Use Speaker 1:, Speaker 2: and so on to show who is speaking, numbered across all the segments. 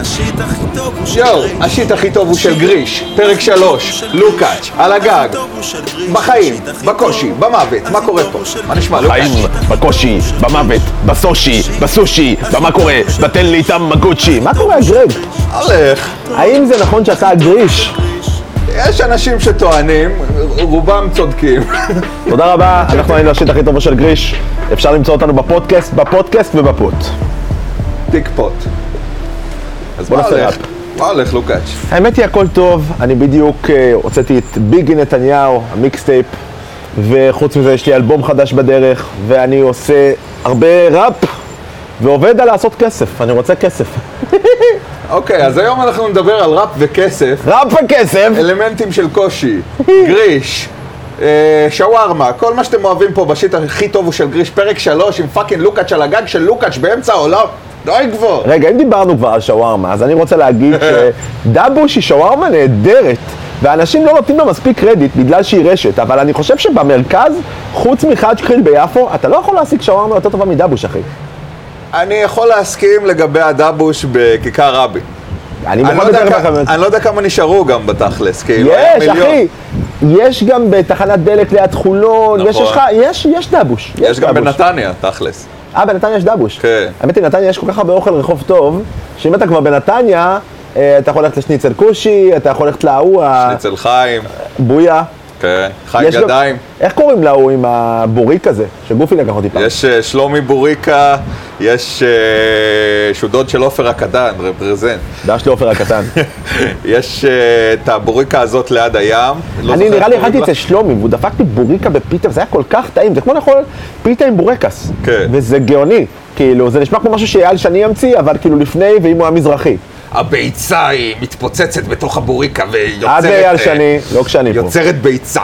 Speaker 1: השיט הכי טוב הוא של
Speaker 2: יואו,
Speaker 1: גריש.
Speaker 2: השיט הכי טוב הוא של גריש, פרק שלוש, לוקאץ', על הגג, בחיים, בקושי, במוות, מה קורה פה? מה נשמע, לוקאץ'?
Speaker 3: חיים, בקושי, במוות, בסושי, בסושי, במה קורה? בתן לי איתם מגוצ'י. מה קורה, גרג?
Speaker 2: הולך.
Speaker 3: האם זה נכון שאתה הגריש?
Speaker 2: יש אנשים שטוענים, רובם צודקים.
Speaker 3: תודה רבה, אנחנו היינו השיט הכי טוב של גריש. אפשר למצוא אותנו בפודקאסט, בפודקאסט ובפוט.
Speaker 2: טיק פוט. אז
Speaker 3: בוא נעשה? ראפ.
Speaker 2: מה הולך, לוקאץ'?
Speaker 3: האמת היא הכל טוב, אני בדיוק אה, הוצאתי את ביגי נתניהו, ה mixtape, וחוץ מזה יש לי אלבום חדש בדרך, ואני עושה הרבה ראפ, ועובד על לעשות כסף, אני רוצה כסף.
Speaker 2: אוקיי, אז היום אנחנו נדבר על ראפ וכסף,
Speaker 3: ראפ וכסף!
Speaker 2: אלמנטים של קושי, גריש, שווארמה, כל מה שאתם אוהבים פה ב shit הכי טוב הוא של גריש, פרק שלוש עם fucking לוקאץ' על הגג של לוקאץ' באמצע העולם. די כבר.
Speaker 3: רגע, אם דיברנו כבר על שווארמה, אז אני רוצה להגיד שדבוש היא שווארמה נהדרת, ואנשים לא נותנים לה מספיק קרדיט בגלל שהיא רשת, אבל אני חושב שבמרכז, חוץ מחאג' קריל ביפו, אתה לא יכול להשיג שווארמה יותר טובה מדבוש, אחי.
Speaker 2: אני יכול להסכים לגבי הדבוש בכיכר רבין.
Speaker 3: אני
Speaker 2: אני לא, יודע כמה. אני לא יודע כמה נשארו גם בתכלס, כאילו,
Speaker 3: יש,
Speaker 2: מיליון.
Speaker 3: אחי! יש גם בתחנת דלק ליד חולון, יש,
Speaker 2: נכון.
Speaker 3: יש לך, יש, יש דבוש.
Speaker 2: יש גם
Speaker 3: דבוש.
Speaker 2: בנתניה, תכלס.
Speaker 3: אה, בנתניה יש דבוש.
Speaker 2: כן.
Speaker 3: האמת היא, בנתניה יש כל כך הרבה אוכל רחוב טוב, שאם אתה כבר בנתניה, אה, אתה יכול ללכת לשניצל כושי, אתה יכול ללכת להוא,
Speaker 2: אצל חיים,
Speaker 3: בויה.
Speaker 2: כן,
Speaker 3: גם-
Speaker 2: ידיים.
Speaker 3: איך קוראים להוא עם הבוריק הזה? שגופי לקח אותי פעם.
Speaker 2: יש אה, שלומי בוריקה, יש אה, שהוא דוד של עופר הקטן, רפרזנט.
Speaker 3: דש לי עופר הקטן.
Speaker 2: יש אה, את הבוריקה הזאת ליד הים. לא
Speaker 3: אני נראה לי אכלתי אצל שלומי, והוא דפק לי בוריקה בפיתה, וזה היה כל כך טעים, זה כמו לאכול פיתה עם בורקס.
Speaker 2: כן.
Speaker 3: וזה גאוני. כאילו, זה נשמע כמו משהו שאייל שני ימציא, אבל כאילו לפני, ואם הוא היה מזרחי.
Speaker 2: הביצה היא מתפוצצת בתוך הבוריקה ויוצרת...
Speaker 3: עד אייל
Speaker 2: אה,
Speaker 3: שני, לא כשאני פה.
Speaker 2: יוצרת ביצה.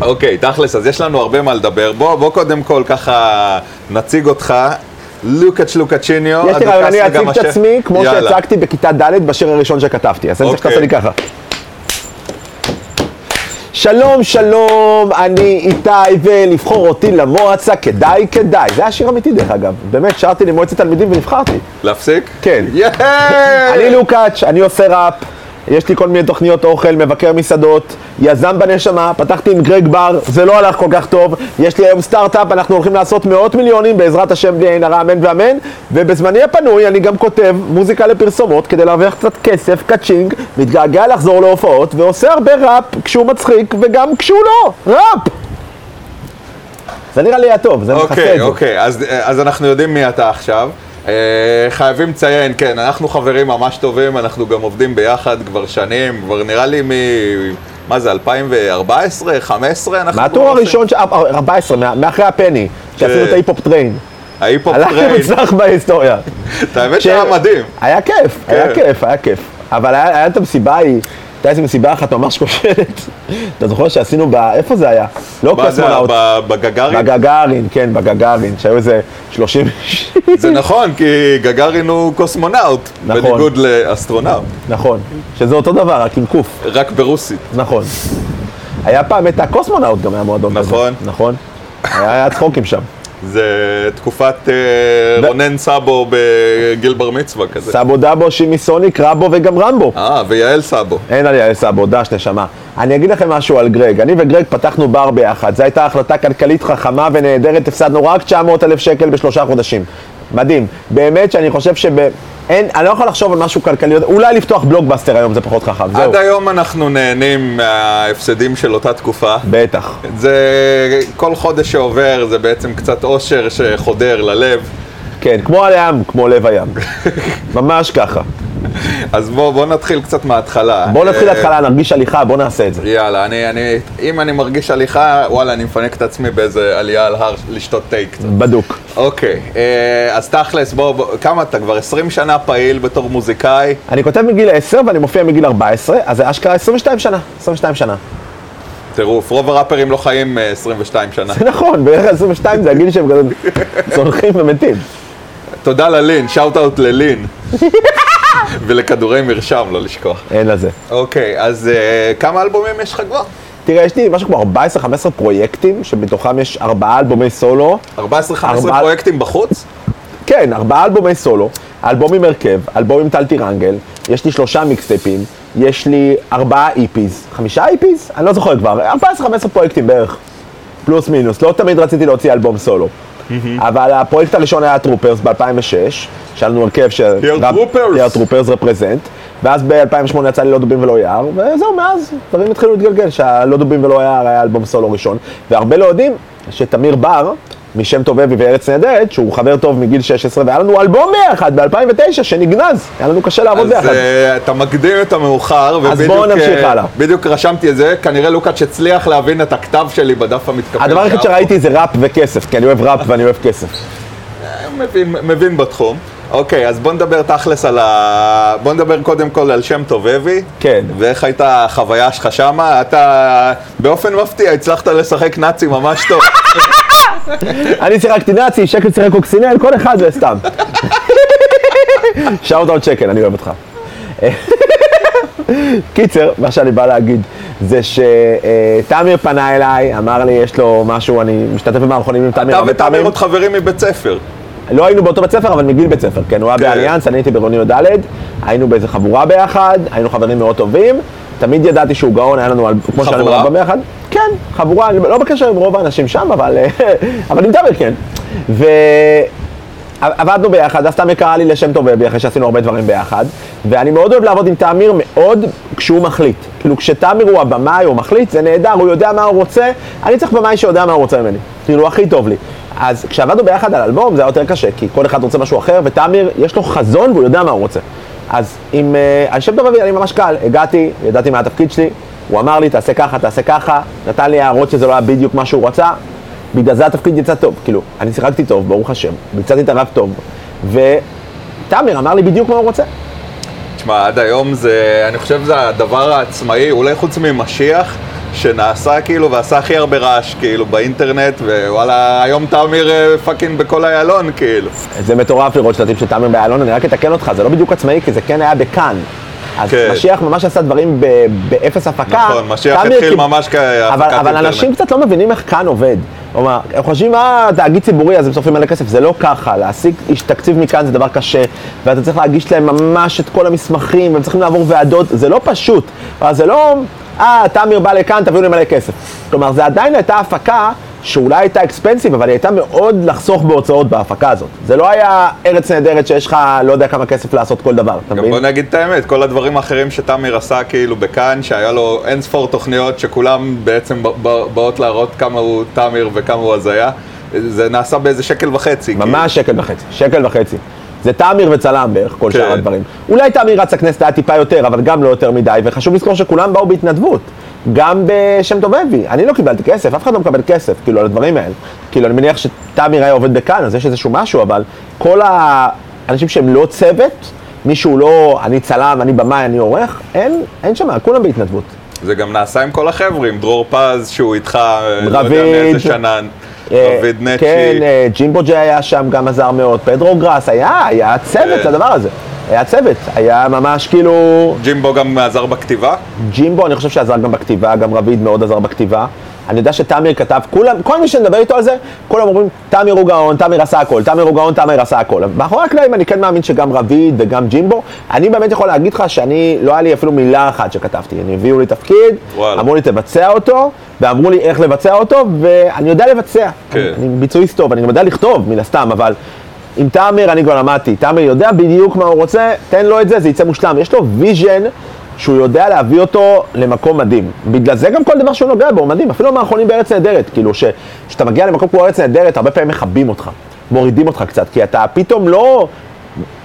Speaker 2: אוקיי, תכלס, אז יש לנו הרבה מה לדבר. בוא, בוא קודם כל ככה נציג אותך. לוקאץ' לוקאצ'יניו.
Speaker 3: יש לי רעיון, אני אציג את. עצמי כמו. שהצגתי בכיתה ד' בשיר הראשון שכתבתי, אז אני צריך
Speaker 2: אוקיי.
Speaker 3: שתעשה לי ככה. שלום, שלום, אני איתי, ולבחור אותי למועצה, כדאי, כדאי. זה היה שיר אמיתי דרך אגב. באמת, שרתי למועצת תלמידים ונבחרתי.
Speaker 2: להפסיק?
Speaker 3: כן.
Speaker 2: יאיי!
Speaker 3: אני לוקאץ', אני עושה ראפ, יש לי כל מיני תוכניות אוכל, מבקר מסעדות, יזם בנשמה, פתחתי עם גרג בר, זה לא הלך כל כך טוב, יש לי היום סטארט-אפ, אנחנו הולכים לעשות מאות מיליונים בעזרת השם בלי עין הרע, אמן ואמן, ובזמני הפנוי אני גם כותב מוזיקה לפרסומות כדי להרוויח קצת כסף, ka-ching, מתגעגע לחזור להופעות, ועושה הרבה ראפ כשהוא מצחיק וגם כשהוא לא, ראפ! זה נראה לי היה טוב, זה מכסה את
Speaker 2: אוקיי,
Speaker 3: זה.
Speaker 2: אוקיי, אז, אז אנחנו יודעים מי אתה עכשיו. אה, חייבים לציין, כן, אנחנו חברים ממש טובים, אנחנו גם עובדים ביחד כבר שנים, כבר נראה לי מ... מה זה, 2014, 2015? אנחנו
Speaker 3: מהטור הראשון, ש- אה, 14, מה- מאחרי הפני, שעשינו. את ההיפ-הופ
Speaker 2: train. ההיפ-הופ train.
Speaker 3: מוצלח בהיסטוריה.
Speaker 2: את האמת שהיה מדהים.
Speaker 3: היה כיף, היה
Speaker 2: כן.
Speaker 3: כיף, היה כיף. אבל היה את המסיבה ההיא, הייתה איזו מסיבה אחת ממש כושלת. אתה זוכר שעשינו ב... איפה זה היה? לא
Speaker 2: מה זה,
Speaker 3: קוסמונאוט.
Speaker 2: בגגארין?
Speaker 3: בגגארין, כן, בגגארין, שהיו איזה 30...
Speaker 2: זה נכון, כי גגארין הוא קוסמונאוט,
Speaker 3: נכון.
Speaker 2: בניגוד לאסטרונאוט,
Speaker 3: נכון, שזה אותו דבר, רק עם קוף,
Speaker 2: רק ברוסית.
Speaker 3: נכון. היה פעם את הקוסמונאוט גם היה מועדון כזה.
Speaker 2: נכון.
Speaker 3: נכון. היה צחוקים שם.
Speaker 2: זה תקופת אה,
Speaker 3: ו-
Speaker 2: רונן סאבו בגיל בר מצווה כזה.
Speaker 3: סאבו דאבו, שימי סוניק, רבו וגם רמבו.
Speaker 2: אה, ויעל סאבו.
Speaker 3: אין עליה איזה עבודה, נשמה. אני אגיד לכם משהו על גרג. אני וגרג פתחנו בר ביחד. זו הייתה החלטה כלכלית חכמה ונהדרת, הפסדנו רק 900 אלף שקל בשלושה חודשים. מדהים. באמת שאני חושב שב... אין, אני לא יכול לחשוב על משהו כלכלי, אולי לפתוח בלוגבאסטר היום זה פחות חכם, זהו.
Speaker 2: עד היום אנחנו נהנים מההפסדים של אותה תקופה.
Speaker 3: בטח.
Speaker 2: זה, כל חודש שעובר זה בעצם קצת אושר שחודר ללב.
Speaker 3: כן, כמו על הים, כמו לב הים. ממש ככה.
Speaker 2: אז בואו בוא נתחיל קצת מההתחלה.
Speaker 3: בואו נתחיל
Speaker 2: אה,
Speaker 3: התחלה, נרגיש הליכה, בואו נעשה את זה.
Speaker 2: יאללה, אני, אני, אם אני מרגיש הליכה, וואלה, אני מפנק את עצמי באיזה עלייה על הר לשתות תה קצת.
Speaker 3: בדוק.
Speaker 2: אוקיי, אה, אז תכלס, בוא, בוא, כמה אתה כבר 20 שנה פעיל בתור מוזיקאי?
Speaker 3: אני כותב מגיל 10 ואני מופיע מגיל 14, אז זה אשכרה 22 שנה. 22 שנה.
Speaker 2: טירוף, רוב הראפרים לא חיים אה, 22 שנה.
Speaker 3: זה נכון, בערך 22 זה הגיל שהם צונחים ומתים.
Speaker 2: תודה ללין, שאוט אאוט ללין. ולכדורי מרשם, לא לשכוח.
Speaker 3: אין לזה.
Speaker 2: אוקיי, אז אה, כמה אלבומים יש לך כבר?
Speaker 3: תראה, יש לי משהו כמו 14-15 פרויקטים, שמתוכם יש ארבעה אלבומי סולו.
Speaker 2: 14-15
Speaker 3: ארבעה-
Speaker 2: פרויקטים בחוץ?
Speaker 3: כן, ארבעה אלבומי סולו. אלבום עם הרכב, אלבום עם טל טירנגל, יש לי שלושה מיקסטייפים, יש לי ארבעה EPs, חמישה EPs? אני לא זוכר כבר, 14-15 פרויקטים בערך, פלוס מינוס, לא תמיד רציתי להוציא אלבום סולו. אבל הפרויקט הראשון היה טרופרס ב-2006, שהיה לנו הרכב של...
Speaker 2: Here
Speaker 3: טרופרס represent, ואז ב-2008 יצא לי לא דובים ולא יער, וזהו, מאז דברים התחילו להתגלגל, שהלא דובים ולא יער היה אלבום סולו ראשון, והרבה לא יודעים שתמיר בר, משם טוב אבי וארץ נהדרת, שהוא חבר טוב מגיל 16, והיה לנו אלבום ביחד ב-2009 שנגנז, היה לנו קשה לעבוד
Speaker 2: אז
Speaker 3: ביחד.
Speaker 2: אה, אתה מקדים את המאוחר,
Speaker 3: אז
Speaker 2: ובדיוק
Speaker 3: בואו נמשיך
Speaker 2: אה,
Speaker 3: הלאה.
Speaker 2: בדיוק רשמתי את זה, כנראה לוקאץ' הצליח להבין את הכתב שלי בדף המתקפל.
Speaker 3: הדבר היחיד. שראיתי זה ראפ וכסף, כי אני אוהב ראפ ואני אוהב כסף.
Speaker 2: מבין, מבין בתחום. אוקיי, אז בוא נדבר תכלס על ה... בוא נדבר קודם כל על שם טובבי.
Speaker 3: כן.
Speaker 2: ואיך הייתה החוויה שלך שמה? אתה באופן מפתיע הצלחת לשחק נאצי ממש טוב.
Speaker 3: אני שיחקתי נאצי, שקל שיחק קוקסינל, כל אחד זה סתם. שאוט אאוט שקל, אני אוהב אותך. קיצר, מה שאני בא להגיד זה שתמיר פנה אליי, אמר לי, יש לו משהו, אני משתתף במערכונים עם תמיר
Speaker 2: אתה ותמיר. עוד חברים מבית ספר.
Speaker 3: לא היינו באותו בית ספר, אבל מגיל בית ספר, כן, הוא היה
Speaker 2: כן.
Speaker 3: באליאנס, אני הייתי ברוני י"ד, היינו באיזה חבורה ביחד, היינו חברים מאוד טובים, תמיד ידעתי שהוא גאון, היה לנו, כמו שהיה לנו ביחד, כן, חבורה, אני לא בקשר עם רוב האנשים שם, אבל, אבל עם תמיר כן. ועבדנו ביחד, אז תמיר קרא לי לשם טובבי, אחרי שעשינו הרבה דברים ביחד, ואני מאוד אוהב לעבוד עם תמיר מאוד כשהוא מחליט. כאילו, כשתמיר הוא הבמאי, הוא מחליט, זה נהדר, הוא יודע מה הוא רוצה, אני צריך במאי שיודע מה הוא רוצה ממני. כאילו, הכי טוב לי. אז כשעבדנו ביחד על אלבום זה היה יותר קשה, כי כל אחד רוצה משהו אחר, ותמיר, יש לו חזון והוא יודע מה הוא רוצה. אז עם אה, על שם טוב האבי היה לי ממש קל, הגעתי, ידעתי מה התפקיד שלי, הוא אמר לי, תעשה ככה, תעשה ככה, נתן לי הערות שזה לא היה בדיוק מה שהוא רצה, בגלל זה התפקיד יצא טוב, כאילו, אני שיחקתי טוב, ברוך השם, ביצעתי את הרב טוב, ותמיר אמר לי בדיוק מה הוא רוצה.
Speaker 2: תשמע, עד היום זה, אני חושב שזה הדבר העצמאי, אולי חוץ ממשיח, שנעשה כאילו ועשה הכי הרבה רעש כאילו באינטרנט, וואלה, היום תמיר אה, fucking בכל איילון כאילו.
Speaker 3: זה מטורף לראות שלטים של תמיר באלון, אני רק אתקן אותך, זה לא בדיוק עצמאי, כי זה כן היה בכאן. אז
Speaker 2: כן.
Speaker 3: משיח ממש עשה דברים ב- באפס הפקה.
Speaker 2: נכון, משיח התחיל
Speaker 3: קיב-
Speaker 2: ממש כהפקת
Speaker 3: אבל, אבל. אנשים קצת לא מבינים איך כאן עובד. כלומר, הם חושבים, אה, תאגיד ציבורי, אז הם שורפים מלא כסף. זה לא ככה, להשיג איש תקציב מכאן זה דבר קשה, ואתה צריך להגיש להם ממש את כל המסמכים, והם צריכים לעבור ועדות, זה לא פשוט. זה לא, אה, תמיר בא לכאן, תביאו לי מלא כסף. כלומר, זה עדיין הייתה הפקה שאולי הייתה אקספנסיב, אבל היא הייתה מאוד לחסוך בהוצאות בהפקה הזאת. זה לא היה ארץ נהדרת שיש לך לא יודע כמה כסף לעשות כל דבר, אתה
Speaker 2: גם
Speaker 3: מבין?
Speaker 2: בוא נגיד את האמת, כל הדברים האחרים שתמיר עשה כאילו בכאן, שהיה לו אין ספור תוכניות שכולם בעצם באות להראות כמה הוא תמיר וכמה הוא הזיה, זה נעשה באיזה שקל וחצי. כאילו.
Speaker 3: ממש שקל וחצי, שקל וחצי. זה תמיר וצלם בערך, כל
Speaker 2: כן.
Speaker 3: שאר הדברים. אולי תמיר רץ לכנסת היה טיפה יותר, אבל גם לא יותר מדי, וחשוב לזכור שכולם באו בהתנדבות. גם בשם טוב אבי, אני לא קיבלתי כסף, אף אחד לא מקבל כסף, כאילו, על הדברים האלה. כאילו, אני מניח שתמיר היה עובד בכאן, אז יש איזשהו משהו, אבל כל האנשים שהם לא צוות, מישהו לא, אני צלם, אני במאי, אני עורך, אין, אין שם, כולם בהתנדבות.
Speaker 2: זה גם נעשה עם כל החבר'ה, עם דרור פז שהוא איתך, אה, לא יודע
Speaker 3: רביד.
Speaker 2: מאיזה שנה, רביד נצ'י.
Speaker 3: כן, אה, ג'ימבו ג'יי היה שם, גם עזר מאוד, פדרו גראס, היה, היה צוות
Speaker 2: כן.
Speaker 3: לדבר הזה. היה צוות, היה ממש כאילו...
Speaker 2: ג'ימבו גם עזר בכתיבה?
Speaker 3: ג'ימבו, אני חושב שעזר גם בכתיבה, גם רביד מאוד עזר בכתיבה. אני יודע שתמיר כתב, כולם, כל מי שנדבר איתו על זה, כולם אומרים, תמיר הוא גאון, תמיר עשה הכל, תמיר הוא גאון, תמיר עשה הכל. מאחורי הקלעים אני כן מאמין שגם רביד וגם ג'ימבו, אני באמת יכול להגיד לך שאני, לא היה לי אפילו מילה אחת שכתבתי. אני הביאו לי תפקיד,
Speaker 2: וואלה.
Speaker 3: אמרו לי תבצע אותו, ואמרו לי איך לבצע אותו, ואני יודע לבצע.
Speaker 2: כן.
Speaker 3: אני, אני ביצועיסט טוב, אני גם יודע לכתוב, מן הסתם, אבל עם תמיר אני כבר למדתי, תמיר יודע בדיוק מה הוא רוצה, תן לו את זה, זה יצא מושלם. יש לו vision שהוא יודע להביא אותו למקום מדהים. בגלל זה גם כל דבר שהוא נוגע בו הוא מדהים, אפילו המערכונים בארץ נהדרת, כאילו כשאתה מגיע למקום כמו ארץ נהדרת, הרבה פעמים מכבים אותך, מורידים אותך קצת, כי אתה פתאום לא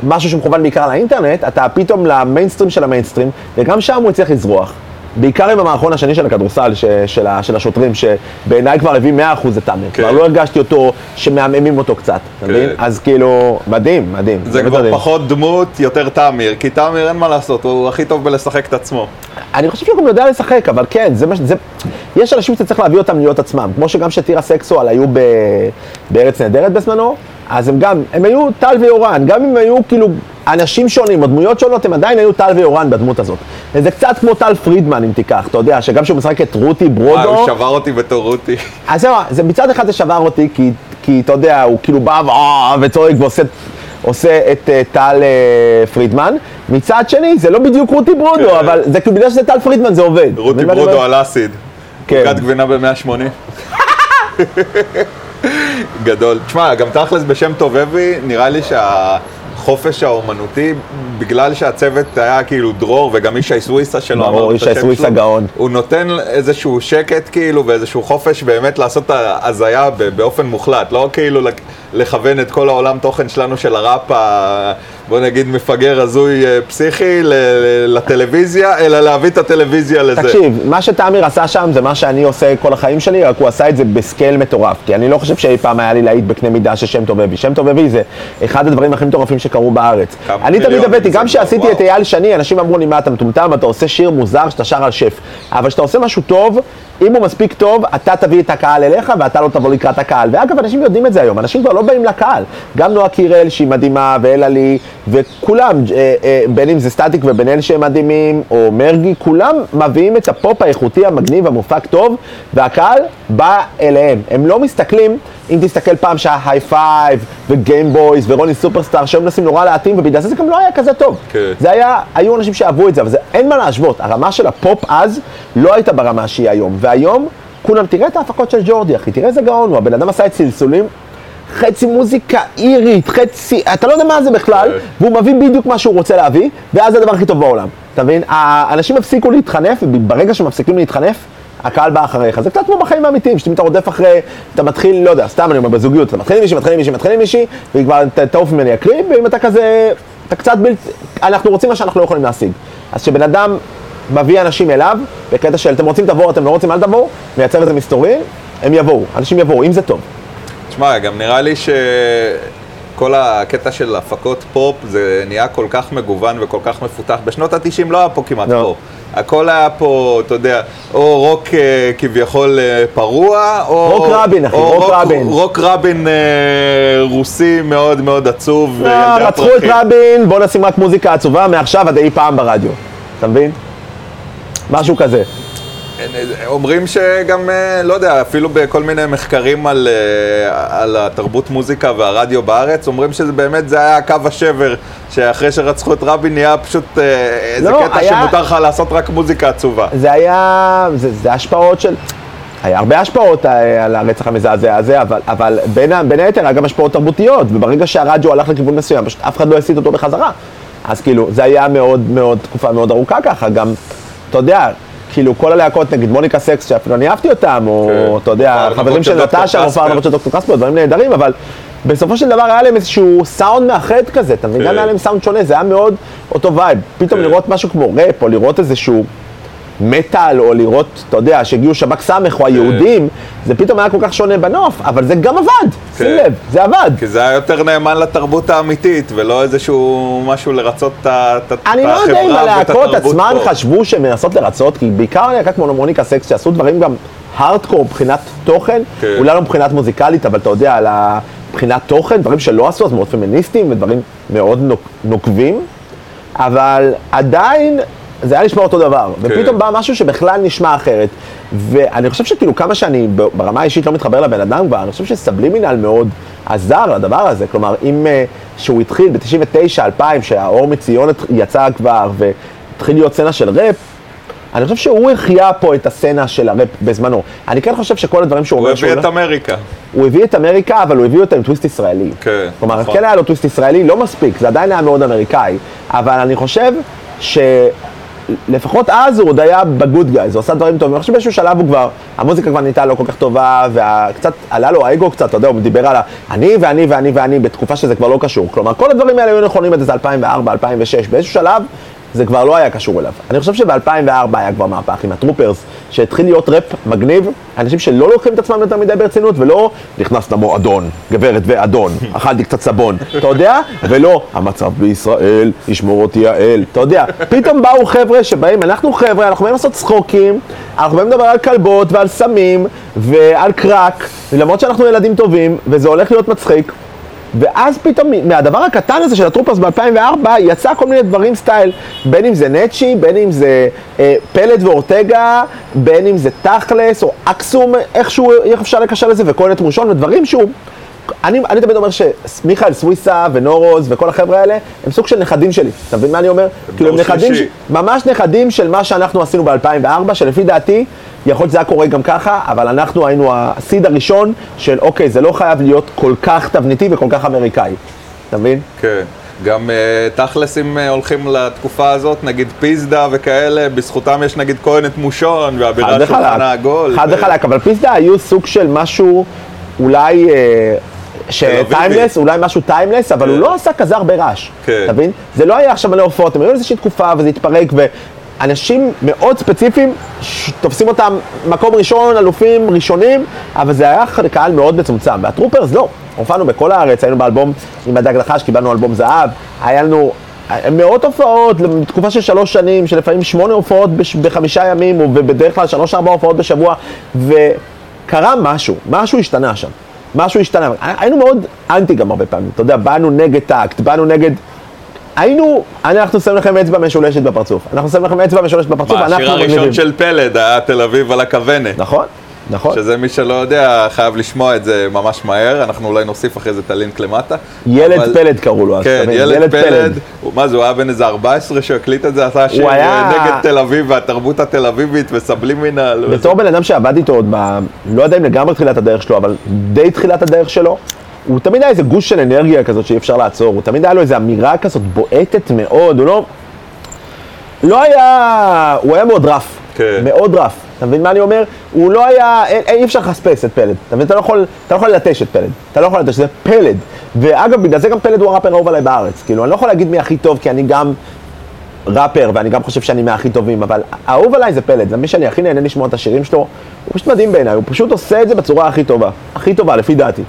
Speaker 3: משהו שמכוון בעיקר לאינטרנט, אתה פתאום למיינסטרים של המיינסטרים, וגם שם הוא הצליח לזרוח. בעיקר עם המערכון השני של הכדורסל, ש, של, ה- של השוטרים, שבעיניי כבר הביא 100% את תמיר.
Speaker 2: כן.
Speaker 3: כבר לא הרגשתי אותו שמעממים אותו קצת, אתה
Speaker 2: כן.
Speaker 3: מבין? אז כאילו, מדהים, מדהים.
Speaker 2: זה כבר
Speaker 3: מדהים.
Speaker 2: פחות דמות, יותר תמיר, כי תמיר אין מה לעשות, הוא הכי טוב בלשחק את עצמו.
Speaker 3: אני חושב שהוא גם יודע לשחק, אבל כן, זה מה ש... זה... יש אנשים שאתה צריך להביא אותם להיות עצמם. כמו שגם שטירה סקסואל היו ב... בארץ נהדרת בזמנו, אז הם גם, הם היו טל ויורן, גם אם היו כאילו אנשים שונים או דמויות שונות, הם עדיין היו טל ויורן בדמות הזאת. וזה קצת כמו טל פרידמן, אם תיקח, אתה יודע, שגם כשהוא משחק את רותי
Speaker 2: אה,
Speaker 3: ברודו...
Speaker 2: הוא שבר אותי בתור רותי.
Speaker 3: אז זהו, זה מצד אחד זה שבר אותי, כי, כי אתה יודע, הוא כאילו בא ו- וצועק ועושה עושה את אה, טל אה, פרידמן. מצד שני, זה לא בדיוק רותי ברודו,
Speaker 2: כן.
Speaker 3: אבל זה כאילו בגלל שזה טל פרידמן זה עובד.
Speaker 2: רותי ברודו
Speaker 3: אומר?
Speaker 2: על אסיד.
Speaker 3: כן.
Speaker 2: עוגת גבינה ב-180. גדול. תשמע, גם תכלס בשם טובבי, נראה לי שהחופש האומנותי, בגלל שהצוות היה כאילו דרור, וגם ישי סוויסה שלו,
Speaker 3: ברור,
Speaker 2: אמרנו את
Speaker 3: ישי
Speaker 2: השם
Speaker 3: סוויסה
Speaker 2: שלו,
Speaker 3: גאון.
Speaker 2: הוא נותן איזשהו שקט כאילו, ואיזשהו חופש באמת לעשות את ההזיה באופן מוחלט, לא כאילו לכוון את כל העולם תוכן שלנו של הראפ, ה- בוא נגיד מפגר הזוי אה, פסיכי לטלוויזיה, אלא להביא את הטלוויזיה לזה.
Speaker 3: תקשיב, מה שתאמיר עשה שם זה מה שאני עושה כל החיים שלי, רק הוא עשה את זה בסקייל מטורף. כי אני לא חושב שאי פעם היה לי להיט בקנה מידה של שם טוב אבי. שם טוב אבי זה אחד הדברים הכי מטורפים שקרו בארץ. אני תמיד הבאתי, גם כשעשיתי. את אייל שני, אנשים אמרו לי, מה אתה מטומטם, אתה עושה שיר מוזר שאתה שר על שף. אבל כשאתה עושה משהו טוב, אם הוא מספיק טוב, אתה תביא את הקהל אליך ואתה לא תבוא לקראת הקהל. ואגב, אנשים יודעים את זה היום, אנשים כבר לא באים לקהל. גם נועה קירל, שהיא מדהימה, ואלה לי, וכולם, אה, אה, בין אם זה סטטיק ובן אל שהם מדהימים, או מרגי, כולם מביאים את הפופ האיכותי, המגניב, המופק טוב, והקהל בא אליהם. הם לא מסתכלים, אם תסתכל פעם שהיה היי פייב, וגיימבויז, ורוני סופרסטאר, שהיו מנסים נורא להתאים, ובגלל זה זה גם לא היה כזה טוב.
Speaker 2: כן.
Speaker 3: זה היה, היו אנשים שאהבו את זה, אבל זה, אין מה להשוות. הרמה של הפופ אז לא הייתה ברמה שהיא היום. והיום, כולם, תראה את ההפקות של ג'ורדי, אחי, תראה איזה גאון הוא. הבן אדם עשה את צלצולים, חצי מוזיקה אירית, חצי, אתה לא יודע מה זה בכלל,
Speaker 2: כן.
Speaker 3: והוא מביא בדיוק מה שהוא רוצה להביא, ואז זה הדבר הכי טוב בעולם. אתה מבין? האנשים הפסיקו להתחנף, וברגע שמפסיקים להתחנף, הקהל בא אחריך. זה קצת כמו בחיים האמיתיים, שאם אתה רודף אחרי, אתה מתחיל, לא יודע, סתם אני אומר בזוגיות, אתה מתחיל עם מישהי, מתחיל עם מישהי, מתחיל עם מישהי, והיא כבר תעוף ממני הקריב, ואם אתה כזה, אתה קצת בלתי, אנחנו רוצים מה שאנחנו לא יכולים להשיג. אז כשבן אדם מביא אנשים אליו, בקטע של אתם רוצים תבואו, אתם לא רוצים אל תבואו, מייצר איזה מסתורין, הם יבואו, אנשים יבואו, אם זה טוב.
Speaker 2: תשמע, גם נראה לי שכל הקטע של הפקות פופ זה נהיה כל כך מגוון וכל כך מפותח. בשנות ה-90 לא היה פה כמעט
Speaker 3: לא.
Speaker 2: פופ. הכל היה פה, אתה יודע, או רוק אה, כביכול אה, פרוע, או...
Speaker 3: רוק רבין, אחי,
Speaker 2: או
Speaker 3: רוק רבין.
Speaker 2: רוק רבין אה, רוסי מאוד מאוד עצוב.
Speaker 3: לא, רצחו את. רבין, בוא נשים רק מוזיקה עצובה מעכשיו עד אי פעם ברדיו. אתה מבין? משהו כזה.
Speaker 2: אומרים שגם, אה, לא יודע, אפילו בכל מיני מחקרים על, אה, על התרבות מוזיקה והרדיו בארץ, אומרים שזה באמת, זה היה קו השבר, שאחרי שרצחו את רבין נהיה פשוט אה, איזה
Speaker 3: לא,
Speaker 2: קטע
Speaker 3: היה-
Speaker 2: שמותר לך לעשות רק מוזיקה עצובה.
Speaker 3: זה היה, זה, זה השפעות של, היה הרבה השפעות על הרצח המזעזע הזה, אבל, אבל בין, בין היתר היה גם השפעות תרבותיות, וברגע שהרדיו הלך לכיוון מסוים, פשוט אף אחד לא הסיט אותו בחזרה. אז כאילו, זה היה מאוד מאוד, תקופה מאוד ארוכה ככה, גם, אתה יודע, כאילו כל הלהקות, נגיד מוניקה סקס, שאפילו אני אהבתי אותם, או
Speaker 2: כן.
Speaker 3: אתה יודע, חברים
Speaker 2: של
Speaker 3: נטשה, או
Speaker 2: קספר.
Speaker 3: הארנבות של דוקטור קספר, דברים נהדרים, אבל בסופו של דבר היה להם איזשהו סאונד מאחד כזה, אתה מבין?
Speaker 2: כן.
Speaker 3: גם היה להם סאונד שונה, זה היה מאוד אותו vibe. פתאום
Speaker 2: כן.
Speaker 3: לראות משהו כמו ראפ, או לראות איזשהו מטאל, או לראות, אתה יודע, שהגיעו שב"כ סמך או היהודים, זה פתאום היה כל כך שונה בנוף, אבל זה גם עבד, שים
Speaker 2: כן.
Speaker 3: לב, זה עבד.
Speaker 2: כי זה היה יותר נאמן לתרבות האמיתית, ולא איזשהו משהו לרצות את ה- את ה- את
Speaker 3: אני לא יודע אם
Speaker 2: החברה ואת
Speaker 3: הלהקות
Speaker 2: התרבות
Speaker 3: עצמן
Speaker 2: פה.
Speaker 3: חשבו שהן מנסות לרצות, כי בעיקר להקה כמו מוניקה סקס, שעשו דברים גם הארדקור מבחינת תוכן,
Speaker 2: כן.
Speaker 3: אולי לא מבחינת מוזיקלית, אבל אתה יודע, מבחינת תוכן, דברים שלא עשו, אז מאוד פמיניסטיים ודברים מאוד נוק- נוקבים, אבל עדיין זה היה נשמע אותו דבר, ופתאום בא משהו שבכלל נשמע אחרת. ואני חושב שכאילו כמה שאני ברמה האישית לא מתחבר לבן אדם כבר, אני חושב שסבלימינל מאוד עזר לדבר הזה. כלומר, אם אה, שהוא התחיל ב-99, 2000, שהאור מציון יצא כבר והתחיל להיות סצנה של ראפ, אני חושב שהוא החיה פה את הסצנה של הראפ בזמנו. אני כן חושב שכל הדברים שהוא
Speaker 2: הוא
Speaker 3: אומר שהוא
Speaker 2: הביא
Speaker 3: לא...
Speaker 2: את אמריקה.
Speaker 3: הוא הביא את אמריקה, אבל הוא הביא אותה עם טוויסט ישראלי.
Speaker 2: כן,
Speaker 3: כלומר,
Speaker 2: נכון.
Speaker 3: כן היה לו טוויסט ישראלי, לא מספיק, זה עדיין היה מאוד אמריקאי. אבל אני חושב שלפחות אז הוא עוד היה בגוד גייז, הוא עשה דברים טובים. אני חושב שבאיזשהו שלב הוא כבר, המוזיקה כבר נהייתה לא כל כך טובה, וקצת, עלה לו האגו קצת, אתה יודע, הוא דיבר על. אני ואני ואני ואני, בתקופה שזה כבר לא קשור. כלומר, כל הדברים האלה היו נכונים עד איזה 2004, 2006. באיזשהו שלב זה כבר לא היה קשור אליו. אני חושב שב-2004 היה כבר מהפך עם הטרופרס, שהתחיל להיות ראפ מגניב, אנשים שלא לוקחים את עצמם יותר מדי ברצינות, ולא נכנס למועדון, גברת ואדון, אכלתי קצת סבון, אתה יודע? ולא, המצב בישראל, ישמור אותי האל, אתה יודע. פתאום באו חבר'ה שבאים, אנחנו חבר'ה, אנחנו באים לעשות צחוקים, אנחנו באים לדבר על כלבות ועל סמים ועל קרק, למרות שאנחנו ילדים טובים, וזה הולך להיות מצחיק. ואז פתאום מהדבר הקטן הזה של הטרופרס ב-2004 יצא כל מיני דברים סטייל, בין אם זה נצ'י, בין אם זה אה, פלד ואורטגה, בין אם זה תכלס או אקסום, איכשהו, איך אפשר לקשר לזה, וכהן את ראשון, ודברים שהוא אני, אני תמיד אומר שמיכאל סוויסה ונורוז וכל החבר'ה האלה הם סוג של נכדים שלי, אתה מבין מה אני אומר? כאילו הם נכדים, ש... ממש נכדים של מה שאנחנו עשינו ב-2004, שלפי דעתי, יכול להיות שזה היה קורה גם ככה, אבל אנחנו היינו הסיד הראשון של אוקיי, זה לא חייב להיות כל כך תבניתי וכל כך אמריקאי, אתה מבין?
Speaker 2: כן. גם אה, תכלס אם אה, הולכים לתקופה הזאת, נגיד פיזדה וכאלה, בזכותם יש נגיד כהן את מושון
Speaker 3: חד
Speaker 2: והבירת שולחן העגול.
Speaker 3: חד
Speaker 2: ו-
Speaker 3: וחלק, אבל פיסדה היו סוג של משהו אולי אה,
Speaker 2: אביבי.
Speaker 3: timeless, אולי משהו timeless, אבל
Speaker 2: כן.
Speaker 3: הוא לא עשה כזה הרבה רעש,
Speaker 2: כן.
Speaker 3: אתה מבין? זה לא היה עכשיו מלא הופעות, הם היו איזושהי תקופה וזה התפרק, ואנשים מאוד ספציפיים תופסים אותם מקום ראשון, אלופים ראשונים, אבל זה היה קהל מאוד מצומצם, והטרופרס לא, הופענו בכל הארץ, היינו באלבום עם הדג נחש, קיבלנו אלבום זהב, היה לנו... מאות הופעות, בתקופה של שלוש שנים, שלפעמים שמונה הופעות בש, בחמישה ימים, ובדרך כלל שלוש-ארבע הופעות בשבוע, וקרה משהו, משהו השתנה שם. משהו השתנה. היינו מאוד אנטי גם הרבה פעמים, אתה יודע, באנו נגד טקט, באנו נגד... היינו, אנחנו שמים לכם אצבע משולשת בפרצוף. אנחנו שמים לכם אצבע משולשת בפרצוף, אנחנו
Speaker 2: השיר הראשון
Speaker 3: מגניבים.
Speaker 2: של פלד היה תל אביב על הכוונת.
Speaker 3: נכון, נכון.
Speaker 2: שזה מי שלא יודע, חייב לשמוע את זה ממש מהר, אנחנו אולי נוסיף אחרי זה את הלינק למטה.
Speaker 3: ילד
Speaker 2: אבל-
Speaker 3: פלד קראו לו אז,
Speaker 2: כן,
Speaker 3: אתה מבין?
Speaker 2: ילד פלד, הוא- מה זה, הוא היה בן איזה 14 שהקליט את זה, עשה שיר
Speaker 3: היה-
Speaker 2: נגד תל אביב והתרבות התל אביבית וסבלימינל. וזה.
Speaker 3: בתור בן אדם שעבד איתו עוד ב... לא יודע אם לגמרי תחילת הדרך שלו, אבל די תחילת הדרך שלו, הוא תמיד היה איזה גוש של אנרגיה כזאת שאי אפשר לעצור, הוא תמיד היה לו איזו אמירה כזאת בועטת מאוד, הוא לא... לא היה... הוא היה מאוד רף.
Speaker 2: כן.
Speaker 3: מאוד רף. אתה מבין מה אני אומר? הוא לא היה... אין, אי אפשר לחספס את פלד. אתה מבין? אתה לא יכול, אתה לא יכול ללטש את פלד. אתה לא יכול ללטש, זה פלד. ואגב, בגלל זה גם פלד הוא הראפר האהוב עליי בארץ. כאילו, אני לא יכול להגיד מי הכי טוב, כי אני גם ראפר, ואני גם חושב שאני מהכי טובים, אבל האהוב עליי זה פלד, זה מי שאני הכי נהנה לשמוע את השירים שלו, הוא פשוט מדהים בעיניי, הוא פשוט עושה את זה בצורה הכי טובה, הכי טובה לפי דעתי.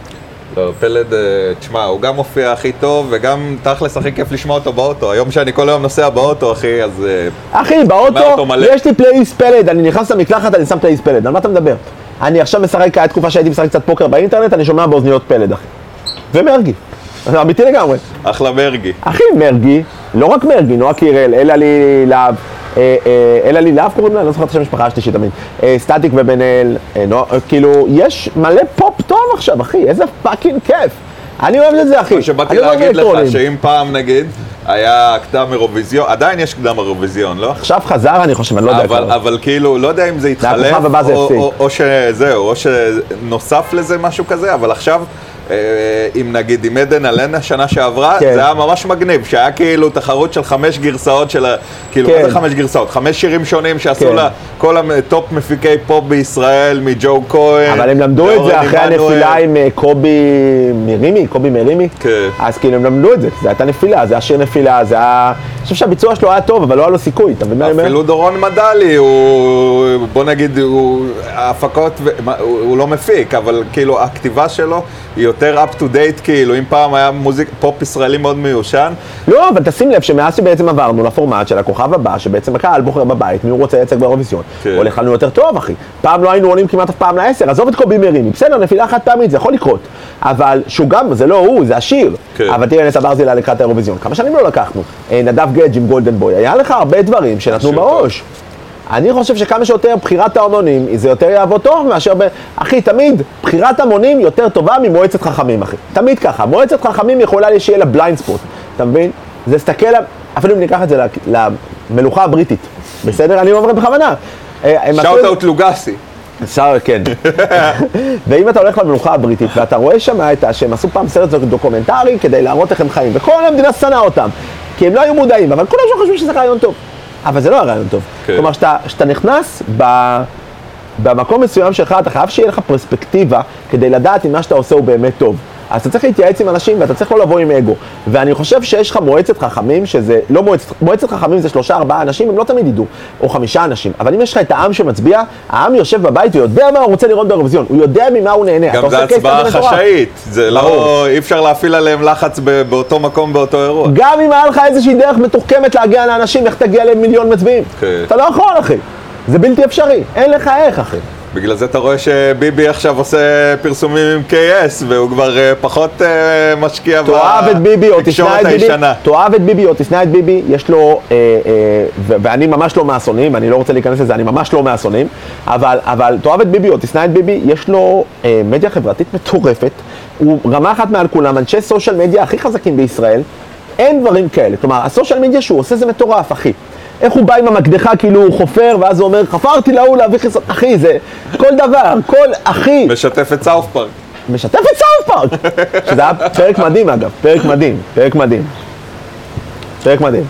Speaker 2: לא, פלד, אה, תשמע, הוא גם מופיע הכי טוב, וגם תכלס הכי כיף לשמוע אותו באוטו. היום שאני כל היום נוסע באוטו, אחי, אז... אה,
Speaker 3: אחי, באוטו. יש לי פלייליסט פלד, אני נכנס למקלחת, אני שם פלייליסט פלד, על מה אתה מדבר? אני עכשיו משחק, היה תקופה שהייתי משחק קצת פוקר באינטרנט, אני שומע באוזניות פלד, אחי. ומרגי, אמיתי לגמרי.
Speaker 2: אחלה מרגי.
Speaker 3: אחי, מרגי, לא רק מרגי, נועה קירל, אלה לי להב, אלה לי להב קוראים לה? אני לא זוכר את השם המשפחה השלישית תמיד. אה, סטטיק ובן אל, אה, אה, כאילו, יש מלא פופ טוב עכשיו, אחי, איזה fucking כיף. אני אוהב את זה, אחי.
Speaker 2: שבאתי
Speaker 3: אוהב
Speaker 2: להגיד לך. שאם פעם נגיד, היה קדם אירוויזיון, עדיין יש קדם אירוויזיון, לא?
Speaker 3: עכשיו חזר, אני חושב, אני לא יודע
Speaker 2: אבל,
Speaker 3: כבר.
Speaker 2: אבל כאילו, לא יודע אם זה
Speaker 3: זה
Speaker 2: או, שזהו, או שנוסף לזה משהו כזה, אבל עכשיו, אה, אם נגיד עם עדן אלנה שנה שעברה,
Speaker 3: כן.
Speaker 2: זה היה ממש מגניב, שהיה כאילו תחרות של חמש גרסאות של ה... כאילו,
Speaker 3: כן.
Speaker 2: מה זה חמש גרסאות? חמש שירים שונים שעשו
Speaker 3: כן.
Speaker 2: לה כל הטופ מפיקי פופ בישראל, מג'ו כהן.
Speaker 3: אבל הם למדו את זה אחרי. הנפילה עם אה, קובי מרימי, קובי מרימי.
Speaker 2: כן.
Speaker 3: אז כאילו הם למדו את זה, זה הייתה נפילה, זה היה שיר נפילה, זה היה... אני חושב שהביצוע שלו היה טוב, אבל לא היה לו סיכוי, אתה מבין מה אני אומר?
Speaker 2: אפילו דורון מדלי, הוא, בוא נגיד, הוא, ההפקות, הוא, לא מפיק, אבל כאילו הכתיבה שלו היא יותר up to date, כאילו, אם פעם היה מוזיק, פופ ישראלי מאוד מיושן,
Speaker 3: לא, אבל תשים לב שמאז שבעצם עברנו לפורמט של הכוכב הבא, שבעצם הקהל בוחר בבית, מי הוא רוצה לייצג באירוויזיון,
Speaker 2: כן.
Speaker 3: הולך לנו יותר טוב, אחי. פעם לא היינו עולים כמעט אף פעם לעשר, עזוב את קובי מרימי, בסדר, נפילה חד פעמית, זה יכול לקרות. אבל שהוא גם, זה לא הוא, זה השיר.
Speaker 2: כן.
Speaker 3: אבל תראה, נטע ברזילה לקראת האירוויזיון, כמה שנים לא לקחנו. אה, נדב גדג עם Golden Boy, היה לך הרבה דברים שנתנו. בראש. אני חושב שכמה שיותר בחירת ההמונים, זה יותר יעבוד טוב מאשר ב... אחי, תמיד בחירת המונים יותר טובה ממועצת חכמים, אחי. תמיד ככה. מועצת חכמים יכולה שיהיה לה blind spot, אתה מבין? זה להסתכל, על- אפילו אם ניקח את זה למלוכה הבריטית, בסדר? אני אומר בכוונה. shout
Speaker 2: out לוגסי.
Speaker 3: אפשר, כן. ואם אתה הולך למלוכה הבריטית ואתה רואה שם את. שהם עשו פעם סרט דוקומנטרי כדי להראות איך הם חיים, וכל המדינה שנאה אותם, כי הם לא היו מודעים, אבל כולם שם חשבו שזה רעיון טוב. אבל זה לא היה רעיון טוב.
Speaker 2: כן.
Speaker 3: כלומר, שאתה שאתה נכנס ב... במקום מסוים שלך, אתה חייב שיהיה לך פרספקטיבה כדי לדעת אם מה שאתה עושה הוא באמת טוב. אז אתה צריך להתייעץ עם אנשים ואתה צריך לא לבוא עם אגו. ואני חושב שיש לך מועצת חכמים, שזה לא מועצת, מועצת חכמים זה שלושה ארבעה אנשים, הם לא תמיד ידעו, או חמישה אנשים. אבל אם יש לך את העם שמצביע, העם יושב בבית ויודע מה הוא רוצה לראות באירוויזיון, הוא יודע ממה הוא נהנה.
Speaker 2: גם זה הצבעה. חשאית, זה לא. אי אפשר להפעיל עליהם לחץ ב- באותו מקום, באותו אירוע.
Speaker 3: גם אם היה לך איזושהי דרך מתוחכמת להגיע לאנשים, איך תגיע למיליון מצביעים?
Speaker 2: כן.
Speaker 3: אתה לא יכול, אחי. זה בלתי אפשרי, אין לך איך, אחי.
Speaker 2: בגלל זה אתה רואה שביבי עכשיו עושה פרסומים עם KS, והוא כבר אה, פחות אה, משקיע בתקשורת הישנה.
Speaker 3: תאהב את ביבי או תשנא את ביבי, יש לו, אה, אה, ואני ממש לא מהשונאים, אני לא רוצה להיכנס לזה, אני ממש לא מהשונאים, אבל, אבל תאהב את ביבי או תשנא את ביבי, יש לו אה, מדיה חברתית מטורפת, הוא רמה אחת מעל כולם, אנשי social media הכי חזקים בישראל, אין דברים כאלה, כלומר, ה social media שהוא עושה זה מטורף, אחי. איך הוא בא עם המקדחה, כאילו הוא חופר, ואז הוא אומר, חפרתי להוא להביא חיסון, אחי, זה כל דבר, כל, אחי,
Speaker 2: משתף את South Park.
Speaker 3: משתף את South Park! שזה היה פרק מדהים אגב, פרק מדהים, פרק מדהים. פרק מדהים.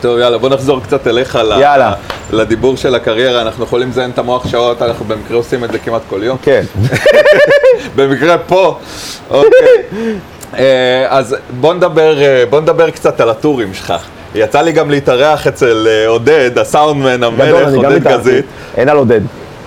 Speaker 2: טוב, יאללה, בוא נחזור קצת אליך
Speaker 3: יאללה.
Speaker 2: לדיבור של הקריירה. אנחנו יכולים לזיין את המוח שעות, אנחנו במקרה עושים את זה כמעט כל יום.
Speaker 3: כן.
Speaker 2: במקרה פה. אוקיי. אה, אז בוא נדבר, אה, בוא נדבר קצת על הטורים שלך. יצא לי גם להתארח אצל אה, עודד, הסאונדמן המלך, עודד. גזית.
Speaker 3: אין על עודד.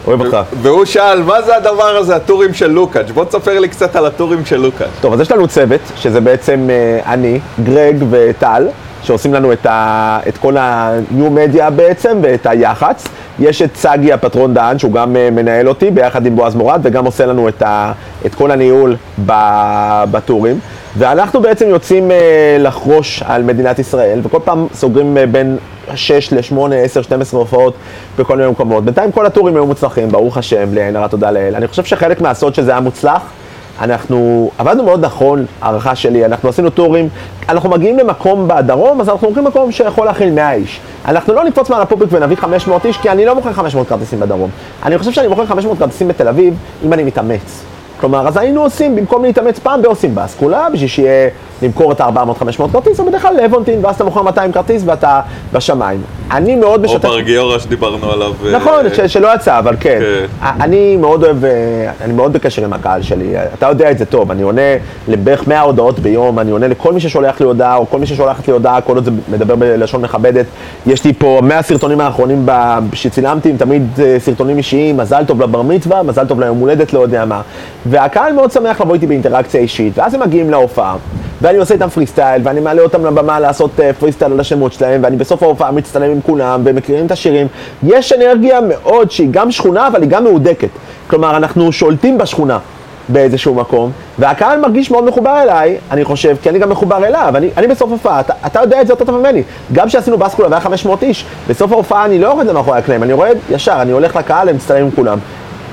Speaker 3: אוהב אותך.
Speaker 2: והוא שאל, מה זה הדבר הזה, הטורים של לוקאץ'? בוא תספר לי קצת על הטורים של לוקאץ'.
Speaker 3: טוב, אז יש לנו צוות, שזה בעצם אני, גרג וטל, שעושים לנו את, ה, את כל הניו מדיה בעצם, ואת היח"צ. יש את צגי הפטרון דהן, שהוא גם אה, מנהל אותי, ביחד עם בועז מורד, וגם עושה לנו את, ה, את כל הניהול בטורים. ואנחנו בעצם יוצאים אה, לחרוש על מדינת ישראל, וכל פעם סוגרים אה, בין 6 ל-8, 10, 12 הופעות בכל מיני מקומות. בינתיים כל הטורים היו מוצלחים, ברוך השם, לעין הרע תודה לאל. אני חושב שחלק מהסוד שזה היה מוצלח, אנחנו עבדנו מאוד נכון, הערכה שלי, אנחנו עשינו טורים, אנחנו מגיעים למקום בדרום, אז אנחנו הולכים למקום שיכול להכיל 100 איש. אנחנו לא נקפוץ מעל הפופיק ונביא 500 איש, כי אני לא מוכר 500 כרטיסים בדרום. אני חושב שאני מוכר 500 כרטיסים בתל אביב, אם אני מתאמץ. כלומר, אז היינו עושים, במקום להתאמץ פעם בעושים באסכולה, בשביל שיהיה למכור את ה-400-500 כרטיס, או בדרך כלל לבונטין, ואז אתה מוכר 200 כרטיס ואתה בשמיים. אני מאוד
Speaker 2: או
Speaker 3: משתף...
Speaker 2: פרגיורה שדיברנו עליו. אה,
Speaker 3: נכון, ש- שלא יצא, אבל כן.
Speaker 2: כן.
Speaker 3: אני מאוד אוהב, אה, אני מאוד בקשר עם הקהל שלי, אתה יודע את זה טוב, אני עונה לבערך 100 הודעות ביום, אני עונה לכל מי ששולח לי הודעה, או כל מי ששולחת לי הודעה, כל עוד זה מדבר בלשון מכבדת. יש לי פה 100 סרטונים האחרונים שצילמתי, הם תמיד אה, סרטונים אישיים, מזל טוב לבר מצווה, מזל טוב ליום הולדת, לא יודע מה. והקהל מאוד שמח לבוא איתי באינטראקציה אישית, ואז הם מגיעים להופעה, ואני עושה איתם פרי סטייל, ואני מעלה אותם לבמה לעשות אה, פרי סטייל על השמות שלהם, ואני בסוף ההופעה מצטלם עם כולם, והם מכירים את השירים. יש אנרגיה מאוד שהיא גם שכונה, אבל היא גם מהודקת. כלומר, אנחנו שולטים בשכונה. באיזשהו מקום, והקהל מרגיש מאוד מחובר אליי, אני חושב, כי אני גם מחובר אליו, אני, אני בסוף הופעה, אתה, אתה יודע את זה יותר טוב ממני, גם כשעשינו בסקולה והיה 500 איש, בסוף ההופעה אני לא יורד למאחורי הקלעים, אני יורד ישר, אני הולך לקהל, אני מצטלם עם כולם.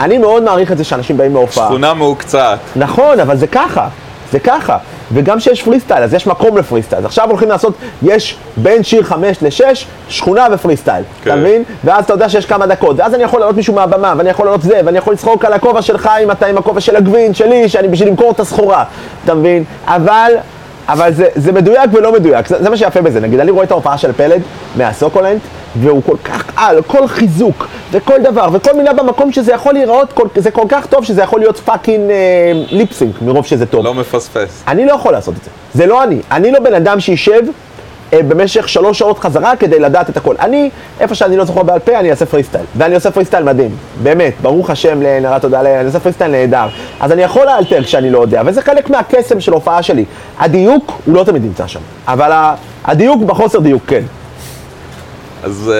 Speaker 3: אני מאוד מעריך את זה שאנשים באים להופעה.
Speaker 2: שכונה מהוקצעת.
Speaker 3: נכון, אבל זה ככה, זה ככה. וגם כשיש פרי סטייל, אז יש מקום לפרי סטייל. אז עכשיו הולכים לעשות, יש בין שיר 5 ל-6, שכונה ופרי סטייל.
Speaker 2: כן.
Speaker 3: אתה מבין? ואז אתה יודע שיש כמה דקות. ואז אני יכול לעלות מישהו מהבמה, ואני יכול לעלות זה, ואני יכול לצחוק על הכובע שלך אם אתה עם הכובע של הגבין, שלי, שאני בשביל למכור את הסחורה. אתה מבין? אבל... אבל זה, זה מדויק ולא מדויק, זה, זה מה שיפה בזה. נגיד, אני רואה את ההופעה של פלד מה סוקולנט, והוא כל כך על, כל חיזוק, וכל דבר, וכל מילה במקום שזה יכול להיראות, כל, זה כל כך טוב שזה יכול להיות fucking אה, lip sync, מרוב שזה טוב.
Speaker 2: לא מפספס.
Speaker 3: אני לא יכול לעשות את זה. זה לא אני. אני לא בן אדם שישב במשך שלוש שעות חזרה כדי לדעת את הכל. אני, איפה שאני לא זוכר בעל פה, אני אעשה פרי סטייל. ואני עושה פרי סטייל מדהים. באמת, ברוך השם, אין תודה אני עושה פרי סטייל נהדר. אז אני יכול לאלתר כשאני לא יודע, וזה חלק מהקסם של הופעה שלי. הדיוק, הוא לא תמיד נמצא שם. אבל הדיוק בחוסר דיוק, כן.
Speaker 2: אז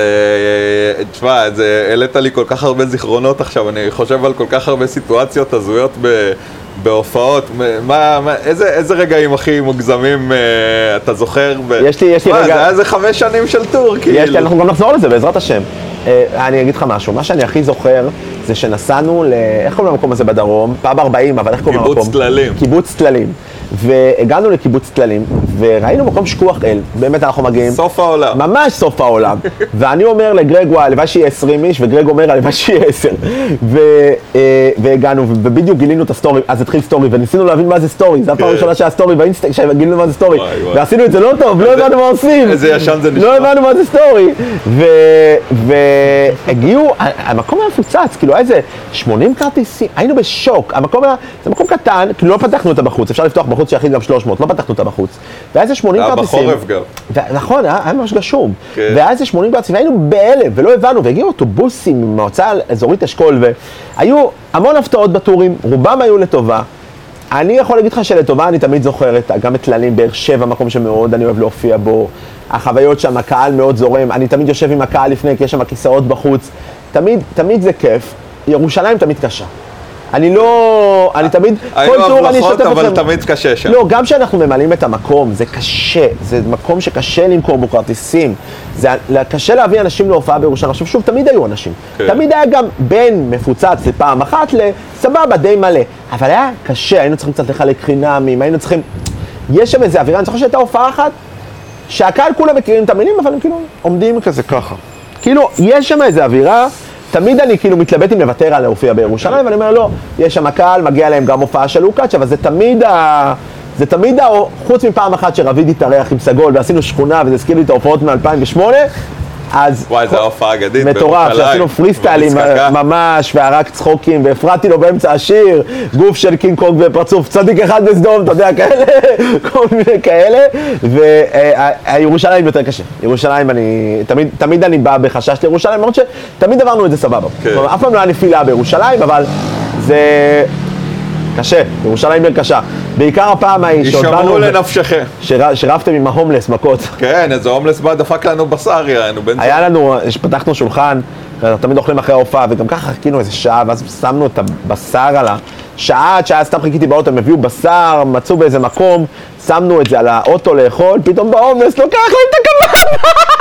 Speaker 2: אה, תשמע, זה- העלית לי כל כך הרבה זיכרונות עכשיו, אני חושב על כל כך הרבה סיטואציות הזויות ב... בהופעות, מה, מה, איזה, איזה רגעים הכי מוגזמים אה, אתה זוכר? ב...
Speaker 3: יש לי- יש לי
Speaker 2: מה,
Speaker 3: רגע-
Speaker 2: זה היה איזה חמש שנים של טור, כאילו.
Speaker 3: יש, אנחנו גם נחזור לזה, בעזרת השם. אה, אני אגיד לך משהו, מה שאני הכי זוכר זה שנסענו ל... איך קוראים למקום הזה בדרום? פאב 40, אבל איך קוראים
Speaker 2: קיבוץ
Speaker 3: למקום?
Speaker 2: טללים.
Speaker 3: קיבוץ טללים. והגענו לקיבוץ טללים, וראינו מקום שכוח אל, באמת אנחנו מגיעים.
Speaker 2: סוף העולם.
Speaker 3: ממש סוף העולם. ואני אומר לגרג, וואי, הלוואי שיהיה 20 איש, וגרג אומר, הלוואי שיהיה 10. ו, אה, והגענו, ובדיוק גילינו את הסטורי, אז התחיל סטורי, וניסינו להבין מה זה סטורי, זו הפעם
Speaker 2: כן.
Speaker 3: הראשונה שהיה סטורי באינסטגרם, שגילינו מה זה סטורי. ועשינו את זה לא טוב, לא הבנו מה עושים.
Speaker 2: איזה ישן זה נשמע.
Speaker 3: לא הבנו מה זה סטורי. והגיעו, המקום היה מפוצץ, כאילו היה איזה 80 כרטיסים, היינו בשוק. המקום היה, זה מקום קטן, כאילו לא פתחנו אותה בחוץ, אפשר לפתוח בחוץ שיכיל גם 300, לא פתחנו אותה בחוץ. והיה איזה 80
Speaker 2: היה
Speaker 3: כרטיסים.
Speaker 2: בחורף גם.
Speaker 3: ו- נכון, היה, היה ממש גשום.
Speaker 2: כן.
Speaker 3: והיה איזה 80 כרטיסים, והיינו בהלם, ולא הבנו, והגיעו אוטובוסים ממועצה אזורית אשכול, והיו המון הפתעות בטורים, רובם היו לטובה. אני יכול להגיד לך שלטובה אני תמיד זוכר את, גם את טללים, באר שבע, מקום שמאוד אני אוהב להופיע בו. החוויות שם, הקהל מאוד זורם, אני תמיד יושב עם הקהל לפני, כי יש שם כיסאות בחוץ. תמיד, תמיד זה כיף. ירושלים תמיד קשה. אני לא, אני תמיד,
Speaker 2: היו
Speaker 3: כל טור אני
Speaker 2: הבלחות,
Speaker 3: אשתף
Speaker 2: אבל
Speaker 3: אתכם.
Speaker 2: תמיד קשה שם.
Speaker 3: לא, גם כשאנחנו ממלאים את המקום, זה קשה, זה מקום שקשה למכור בו כרטיסים. זה קשה להביא אנשים להופעה בירושלים. עכשיו שוב, תמיד היו אנשים.
Speaker 2: כן.
Speaker 3: תמיד היה גם בין מפוצץ לפעם אחת לסבבה, די מלא. אבל היה קשה, היינו צריכים קצת לחלק חינמים, היינו צריכים... יש שם איזה אווירה, אני זוכר שהייתה הופעה אחת, שהקהל כולם מכירים את המילים, אבל הם כאילו עומדים כזה ככה. כאילו, יש שם איזה אווירה, תמיד אני כאילו מתלבט אם לוותר על להופיע בירושלים, ואני אומר, לא, יש שם קהל, מגיע להם גם הופעה של לוקאץ', אבל זה תמיד ה... זה תמיד, ה... חוץ מפעם אחת שרביד התארח עם סגול ועשינו שכונה וזה הזכיר לי את ההופעות מ-2008, אז...
Speaker 2: וואי, זו הופעה אגדית
Speaker 3: מטורף. שעשינו
Speaker 2: פריסטיילים.
Speaker 3: ממש, ורק צחוקים, והפרעתי לו באמצע השיר, גוף של קינג קונג ופרצוף, צדיק אחד בסדום, אתה יודע, כאלה, כל מיני כאלה, וירושלים יותר קשה. ירושלים, אני, תמיד, תמיד אני בא בחשש לירושלים, למרות שתמיד עברנו את זה סבבה.
Speaker 2: כן.
Speaker 3: אף פעם לא היה נפילה בירושלים, אבל זה קשה, ירושלים עיר קשה. בעיקר הפעם ההיא שעוד באנו,
Speaker 2: לנפשכם.
Speaker 3: שר- שרבתם עם ההומלס מכות.
Speaker 2: כן, איזה הומלס בא דפק לנו בשר, יענו, בן
Speaker 3: היה לנו, פתחנו שולחן, אנחנו תמיד אוכלים אחרי ההופעה, וגם ככה חיכינו איזה שעה, ואז שמנו את הבשר על השעה, עד שעה סתם חיכיתי באוטו, הם הביאו בשר, מצאו באיזה מקום, שמנו את זה על האוטו לאכול, פתאום בהומלס לוקח להם את הקבב!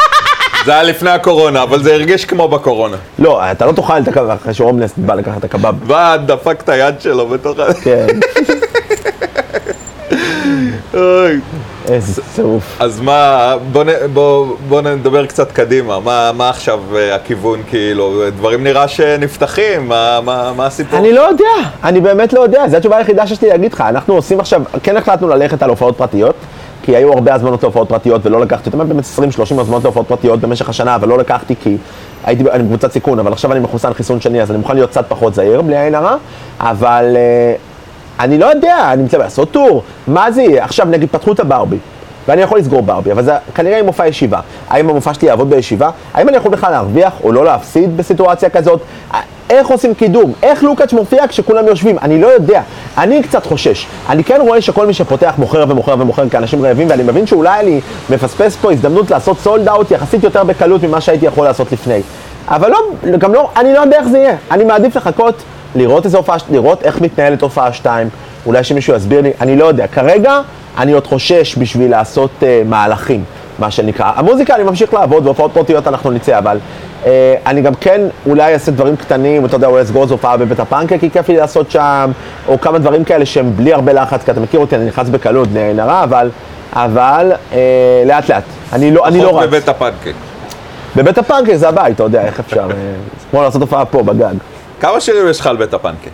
Speaker 2: זה היה לפני הקורונה, אבל זה הרגיש כמו בקורונה.
Speaker 3: לא, אתה לא תאכל את הקבב אחרי שהומלס בא לקחת את הקבב.
Speaker 2: בא, דפק את היד שלו בתוך ה...
Speaker 3: כן,
Speaker 2: אוי.
Speaker 3: איזה צירוף.
Speaker 2: אז מה, בוא, נ- בוא, בוא נדבר קצת קדימה, מה, מה עכשיו אה, הכיוון כאילו, דברים נראה שנפתחים, מה, מה, מה הסיפור?
Speaker 3: אני לא יודע, אני באמת לא יודע, זו התשובה היחידה שיש לי להגיד לך. אנחנו עושים עכשיו, כן החלטנו ללכת על הופעות פרטיות, כי היו הרבה הזמנות להופעות פרטיות ולא לקחתי אותן, באמת 20-30 הזמנות להופעות פרטיות במשך השנה, אבל לא לקחתי כי הייתי בקבוצת סיכון, אבל עכשיו אני מחוסן חיסון שני, אז אני מוכן להיות קצת פחות זהיר, בלי עין הרע, אבל אה, אני לא יודע, אני מצטער, לעשות טור, מה זה יהיה? עכשיו נגיד פתחו את הברבי. ואני יכול לסגור ברבי, אבל זה כנראה עם מופע ישיבה. האם המופע שלי יעבוד בישיבה? האם אני יכול בכלל להרוויח או לא להפסיד בסיטואציה כזאת? איך עושים קידום? איך לוקאץ' מופיע כשכולם יושבים? אני לא יודע. אני קצת חושש. אני כן רואה שכל מי שפותח מוכר ומוכר ומוכר כאנשים רעבים, ואני מבין שאולי אני מפספס פה הזדמנות לעשות סולד אאוט יחסית יותר בקלות ממה שהייתי יכול לעשות לפני. אבל לא, גם לא, אני לא יודע איך זה יהיה. אני מעדיף לחכות, לראות איזה הופעה, לראות איך מתנהלת הופעה 2, אולי שמישהו יסביר לי, אני לא יודע. כרגע אני עוד חושש בשביל לעשות uh, מהלכים, מה שנקרא. המוזיקה, אני ממשיך לעבוד, בהופעות פרטיות אנחנו נצא, אבל uh, אני גם כן אולי אעשה דברים קטנים, אתה יודע, אולי אסגור איזו הופעה בבית הפנקק, כי כיף לי לעשות שם, או כמה דברים כאלה שהם בלי הרבה לחץ, כי אתה מכיר אותי, אני נכנס בקלות, בלי עין הרע, אבל, אבל uh, לאט לאט. אני לא, אני לא רץ.
Speaker 2: בבית הפנקק.
Speaker 3: בבית הפנקק זה הבית, אתה יודע, איך אפשר, אה, כמו לעשות הופעה פה, בגג.
Speaker 2: כמה שירים יש לך על בית הפנקק?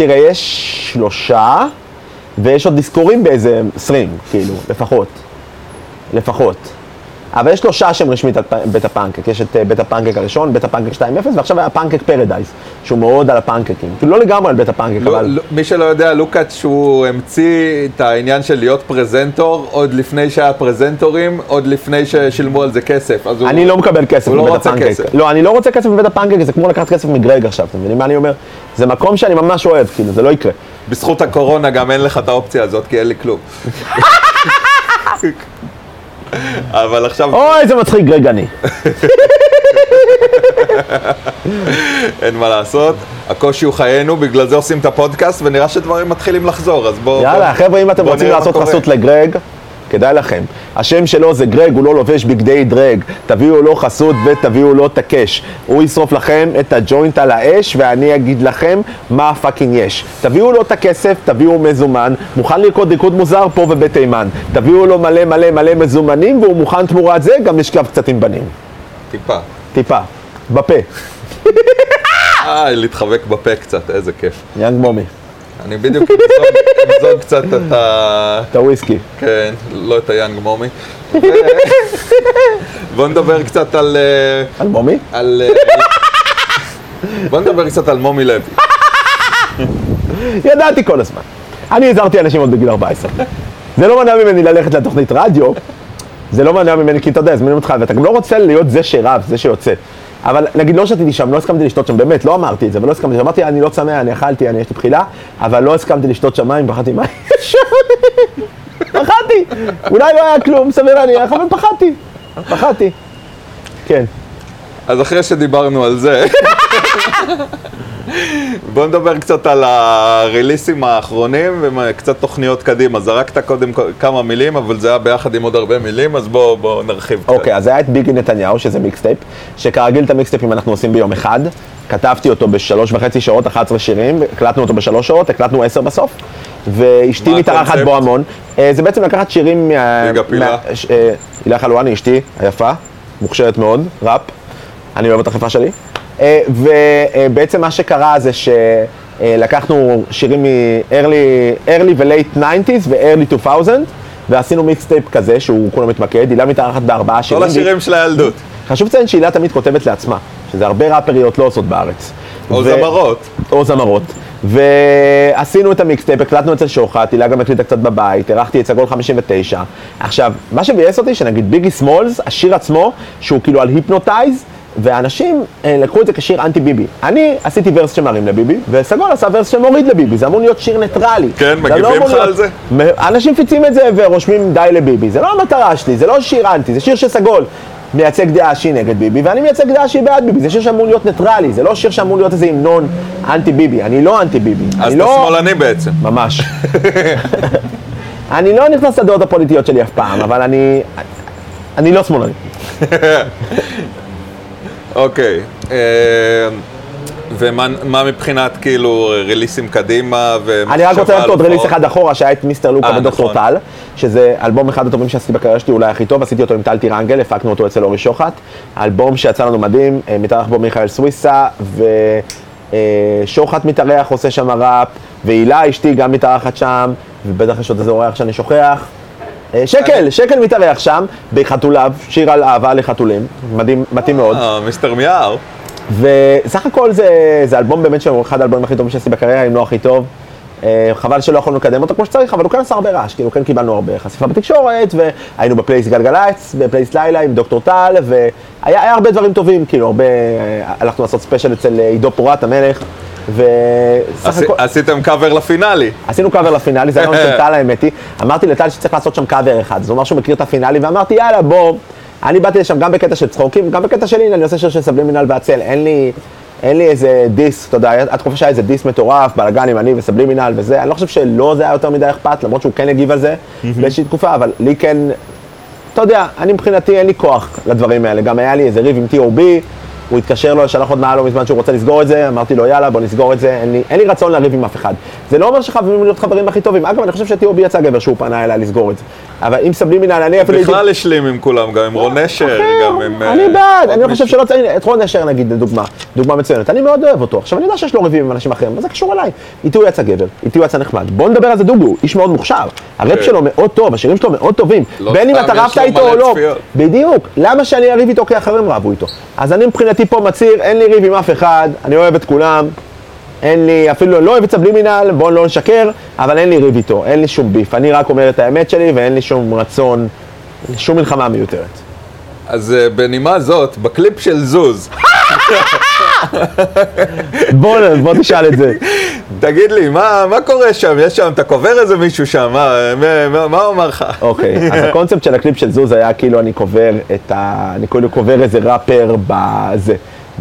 Speaker 3: תראה, יש שלושה, ויש עוד דיסקורים באיזה 20, כאילו, לפחות. לפחות. אבל יש שלושה שהם רשמית על בית הפנקק. יש את אה, בית הפנקק הראשון, בית הפנקק 2.0, ועכשיו היה פנקק פרדייז, שהוא מאוד על הפנקקים. כאילו, לא לגמרי על בית הפנקק,
Speaker 2: לא,
Speaker 3: אבל...
Speaker 2: לא, מי שלא יודע, לוקאץ' הוא המציא את העניין של להיות פרזנטור עוד לפני שהיה פרזנטורים, עוד לפני ששילמו על זה כסף. אז הוא...
Speaker 3: אני לא מקבל כסף
Speaker 2: הוא לא
Speaker 3: בבית
Speaker 2: רוצה
Speaker 3: הפנקק.
Speaker 2: כסף.
Speaker 3: לא, אני לא רוצה כסף בבית הפנקק, זה כמו לקחת כסף מגרג עכשיו, אתם מבינים מה אני אומר? זה מקום שאני ממש אוהב, כאילו, זה לא יקרה.
Speaker 2: בזכות הקורונה גם אין לך את האופציה הזאת, כי אין לי כלום. אבל עכשיו
Speaker 3: אוי, איזה מצחיק גרג אני.
Speaker 2: אין מה לעשות, הקושי הוא חיינו, בגלל זה עושים את הפודקאסט, ונראה שדברים מתחילים לחזור, אז בואו...
Speaker 3: יאללה, חבר'ה, אם אתם רוצים לעשות. חסות לגריש, כדאי לכם. השם שלו זה גריש, הוא לא לובש בגדי דרג. תביאו לו חסות ותביאו לו את הקאש. הוא ישרוף לכם את הג'וינט על האש, ואני אגיד לכם מה fucking יש. תביאו לו את הכסף, תביאו מזומן, מוכן לרקוד ריקוד מוזר פה ובתימן. תביאו לו מלא מלא מלא מזומנים, והוא מוכן תמורת זה גם לשכב קצת עם בנים.
Speaker 2: טיפה.
Speaker 3: טיפה. בפה.
Speaker 2: אה, להתחבק בפה קצת, איזה כיף.
Speaker 3: יאנג מומי.
Speaker 2: אני בדיוק אמזוג- קצת את ה...
Speaker 3: את הוויסקי.
Speaker 2: כן, לא את היאנג מומי. ו- בוא נדבר קצת על... אה,
Speaker 3: על מומי?
Speaker 2: על... אה, בוא נדבר קצת על מומי לוי.
Speaker 3: ידעתי כל הזמן. אני הזהרתי אנשים עוד בגיל 14. זה לא מנע ממני ללכת לתוכנית רדיו, זה לא מנע ממני, כי אתה יודע, הזמינים אותך, ואתה גם לא רוצה להיות זה שרב, זה שיוצא. אבל נגיד, לא שתיתי שם, לא הסכמתי לשתות שם, באמת, לא אמרתי את זה, ולא הסכמתי, אמרתי, אני לא צמא, אני אכלתי, אני יש לי בחילה, אבל לא הסכמתי לשתות שם מים, פחדתי מים. פחדתי, אולי לא היה כלום, סביר להניח, אבל פחדתי, פחדתי. כן.
Speaker 2: אז אחרי שדיברנו על זה, בוא נדבר קצת על הריליסים האחרונים וקצת תוכניות קדימה. זרקת קודם כמה מילים, אבל זה היה ביחד עם עוד הרבה מילים, אז בוא, בוא נרחיב.
Speaker 3: אוקיי, אז היה את ביגי נתניהו, שזה מיקסטייפ, שכרגיל את המיקסטייפים אנחנו עושים ביום אחד. כתבתי אותו בשלוש וחצי שעות, 11 שירים, הקלטנו אותו בשלוש שעות, הקלטנו עשר בסוף. ואשתי מתארחת? בו המון. אה, זה בעצם לקחת שירים מה...
Speaker 2: רגע, פילה.
Speaker 3: אה, הילה חלואני, אשתי, היפה, מוכשרת מאוד, ראפ. אני אוהב את החיפה שלי. אה, ובעצם מה שקרה זה שלקחנו שירים מ-early early ו-late 90's ו-early 2000 ועשינו מיקסטייפ כזה שהוא כולו מתמקד, הילה מתארחת בארבעה שירים.
Speaker 2: כל השירים של הילדות.
Speaker 3: חשוב לציין שהילה תמיד כותבת לעצמה, שזה הרבה ראפריות לא עושות בארץ.
Speaker 2: או
Speaker 3: ו-
Speaker 2: זמרות.
Speaker 3: או זמרות. ועשינו את המיקסטייפ, הקלטנו אצל שוחט, הילה גם הקליטה קצת בבית, אירחתי את סגול 59. עכשיו, מה שביאס אותי, שנגיד ביגי סמולס, השיר עצמו, שהוא כאילו על היפנוטייז, ואנשים אה, לקחו את זה כשיר אנטי ביבי. אני עשיתי verse שמרים לביבי, וסגול עשה verse שמוריד לביבי, זה אמור להיות שיר ניטרלי.
Speaker 2: כן, מגיבים
Speaker 3: לא אמור
Speaker 2: לך
Speaker 3: להיות-
Speaker 2: על זה?
Speaker 3: אנשים מפיצים את זה ורושמים די לביבי, זה לא המטרה שלי, זה לא שיר אנטי, זה שיר שסגול מייצג דעה שהיא נגד ביבי, ואני מייצג דעה שהיא בעד ביבי, זה שיר שאמור להיות ניטרלי, זה לא שיר שאמור להיות איזה המנון אנטי ביבי, אני לא אנטי ביבי,
Speaker 2: אז אתה
Speaker 3: לא...
Speaker 2: שמאלני בעצם.
Speaker 3: ממש. אני לא נכנס לדעות הפוליטיות שלי אף פעם, אבל אני... אני לא שמאלני.
Speaker 2: אוקיי. אה, ומה מה מבחינת כאילו ריליסים קדימה ומחשבה
Speaker 3: אני רק רוצה ללכת עוד רליס
Speaker 2: הופעות?
Speaker 3: אחד אחורה, שהיה את מיסטר לוקה
Speaker 2: אה,
Speaker 3: ודוקטור
Speaker 2: נכון.
Speaker 3: טל, שזה אלבום אחד הטובים שעשיתי בקריירה שלי, אולי הכי טוב, עשיתי אותו עם טל טירנגל, הפקנו אותו אצל אורי שוחט. אלבום שיצא לנו מדהים, אה, מתארח בו מיכאל סוויסה, ושוחט מתארח, עושה שם ראפ, והילה אשתי גם מתארחת שם, ובטח יש עוד איזה אורח שאני שוכח. אה, שקל, שקל מתארח שם, בחתוליו, שיר על אהבה לחתולים, מדהים, מתאים מאוד.
Speaker 2: אה, מיסטר מיאר.
Speaker 3: וסך הכל זה, זה אלבום באמת שהוא אחד האלבומים הכי טובים שעשיתי בקריירה, אם לא הכי טוב. אה, חבל שלא יכולנו לקדם אותו כמו שצריך, אבל הוא כן עשה הרבה רעש, כאילו כן קיבלנו הרבה חשיפה בתקשורת, והיינו בפלייליסט גלגלצ, בפלייליסט לילה עם דוקטור טל, והיה היה הרבה דברים טובים, כאילו הרבה, אה, הלכנו לעשות special אצל אה, עידו פורט המלך, וסך
Speaker 2: עשי-
Speaker 3: הכל,
Speaker 2: עשיתם קאבר לפינאלי.
Speaker 3: עשינו קאבר לפינאלי, זה היה של טל האמת היא, אמרתי לטל שצריך לעשות שם קאבר אחד, אז הוא אמר שהוא מכיר את הפינאלי, ואמרתי יאללה בוא, אני באתי לשם גם בקטע של צחוקים, גם בקטע שלי, הנה, אני עושה שיר של סבלימינל והצל, אין לי, אין לי איזה דיס, אתה יודע, עד תקופה שהיה איזה דיס מטורף, בלאגן עם אני וסבלימינל וזה, אני לא חושב שלא זה היה יותר מדי אכפת, למרות שהוא כן הגיב על זה באיזושהי תקופה, אבל לי כן, אתה יודע, אני מבחינתי אין לי כוח לדברים האלה, גם היה לי איזה ריב עם T.O.B, הוא התקשר לו, שלח הודעה לא מזמן שהוא רוצה לסגור את זה, אמרתי לו יאללה בוא נסגור את זה, אין לי, אין לי רצון לריב עם אף אחד. זה לא אומר שחייבים להיות חברים הכי טובים, אגב אני חושב ש-T.O.B יצא גבר שהוא פנה אליי לסגור את זה. אבל אם סבלימינל, אני אפילו.
Speaker 2: בכלל השלים עם כולם, גם עם רון נשר, גם עם... אה,
Speaker 3: אני בעד,
Speaker 2: עוד
Speaker 3: אני לא חושב. שלא צריך, את רון נשר נגיד לדוגמה, דוגמה מצוינת, אני מאוד אוהב אותו. עכשיו אני יודע שיש לו ריבים עם אנשים אחרים, אבל זה קשור אליי. איתי הוא יצא גבר, איתי הוא יצא נחמד. בוא נדבר על זה דוגו, איש מאוד מוכשר. הראפ
Speaker 2: כן.
Speaker 3: שלו מאוד טוב, השירים שלו מאוד טובים.
Speaker 2: לא
Speaker 3: בין אם אתה רבת איתו או לא. בדיוק. למה שאני אריב איתו כי אחרים רבו איתו? אז אני מבחינתי פה מצהיר, אין לי ריב עם אף אחד, אני אוהב את כולם. אין לי, אפילו לא אוהב את סבלימינל, בואו לא נשקר, אבל אין לי ריב איתו, אין לי שום ביף. אני רק אומר את האמת שלי ואין לי שום רצון, שום מלחמה מיותרת.
Speaker 2: אז אה, בנימה זאת, בקליפ של זוז,
Speaker 3: בוא, בוא תשאל את זה.
Speaker 2: תגיד לי, מה מה קורה שם? יש שם, אתה קובר איזה מישהו שם, מה- מה- מה הוא אמר לך?
Speaker 3: אוקיי, אז הקונספט של הקליפ של זוז היה כאילו אני קובר את ה... אני כאילו קובר איזה ראפר בזה.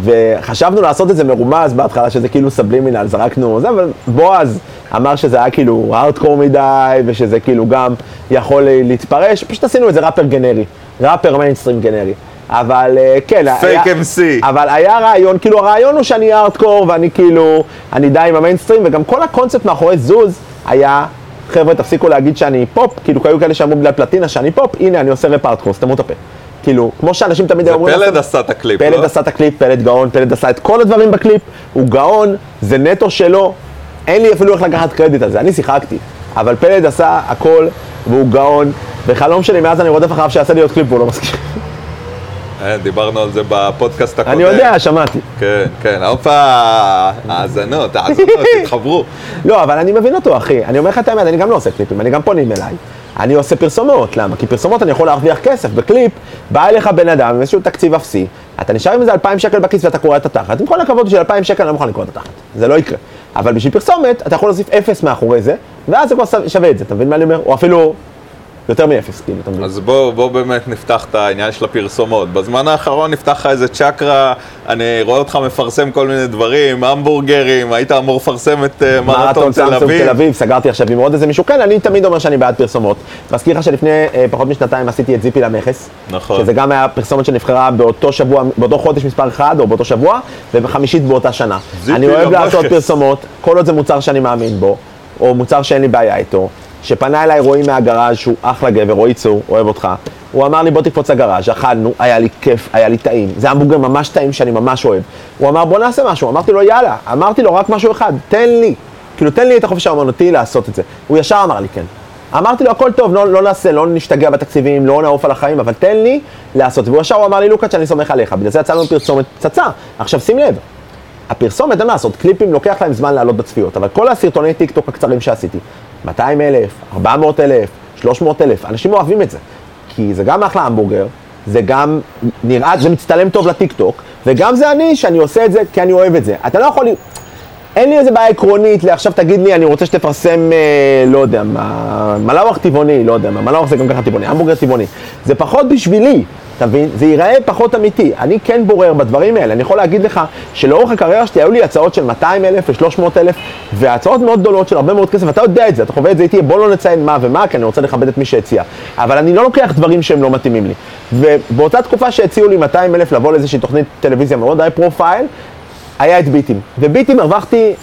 Speaker 3: וחשבנו לעשות את זה מרומז בהתחלה, שזה כאילו סבלימינל, זרקנו זה, אבל בועז אמר שזה היה כאילו הארדקור מדי, ושזה כאילו גם יכול להתפרש, פשוט עשינו איזה ראפר גנרי, ראפ מיינסטרים גנרי. אבל אה, כן, fake
Speaker 2: MC.
Speaker 3: אבל היה רעיון, כאילו הרעיון הוא שאני הארדקור ואני כאילו, אני די עם המיינסטרים, וגם כל הקונספט מאחורי זוז היה, חבר'ה תפסיקו להגיד שאני פופ, כאילו היו כאלה שאמרו בגלל פלטינה שאני פופ, הנה אני עושה רפ הארדקור, סתמו את הפה. כאילו, כמו שאנשים תמיד אומרים...
Speaker 2: פלד עשה את הקליפ,
Speaker 3: פלד
Speaker 2: לא?
Speaker 3: עשה את הקליפ, פלד גאון, פלד עשה את כל הדברים בקליפ, הוא גאון, זה נטו שלו, אין לי אפילו איך לקחת קרדיט על זה, אני שיחקתי, אבל פלד עשה הכל, והוא גאון, וחלום שלי מאז אני רודף אחריו שיעשה לי עוד קליפ והוא לא מסכים.
Speaker 2: אה, דיברנו על זה בפודקאסט הקודם.
Speaker 3: אני יודע, שמעתי.
Speaker 2: כן, כן, הופה, האזנות, האזנות, תתחברו.
Speaker 3: לא, אבל אני מבין אותו, אחי. אני אומר לך את האמת, אני גם לא עושה קליפים, אני גם פונים אליי. אני עושה פרסומות, למה? כי פרסומות אני יכול להרוויח כסף. בקליפ, בא אליך בן אדם עם איזשהו תקציב אפסי, אתה נשאר עם איזה 2,000 שקל בכיס ואתה קורע את התחת. עם כל הכבוד בשביל 2,000 שקל אני לא מוכן לקרוע את התחת. זה לא יקרה. אבל בשביל פרסומת, אתה יכול להוסיף אפס מאחורי זה, ואז זה כבר שווה את זה, אתה מבין מה אני אומר? או אפילו יותר מאפס, כאילו, אתה מבין?
Speaker 2: אז בוא, בוא באמת נפתח את העניין של הפרסומות. בזמן האחרון נפתח לך איזה צ'קרה, אני רואה אותך מפרסם כל מיני דברים, המבורגרים, היית אמור לפרסם את אה, מרתון תל אביב.
Speaker 3: תל אביב, סגרתי עכשיו עם עוד איזה מישהו, כן, אני תמיד אומר שאני בעד פרסומות. מזכיר לך שלפני אה, פחות משנתיים עשיתי את זיפי למכס.
Speaker 2: נכון.
Speaker 3: שזה גם היה פרסומת שנבחרה באותו שבוע, באותו חודש מספר אחד, או באותו שבוע, ובחמישית באותה שנה.
Speaker 2: זיפי
Speaker 3: אני אוהב
Speaker 2: למכס.
Speaker 3: לעשות פרסומות, כל עוד זה מוצר שאני מאמין בו, או מוצר שאין לי בעיה איתו. שפנה אליי רועי מהגראז' שהוא אחלה גבר, רועי צור, אוהב אותך. הוא אמר לי בוא תקפוץ לגראז', אכלנו, היה לי כיף, היה לי טעים. זה המבורגר ממש טעים שאני ממש אוהב. הוא אמר בוא נעשה משהו, אמרתי לו יאללה, אמרתי לו רק משהו אחד, תן לי. כאילו תן לי את החופש האמנותי לעשות את זה. הוא ישר אמר לי כן. אמרתי לו הכל טוב, לא, לא נעשה, לא נשתגע בתקציבים, לא נעוף על החיים, אבל תן לי לעשות. והוא ישר אמר לי לוקאץ' אני סומך עליך, בגלל זה יצאה לנו פרסומת פצצה. עכשיו שים לב, הפרסומת, אין מה לעשות, קליפים לוקח להם זמן לעלות בצפיות, אבל כל הסרטוני טיק טוק הקצרים שעשיתי, 200 אלף, 400 אלף, 300 אלף, אנשים אוהבים את זה. כי זה גם אחלה המבורגר, זה גם נראה, זה מצטלם טוב לטיק טוק, וגם זה אני שאני עושה את זה כי אני אוהב את זה. אתה לא יכול... אין לי איזה בעיה עקרונית לעכשיו תגיד לי, אני רוצה שתפרסם, אה, לא יודע, מה, מלאווח טבעוני, לא יודע, מה, מלאווח זה גם ככה טבעוני, המבורגר טבעוני. זה פחות בשבילי, אתה מבין? זה ייראה פחות אמיתי. אני כן בורר בדברים האלה. אני יכול להגיד לך שלאורך הקריירה שלי היו לי הצעות של 200 אלף ו-300 אלף, והצעות מאוד גדולות של הרבה מאוד כסף, אתה יודע את זה, אתה חווה את זה איתי, בוא לא נציין מה ומה, כי אני רוצה לכבד את מי שהציע. אבל אני לא לוקח דברים שהם לא מתאימים לי. ובאותה תקופה שהציעו לי 200 אלף לבוא לאיזושהי תוכנית טלוויזיה מאוד היי פרופייל, היה את ביטים. וביטים הרווחתי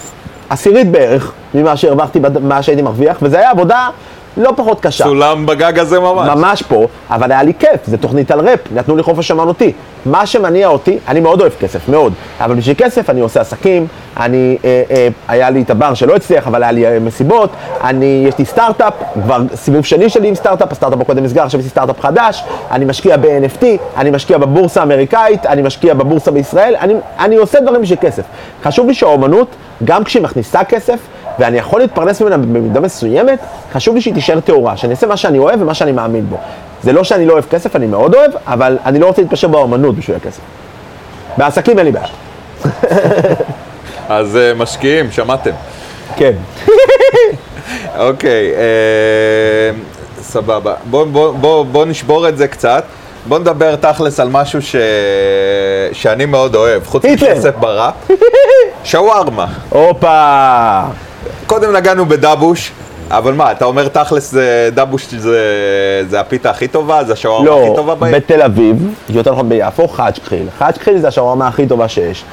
Speaker 3: עשירית בערך ממה שהרווחתי, מה שהייתי מרוויח, וזו הייתה עבודה לא פחות קשה.
Speaker 2: סולם בגג הזה ממש.
Speaker 3: ממש פה, אבל היה לי כיף, זה תוכנית על ראפ, נתנו לי חופש אמנותי. מה שמניע אותי, אני מאוד אוהב כסף, מאוד, אבל בשביל כסף אני עושה עסקים, אני, אה, אה, היה לי את הבר שלא הצליח, אבל היה לי אה, מסיבות, אני, יש לי סטארט-אפ, כבר סיבוב שני שלי עם סטארט-אפ, הסטארט-אפ הקודם נסגר, עכשיו יש לי סטארט-אפ חדש, אני משקיע ב-NFT, אני משקיע בבורסה האמריקאית, אני משקיע בבורסה בישראל, אני, אני עושה דברים בשביל כסף. חשוב לי שהאומנות, גם כשהיא מכניסה כסף, ואני יכול להתפרנס ממנה במידה מסוימת, חשוב לי שהיא תישאר טהורה, שאני אעשה מה שאני אוהב ומה שאני מאמין בו. זה לא שאני לא אוהב כסף, אני מאוד אוהב, אבל אני לא רוצה להתפשר באומנות בשביל הכסף. בעסקים אין לי בעיה.
Speaker 2: אז אה, משקיעים, שמעתם.
Speaker 3: כן.
Speaker 2: אוקיי, אה, סבבה. בוא, בוא, בוא, בוא נשבור את זה קצת. בוא נדבר תכלס על משהו ש... שאני מאוד אוהב, חוץ. מכסף בראפ. שווארמה.
Speaker 3: הופה.
Speaker 2: קודם נגענו בדבוש, אבל מה, אתה אומר תכלס זה- דבוש זה, זה הפיתה הכי טובה? זה השווארמה הכי
Speaker 3: לא,
Speaker 2: טובה בעיר?
Speaker 3: בתל אביב, יותר נכון ביפו, חאג'קחיל. חאג'קחיל זה השווארמה הכי טובה שיש.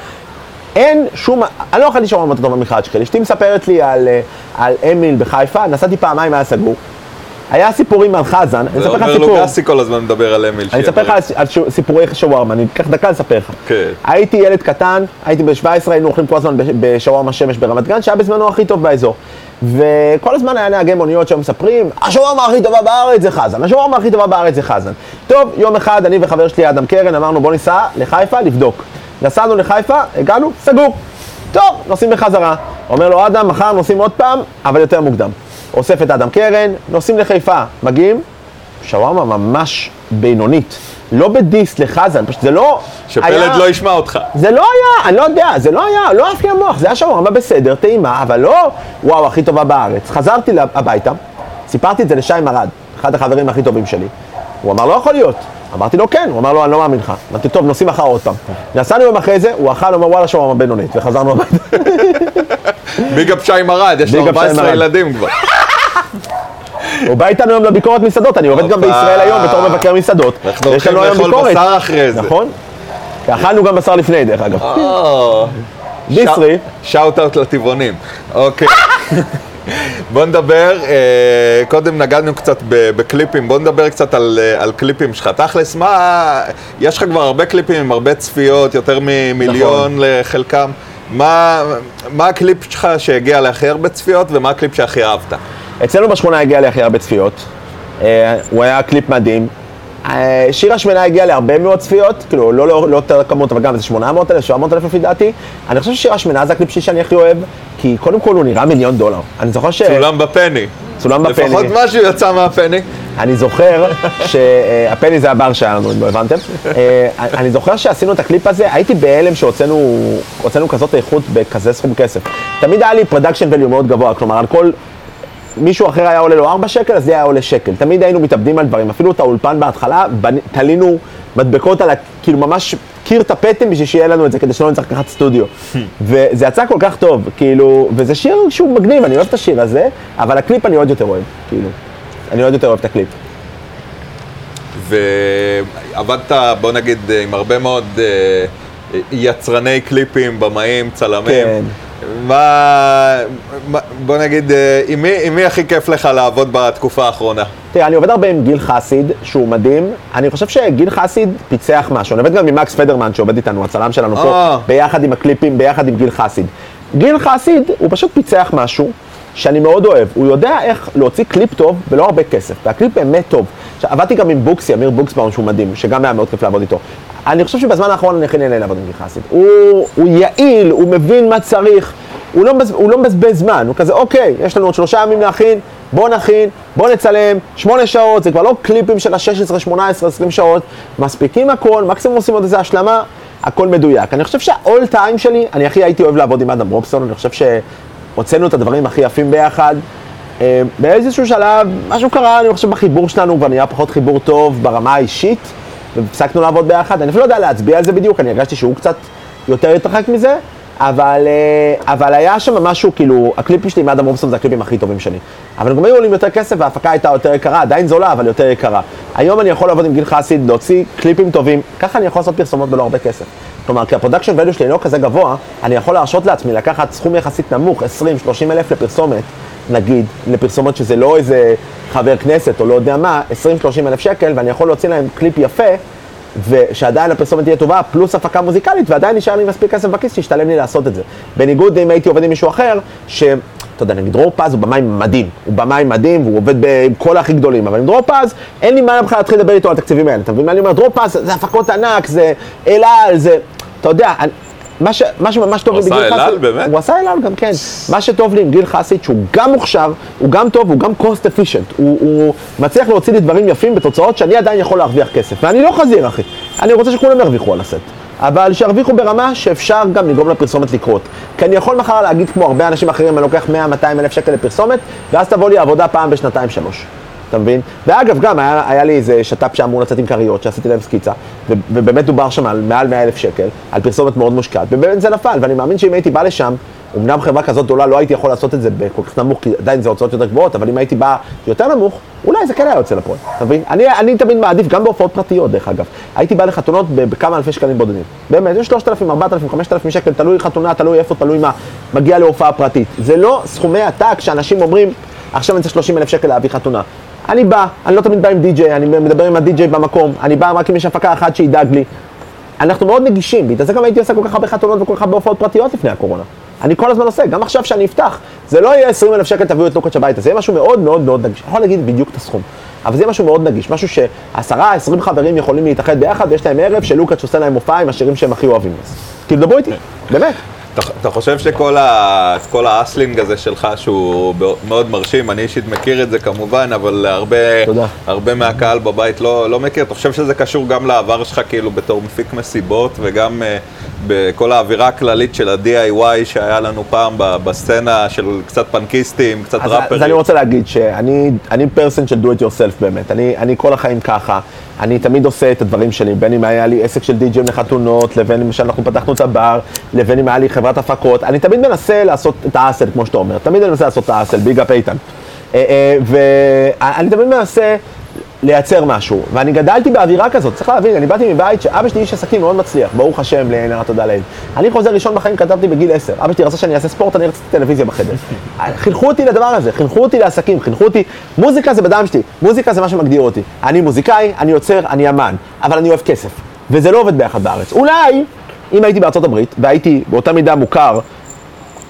Speaker 3: אין שום, אני לא אכלתי שווארמה יותר טובה מחאג'קחיל. אשתי מספרת לי על, אה, על אמיל בחיפה, נסעתי פעמיים, היה סגור. היה סיפורים על חזן, אני אספר לך סיפור.
Speaker 2: גסי כל הזמן מדבר על אמיל.
Speaker 3: אני אספר לך. על, סיפורי שווארמה, אני אקח דקה לספר לך.
Speaker 2: כן.
Speaker 3: הייתי ילד קטן, הייתי ב-17, היינו אוכלים כל הזמן בשווארמה שמש ברמת גן, שהיה בזמנו הכי טוב באזור. וכל הזמן היה נהגי מוניות שהיו מספרים, השווארמה הכי טובה בארץ זה חזן, השווארמה הכי טובה בארץ זה חזן. טוב, יום אחד אני וחבר שלי אדם קרן אמרנו בוא ניסע לחיפה לבדוק. נסענו לחיפה, הגענו, סגור. טוב, נוסעים בחזרה. אומר לו אדם, מחר נוסעים עוד פעם, אבל יותר מוקדם. אוסף את אדם קרן, נוסעים לחיפה, מגיעים, שווארמה ממש בינונית. לא בדיס לחזן, פשוט זה לא...
Speaker 2: שפלד
Speaker 3: היה-
Speaker 2: לא ישמע אותך.
Speaker 3: זה לא היה, אני לא יודע, זה לא היה, לא עף לי המוח, זה היה שווארמה בסדר, טעימה, אבל לא, וואו, הכי טובה בארץ. חזרתי הביתה, סיפרתי את זה לשי מרד, אחד החברים הכי טובים שלי. הוא אמר, לא יכול להיות. אמרתי לו, כן. הוא אמר לו, אני לא מאמין לך. אמרתי, טוב, נוסעים מחר עוד פעם. נסענו יום אחרי זה, הוא אכל, הוא אמר, וואלה, שווארמה בינונית, וחזרנו הביתה.
Speaker 2: big up שי מרד, יש לו
Speaker 3: big up שי
Speaker 2: 14
Speaker 3: מרד.
Speaker 2: ילדים כבר.
Speaker 3: הוא בא איתנו היום לביקורת מסעדות, אני עובד גם. בישראל היום בתור מבקר מסעדות.
Speaker 2: אנחנו הולכים לאכול. בשר אחרי זה.
Speaker 3: נכון. אכלנו גם בשר לפני, דרך אגב.
Speaker 2: או,
Speaker 3: ביסרי.
Speaker 2: shout out לטבעונים. אוקיי. בוא נדבר, אה, קודם נגענו קצת בקליפים, בוא נדבר קצת על, אה, על קליפים שלך. תכלס, מה, יש לך כבר הרבה קליפים עם הרבה צפיות, יותר ממיליון
Speaker 3: נכון.
Speaker 2: לחלקם. מה, מה הקליפ שלך שהגיע להכי הרבה צפיות ומה הקליפ שהכי אהבת?
Speaker 3: אצלנו בשכונה הגיע לי הכי הרבה צפיות. אה, הוא היה קליפ מדהים. אה, שיר השמנה הגיע להרבה מאוד צפיות, כאילו לא לא לא יותר כמות, אבל גם איזה 800 אלף, 700 אלף לפי דעתי. אני חושב ששיר השמנה זה הקליפ שלי שאני הכי אוהב, כי קודם כל הוא נראה מיליון דולר. אני זוכר ש...
Speaker 2: צולם בפני.
Speaker 3: צולם בפני.
Speaker 2: לפחות משהו יצא מהפני.
Speaker 3: אני זוכר שהפני זה הבר שהיה לנו, אם לא הבנתם. אה, אני זוכר שעשינו את הקליפ הזה, הייתי בהלם שהוצאנו הוצאנו כזאת איכות בכזה סכום כסף. תמיד היה לי production value מאוד גבוה, כלומר על כל מישהו אחר היה עולה לו 4 שקל, אז זה היה עולה שקל. תמיד היינו מתאבדים על דברים. אפילו את האולפן בהתחלה, תלינו מדבקות על ה... כאילו ממש קיר טפטים בשביל שיהיה לנו את זה, כדי שלא נצטרך לקחת סטודיו. וזה יצא כל כך טוב, כאילו, וזה שיר שהוא מגניב, אני אוהב את השיר הזה, אבל הקליפ אני עוד יותר אוהב, כאילו. אני עוד יותר אוהב את הקליפ.
Speaker 2: ועבדת, בוא נגיד, עם הרבה מאוד אה, יצרני קליפים, במאים, צלמים.
Speaker 3: כן.
Speaker 2: מה, בוא נגיד, אה, עם מי, עם מי הכי כיף לך לעבוד בתקופה האחרונה?
Speaker 3: תראה, אני עובד הרבה עם גיל חסיד, שהוא מדהים. אני חושב שגיל חסיד פיצח משהו. אני עובד גם עם מקס פדרמן, שעובד איתנו, הצלם שלנו
Speaker 2: אה.
Speaker 3: פה, ביחד עם הקליפים, ביחד עם גיל חסיד. גיל חסיד, הוא פשוט פיצח משהו שאני מאוד אוהב. הוא יודע איך להוציא קליפ טוב ולא הרבה כסף, והקליפ באמת טוב. עכשיו, עבדתי גם עם בוקסי, אמיר בוקסבאום, שהוא מדהים, שגם היה מאוד כיף לעבוד איתו. אני חושב שבזמן האחרון אני הכי נהנה לעבוד עם גיל חסיד. הוא, הוא יעיל, הוא מבין מה צריך. הוא לא, מבז- הוא לא מבזבז זמן, הוא כזה, אוקיי, יש לנו עוד שלושה ימים להכין, בוא נכין, בוא נצלם, שמונה שעות, זה כבר לא קליפים של ה-16, 18, 20 שעות, מספיקים הכל, מקסימום עושים עוד איזה השלמה, הכל מדויק. אני חושב שהאול טיים שלי, אני הכי הייתי אוהב לעבוד עם אדם רובסון, אני חושב שהוצאנו את הדברים הכי יפים ביחד. אה, באיזשהו שלב, משהו קרה, אני חושב בחיבור שלנו כבר נהיה פחות חיבור טוב ברמה האישית, והפסקנו לעבוד ביחד. אני אפילו לא יודע להצביע על זה בדיוק, אני הרגשתי שהוא קצת יותר התרחק מזה, אבל, אה, אבל היה שם משהו, כאילו, הקליפים שלי עם אדם רובסון זה הקליפים הכי טובים שלי. אבל גם היו עולים יותר כסף וההפקה הייתה יותר יקרה, עדיין זולה, אבל יותר יקרה. היום אני יכול לעבוד עם גיל חסיד, להוציא קליפים טובים, ככה אני יכול לעשות פרסומות בלא הרבה כסף. כלומר, כי ה production value שלי לא כזה גבוה, אני יכול להרשות לעצמי לקחת סכום יחסית נמוך, 20-30 אלף לפרסומת, נגיד, לפרסומות שזה לא איזה חבר כנסת או לא יודע מה, 20-30 אלף שקל, ואני יכול להוציא להם קליפ יפה, ושעדיין הפרסומת תהיה טובה, פלוס הפקה מוזיקלית, ועדיין נשאר לי מספיק כסף בכיס שישתלם לי לעשות את זה. בניגוד אם הייתי עובד עם מישהו אחר, ש... אתה יודע, נגיד דרור פז הוא במאי מדהים, הוא במאי מדהים והוא עובד עם כל הכי גדולים, אבל עם דרור פז אין לי מה בכלל להתחיל לדבר איתו על התקציבים האלה, אתה מבין מה אני אומר? דרור פז זה הפקות ענק, זה אל על, זה, אתה יודע, מה, ש, מה שממש טוב
Speaker 2: הוא
Speaker 3: לי בגיל
Speaker 2: עשה
Speaker 3: חסיד,
Speaker 2: אל על, באמת?
Speaker 3: הוא עשה אל על גם כן, מה שטוב לי עם גיל חסיד שהוא גם מוכשר, הוא גם טוב, הוא גם cost efficient, הוא, הוא מצליח להוציא לי דברים יפים בתוצאות שאני עדיין יכול להרוויח כסף, ואני לא חזיר אחי, אני רוצה שכולם ירוויחו על הסט. אבל שירוויחו ברמה שאפשר גם לגרום לפרסומת לקרות. כי אני יכול מחר להגיד כמו הרבה אנשים אחרים, אני לוקח 100-200 אלף שקל לפרסומת, ואז תבוא לי עבודה פעם בשנתיים שלוש. אתה מבין? ואגב, גם היה, היה לי איזה שת"פ שאמור לצאת עם כריות, שעשיתי להם סקיצה, ובאמת דובר שם על מעל 100 אלף שקל, על פרסומת מאוד מושקעת, ובאמת זה נפל, ואני מאמין שאם הייתי בא לשם, אמנם חברה כזאת גדולה לא הייתי יכול לעשות את זה בכל כך נמוך, כי עדיין זה הוצאות יותר גבוהות, אבל אם הייתי בא יותר נמוך, אולי זה כן היה יוצא לפועל, אתה מבין? אני, אני תמיד מעדיף, גם בהופעות פרטיות דרך אגב, הייתי בא לחתונות בכמה אלפי שקלים בודדים. באמת, זה 3,000, 4,000, 5,000 שקל, תלוי חתונה, תלוי איפה, תלוי מה, מגיע להופעה פרטית. זה לא סכומי עתק שאנשים אומרים, עכשיו אני צריך 30 אלף שקל להביא חתונה. אני בא, אני לא תמיד בא עם די-ג'יי, אני מדבר עם הדי-ג'יי במקום, אני בא רק אם יש הפקה אחת שידאג לי. אנחנו מאוד נגישים, בגלל זה גם הייתי עושה כל כך הרבה חתונות וכל כך הרבה הופעות פרטיות לפני הקורונה. אני כל הזמן עושה, גם עכשיו שאני אפתח, זה לא יהיה 20 אלף שקל תביאו את לוקאץ' הביתה, זה יהיה משהו מאוד מאוד מאוד נגיש. אני יכול להגיד בדיוק את הסכום, אבל זה יהיה משהו מאוד נגיש, משהו שעשרה, עשרים חברים יכולים להתאחד ביחד, ויש להם ערב שלוקאץ' עושה להם מופע עם השירים שהם הכי אוהבים. אז כאילו דברו איתי, באמת.
Speaker 2: אתה, אתה חושב שכל ה, כל האסלינג הזה שלך, שהוא מאוד מרשים, אני אישית מכיר את זה כמובן, אבל הרבה, מהקהל בבית לא, לא מכיר. אתה חושב שזה קשור גם לעבר שלך כאילו בתור מפיק מסיבות, וגם uh, בכל האווירה הכללית של ה-DIY שהיה לנו פעם בסצנה של קצת פנקיסטים, קצת
Speaker 3: אז,
Speaker 2: ראפרים?
Speaker 3: אז אני רוצה להגיד שאני אני פרסן של do it yourself באמת, אני, אני כל החיים ככה, אני תמיד עושה את הדברים שלי, בין אם היה לי עסק של די.ג'ים לחתונות, לבין אם שאנחנו פתחנו את הבר, לבין אם היה לי חברת הפקות, אני תמיד מנסה לעשות את האסל, כמו שאתה אומר, תמיד אני מנסה לעשות את האסל, ביג אפ איתן. אה, אה, ואני תמיד מנסה לייצר משהו, ואני גדלתי באווירה כזאת, צריך להבין, אני באתי מבית שאבא שלי איש עסקים מאוד מצליח, ברוך השם, לעין הרע תודה לאל. אני חוזר ראשון בחיים, כתבתי בגיל 10, אבא שלי רצה שאני אעשה ספורט, אני רציתי טלוויזיה בחדר. חינכו אותי לדבר הזה, חינכו אותי לעסקים, חינכו אותי, מוזיקה זה בדם שלי, מוזיקה זה מה שמגדיר אותי. אני מוזיקאי, אני יוצר, אני אמן, אבל אני אוהב כסף, וזה לא עובד ביחד בארץ. אולי, אם הייתי בארצות הברית, והייתי באותה מידה מוכר,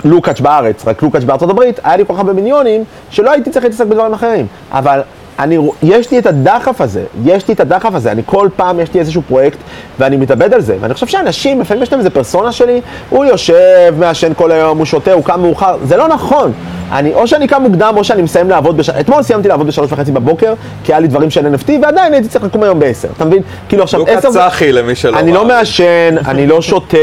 Speaker 3: לוקאץ' בארץ, רק לוקאץ' בארצות הברית, היה לי כל כך הרבה מיליונים, שלא הייתי צריך להתעסק בדברים אחרים. אבל אני, יש לי את הדחף הזה, יש לי את הדחף הזה, אני כל פעם יש לי איזשהו פרויקט ואני מתאבד על זה. ואני חושב שאנשים, לפעמים יש להם איזה פרסונה שלי, הוא יושב, מעשן כל היום, הוא שותה, הוא קם מאוחר, זה לא נכון. אני, או שאני קם מוקדם, או שאני מסיים לעבוד בשעה, אתמול סיימתי לעבוד בשלוש וחצי בבוקר, כי היה לי דברים של NFT, ועדיין הייתי צריך לקום היום בעשר, אתה מבין? כאילו עכשיו,
Speaker 2: לוקה
Speaker 3: עשר...
Speaker 2: צחי למי שלא
Speaker 3: אני לא. מעשן, אני לא שותה,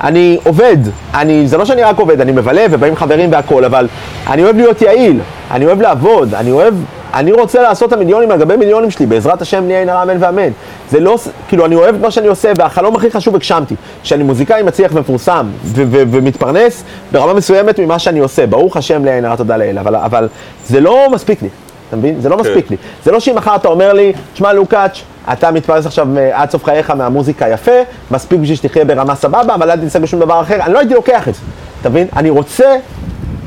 Speaker 3: אני עובד. אני, זה לא שאני רק עובד, אני מבלה ובאים חברים והכול, אבל אני אוהב להיות יעיל, אני אוהב לעבוד, אני אוהב... אני רוצה לעשות את המיליונים על גבי מיליונים שלי, בעזרת השם נהיה עין הרע אמן ואמן. זה לא, כאילו, אני אוהב את מה שאני עושה, והחלום הכי חשוב הגשמתי, שאני מוזיקאי מצליח ומפורסם, ו- ו- ומתפרנס ברמה מסוימת ממה שאני עושה. ברוך השם נהיה עין הרע תודה לאל, אבל, אבל זה לא מספיק לי, אתה מבין? זה לא מספיק לי. זה לא שאם מחר אתה אומר לי, תשמע לוקאץ', אתה מתפרנס עכשיו אה, עד סוף חייך מהמוזיקה יפה, מספיק בשביל שתחיה ברמה סבבה, אבל אל תתעסק בשום דבר אחר, אני לא הייתי לוקח את זה, אתה מבין? אני רוצה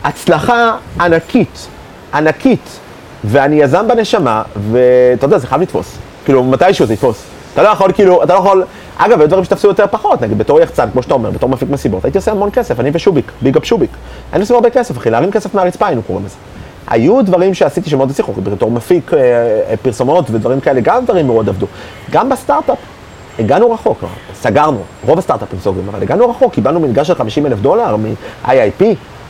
Speaker 3: הצלחה ענקית, ענקית, ואני יזם בנשמה, ואתה יודע, זה חייב לתפוס. כאילו, מתישהו זה יתפוס. אתה לא יכול, כאילו, אתה לא יכול... אגב, יש דברים שתפסו יותר פחות, נגיד בתור יחצן, כמו שאתה אומר, בתור מפיק מסיבות, הייתי עושה המון כסף, אני ושוביק, ביג אפ שוביק. היינו עושים הרבה כסף, אחי, להרים כסף מהרצפה היינו קוראים לזה. היו דברים שעשיתי שמאוד הצליחו, בתור מפיק אה, אה, פרסומות ודברים כאלה, גם דברים מאוד עבדו. גם בסטארט-אפ, הגענו רחוק, לא, סגרנו, רוב הסטארט-אפים סוגרים, אבל הגענו רחוק, קיבלנו מלגה של 50 אלף דולר מ-IIP,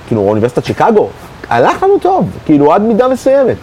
Speaker 3: כאילו אוניברסיטת שיקגו, הלך לנו טוב, כאילו עד מידה מסוימת.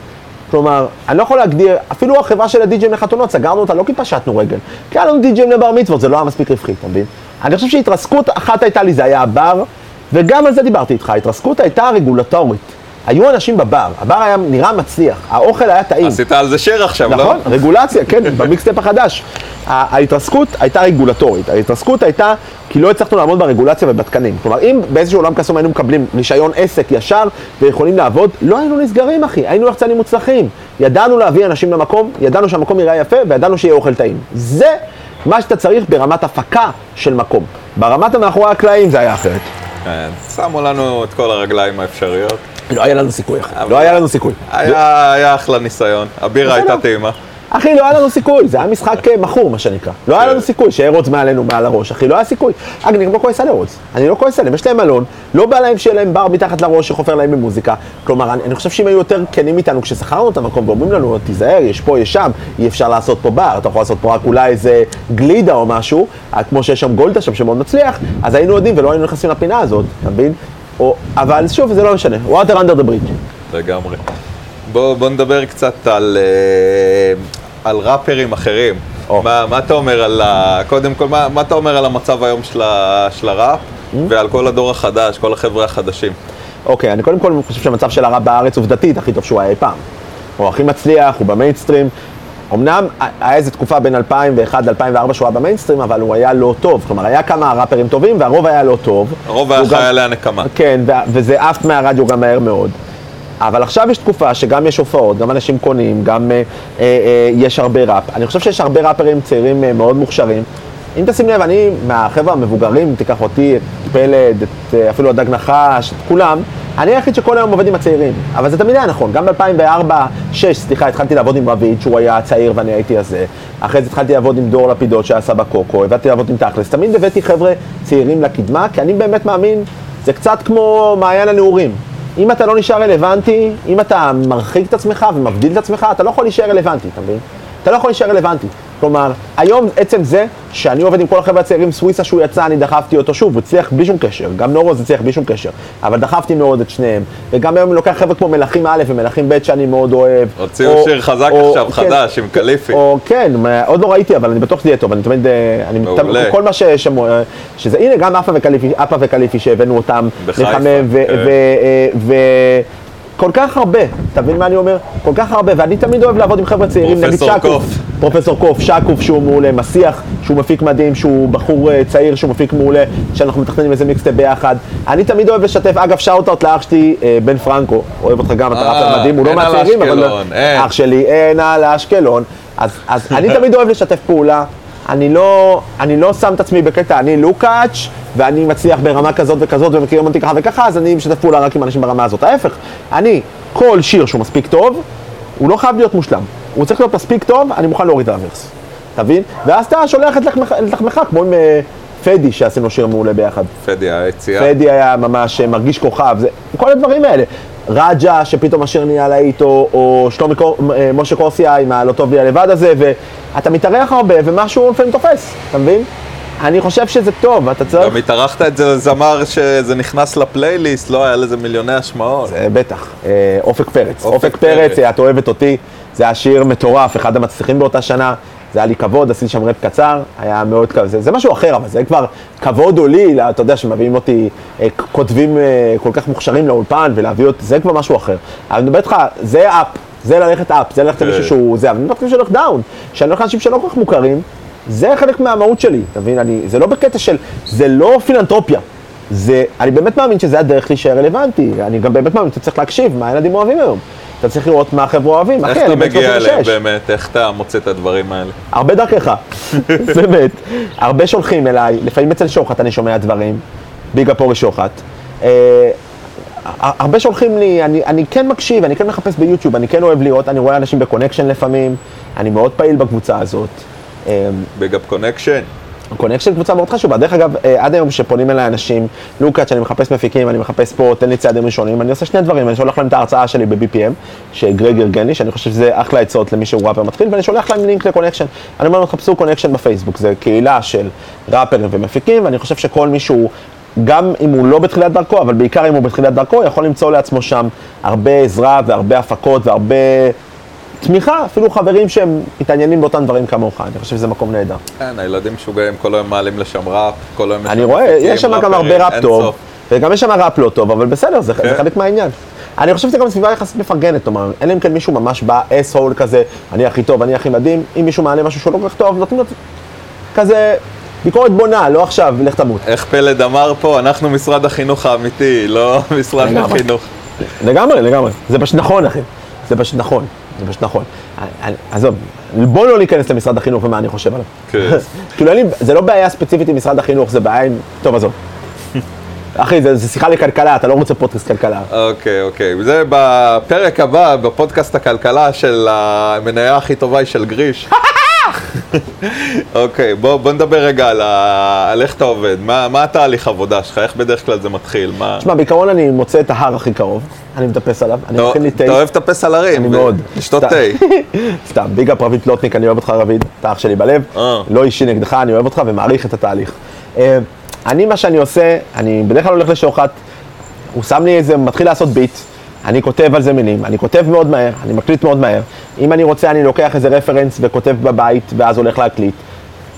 Speaker 3: כלומר, אני לא יכול להגדיר, אפילו החברה של הדי-ג'ים לחתונות, סגרנו אותה לא כי פשטנו רגל, כי היה לנו די-ג'ים לבר מצוות, זה לא היה מספיק רווחי, אתה מבין? אני חושב שהתרסקות אחת הייתה לי, זה היה הבר, וגם על זה דיברתי איתך, ההתרסקות הייתה רגולטורית. היו אנשים בבר, הבר היה נראה מצליח, האוכל היה טעים.
Speaker 2: עשית על זה share עכשיו, לא?
Speaker 3: נכון, רגולציה, כן, במיקסטפ החדש. ההתרסקות הייתה רגולטורית, ההתרסקות הייתה כי לא הצלחנו לעמוד ברגולציה ובתקנים. כלומר, אם באיזשהו עולם קסום היינו מקבלים רישיון עסק ישר ויכולים לעבוד, לא היינו נסגרים, אחי, היינו יחצנים מוצלחים. ידענו להביא אנשים למקום, ידענו שהמקום ייראה יפה וידענו שיהיה אוכל טעים. זה מה שאתה צריך ברמת הפקה של מקום. ברמת המאחורי הקלעים זה היה אחרת.
Speaker 2: כן, שמו לנו את כל הרגליים האפשריות.
Speaker 3: לא היה לנו סיכוי, אחי. לא היה לנו סיכוי.
Speaker 2: היה אחלה ניסיון, הבירה. הייתה טעימה.
Speaker 3: אחי, לא היה לנו סיכוי, זה היה משחק אה, מכור, מה שנקרא. לא היה
Speaker 2: כן.
Speaker 3: לנו סיכוי שארודס מעלינו מעל הראש, אחי, לא היה סיכוי. אגב, אני גם לא כועס על ארודס, אני לא כועס עליהם, יש להם מלון, לא בא להם שיהיה להם בר מתחת לראש שחופר להם במוזיקה. כלומר, אני, אני חושב שאם היו יותר כנים איתנו כששכרנו את המקום ואומרים לנו, תיזהר, יש פה, יש שם, אי אפשר לעשות פה בר, אתה יכול לעשות פה רק אולי איזה גלידה או משהו, אה, כמו שיש שם גולדה שם שמאוד מצליח, אז היינו יודעים ולא היינו נכנסים לפינה הזאת, אתה מבין? או, אבל שוב, זה לא משנה, water under the bridge.
Speaker 2: לגמרי. בוא, בוא נדבר קצת על, אה, על ראפרים אחרים.
Speaker 3: או.
Speaker 2: מה, מה אתה אומר על ה... קודם כל, מה, מה אתה אומר על המצב היום של, ה, של הראפ
Speaker 3: Mm-hmm.
Speaker 2: ועל כל הדור החדש, כל החבר'ה החדשים?
Speaker 3: אוקיי, אני קודם כל חושב שהמצב של הראפ בארץ עובדתית הכי טוב שהוא היה אי פעם. הוא הכי מצליח, הוא במיינסטרים. אמנם היה איזו תקופה בין 2001 ל-2004 שהוא היה במיינסטרים, אבל הוא היה לא טוב. כלומר, היה כמה ראפרים טובים והרוב היה לא טוב.
Speaker 2: הרוב היה חי עליה נקמה.
Speaker 3: כן, ו- וזה עף מהרדיו גם מהר מאוד. אבל עכשיו יש תקופה שגם יש הופעות, גם אנשים קונים, גם אה, אה, אה, יש הרבה ראפ. אני חושב שיש הרבה ראפרים צעירים אה, מאוד מוכשרים. אם תשים לב, אני מהחבר'ה המבוגרים, תיקח אותי, את פלד, את, אה, אפילו הדג נחש, את כולם, אני היחיד שכל היום עובד עם הצעירים. אבל זה תמיד היה נכון. גם ב-2004-2006, סליחה, התחלתי לעבוד עם רביד, שהוא היה צעיר ואני הייתי הזה. אחרי זה התחלתי לעבוד עם דור לפידות שהיה סבא קוקו, הבאתי לעבוד עם תכלס. תמיד הבאתי חבר'ה צעירים לקדמה, כי אני באמת מאמין, זה קצת כמו מעיין הנעורים. אם אתה לא נשאר רלוונטי, אם אתה מרחיק את עצמך ומבדיל את עצמך, אתה לא יכול להישאר רלוונטי, אתה מבין? אתה לא יכול להישאר רלוונטי. כלומר, היום עצם זה שאני עובד עם כל החבר'ה הצעירים, סוויסה שהוא יצא, אני דחפתי אותו שוב, הוא הצליח בלי שום קשר, גם נורוז הצליח בלי שום קשר, אבל דחפתי מאוד את שניהם, וגם היום אני לוקח חבר'ה כמו מלכים א' ומלכים ב' שאני מאוד אוהב.
Speaker 2: הוציאו
Speaker 3: או-
Speaker 2: שיר חזק
Speaker 3: או-
Speaker 2: עכשיו,
Speaker 3: כן,
Speaker 2: חדש, עם קליפי.
Speaker 3: או כן, עוד לא ראיתי, אבל אני בטוח שזה יהיה טוב, אני תמיד, אה, אני. תמיד, כל מה ששמעו, אה, שזה, הנה גם אפה וקליפי, אפה וקליפי שהבאנו אותם לחמם, ו-
Speaker 2: כן.
Speaker 3: אה, ו- כל כך הרבה, אתה מבין מה אני אומר? כל כך הרבה, ואני תמיד אוהב לעבוד עם חבר'ה צעירים, נגיד שקוף,
Speaker 2: קוף.
Speaker 3: פרופסור קוף, שקוף שהוא מעולה, מסיח שהוא מפיק מדהים, שהוא בחור אה, צעיר שהוא מפיק מעולה, שאנחנו מתכננים איזה מיקסטייפ ביחד. אני תמיד אוהב לשתף, אגב shout-out לאח שלי אה, בן פרנקו, אוהב אותך גם, אתה
Speaker 2: אה,
Speaker 3: ראפר מדהים, הוא לא מהצעירים, אבל. אח שלי, אין על אשקלון. אז, אז אני תמיד אוהב לשתף פעולה. אני לא, אני לא שם את עצמי בקטע, אני לוקאץ' ואני מצליח ברמה כזאת וכזאת ומכירים אותי ככה וככה, אז אני משתף פעולה רק עם אנשים ברמה הזאת. ההפך, אני, כל שיר שהוא מספיק טוב, הוא לא חייב להיות מושלם. הוא צריך להיות מספיק טוב, אני מוכן להוריד את ה verse. אתה מבין? ואז אתה שולח את לחמך, כמו עם אה, פדי שעשינו שיר מעולה ביחד.
Speaker 2: פדי היציאה.
Speaker 3: פדי היה ממש אה, מרגיש כוכב, זה, כל הדברים האלה. רג'ה, שפתאום השיר נהיה להיט, או, או שלומי קור, אה, משה קורסיה עם הלא טוב לי הלבד הזה, ואתה מתארח הרבה, ומשהו לפעמים תופס, אתה מבין? אני חושב שזה טוב, אתה צריך...
Speaker 2: גם התארחת את זה לזמר שזה נכנס לפלייליסט, לא היה לזה מיליוני השמעות.
Speaker 3: זה בטח. אופק פרץ.
Speaker 2: אופק
Speaker 3: אופק פרץ,
Speaker 2: פרץ.
Speaker 3: את אוהבת אותי. זה היה שיר מטורף, אחד המצליחים באותה שנה. זה היה לי כבוד, עשיתי שם רפ קצר, היה מאוד כבוד, זה, זה משהו אחר, אבל זה כבר כבוד הוא לי, אתה יודע, שמביאים אותי אה, כותבים אה, כל כך מוכשרים לאולפן ולהביא אותי, זה כבר משהו אחר. אבל אני מדבר איתך, זה up, זה ללכת up, זה ללכת
Speaker 2: כן.
Speaker 3: למישהו שהוא זה, אבל אני מדבר איתך שהולך down, שאני הולך לאנשים שלא כל כך מוכרים, זה חלק מהמהות שלי, אתה מבין? אני, זה לא בקטע של, זה לא פילנטרופיה. זה, אני באמת מאמין שזה הדרך להישאר רלוונטי, אני גם באמת מאמין שאתה צריך להקשיב מה הילדים אוהבים היום. אתה צריך לראות מה החבר'ה אוהבים,
Speaker 2: איך אתה מגיע
Speaker 3: 36.
Speaker 2: אליהם באמת? איך אתה מוצא את הדברים האלה?
Speaker 3: הרבה דרכך, באמת. הרבה שולחים אליי, לפעמים אצל שוחט אני שומע דברים, big up אורי שוחט. אה, הרבה שולחים לי, אני, אני כן מקשיב, אני כן מחפש ביוטיוב, אני כן אוהב לראות, אני רואה אנשים בקונקשן לפעמים, אני מאוד פעיל בקבוצה הזאת. אה,
Speaker 2: big up קונקשן?
Speaker 3: קונקשן קבוצה מאוד חשובה. דרך אגב, אה, עד היום שפונים אליי אנשים, לוקאץ', אני מחפש מפיקים, אני מחפש פה, תן לי צעדים ראשונים, אני עושה שני דברים, אני שולח להם את ההרצאה שלי ב-BPM, שגרג ארגן לי, שאני חושב שזה אחלה עצות למי שהוא ראפר מתחיל, ואני שולח להם לינק לקונקשן. אני אומר להם, תחפשו קונקשן בפייסבוק, זה קהילה של ראפרים ומפיקים, ואני חושב שכל מישהו, גם אם הוא לא בתחילת דרכו, אבל בעיקר אם הוא בתחילת דרכו, יכול למצוא לעצמו שם הרבה עזרה והרבה הפקות והרבה... תמיכה, אפילו חברים שהם מתעניינים באותם דברים כמוך, אני חושב שזה מקום נהדר.
Speaker 2: כן, הילדים משוגעים, כל היום מעלים לשם ראפ, כל היום...
Speaker 3: אני רואה, יש שם גם הרבה ראפ טוב. וגם יש שם ראפ לא טוב, אבל בסדר, זה,
Speaker 2: כן.
Speaker 3: זה חלק מהעניין. אני חושב שזה גם סביבה יחסית מפרגנת, כלומר, אלא אם כן מישהו ממש בא אס הול כזה, אני הכי טוב, אני הכי מדהים, אם מישהו מעלה משהו שהוא לא כל כך טוב, נותנים לו כזה ביקורת בונה, לא עכשיו, לך תמות.
Speaker 2: איך פלד אמר פה, אנחנו משרד החינוך האמיתי, לא משרד. החינוך.
Speaker 3: לגמרי, לגמרי. זה פשוט נכון, אחי. זה פשוט נכון. זה פשוט נכון. עזוב, בוא לא ניכנס למשרד החינוך ומה אני חושב עליו.
Speaker 2: כן.
Speaker 3: כאילו, זה לא בעיה ספציפית עם משרד החינוך, זה בעיה עם... טוב, עזוב. אחי, זה, זה שיחה לכלכלה, אתה לא רוצה פודקאסט כלכלה.
Speaker 2: אוקיי, אוקיי. זה בפרק הבא, בפודקאסט הכלכלה של המניה הכי טובה היא של גריש. אוקיי, בוא, בוא נדבר רגע על, ה... על איך אתה עובד. מה, מה התהליך עבודה שלך? איך בדרך כלל זה מתחיל? מה...
Speaker 3: תשמע, בעיקרון אני מוצא את ההר הכי קרוב, אני מטפס עליו, אני מכין לי תה.
Speaker 2: אתה אוהב לטפס על הרים.
Speaker 3: אני מאוד.
Speaker 2: לשתות. תה.
Speaker 3: סתם, ביג אפ רביד פלוטניק, אני אוהב אותך רביד, אתה אח שלי בלב,
Speaker 2: אה.
Speaker 3: לא אישי נגדך, אני אוהב אותך ומעריך את התהליך. אה, אני, מה שאני עושה, אני בדרך כלל הולך לשוחט, הוא שם לי איזה, מתחיל לעשות ביט, אני כותב על זה מילים, אני כותב מאוד מהר, אני מקליט מאוד מהר. אם אני רוצה, אני לוקח איזה רפרנס וכותב בבית, ואז הולך להקליט.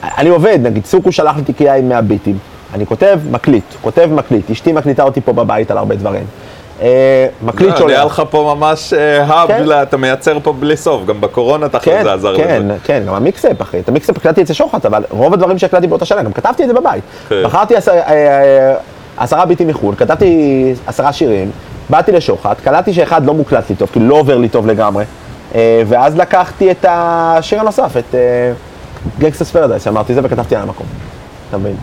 Speaker 3: אני עובד, נגיד סוכו שלח לי תיקייה עם 100 ביטים. אני כותב, מקליט, כותב, מקליט. אשתי מקליטה אותי פה בבית על הרבה דברים. אה, מקליט
Speaker 2: לא,
Speaker 3: שולח.
Speaker 2: נהיה לך פה ממש אה, hub,
Speaker 3: כן.
Speaker 2: אתה מייצר פה בלי סוף. גם בקורונה תכל'ס
Speaker 3: כן,
Speaker 2: זה עזר
Speaker 3: כן,
Speaker 2: לזה.
Speaker 3: כן, גם המיקסאפ, אחי. את המיקסאפ הקלטתי אצל שוחט, אבל רוב הדברים שהקלטתי באותה שנה, גם כתבתי את זה בבית.
Speaker 2: כן.
Speaker 3: בחרתי אה, עשרה ביטים מחו"ל, כתבתי עשרה שירים, באתי לשוחט, קלטתי שאחד לא מוקלט לי טוב, כאילו לא עובר לי טוב לגמרי, אה, ואז לקחתי את השיר הנוסף, את Gangsta's Paradise, אמרתי זה וכתבתי על המקום. אתה מבין?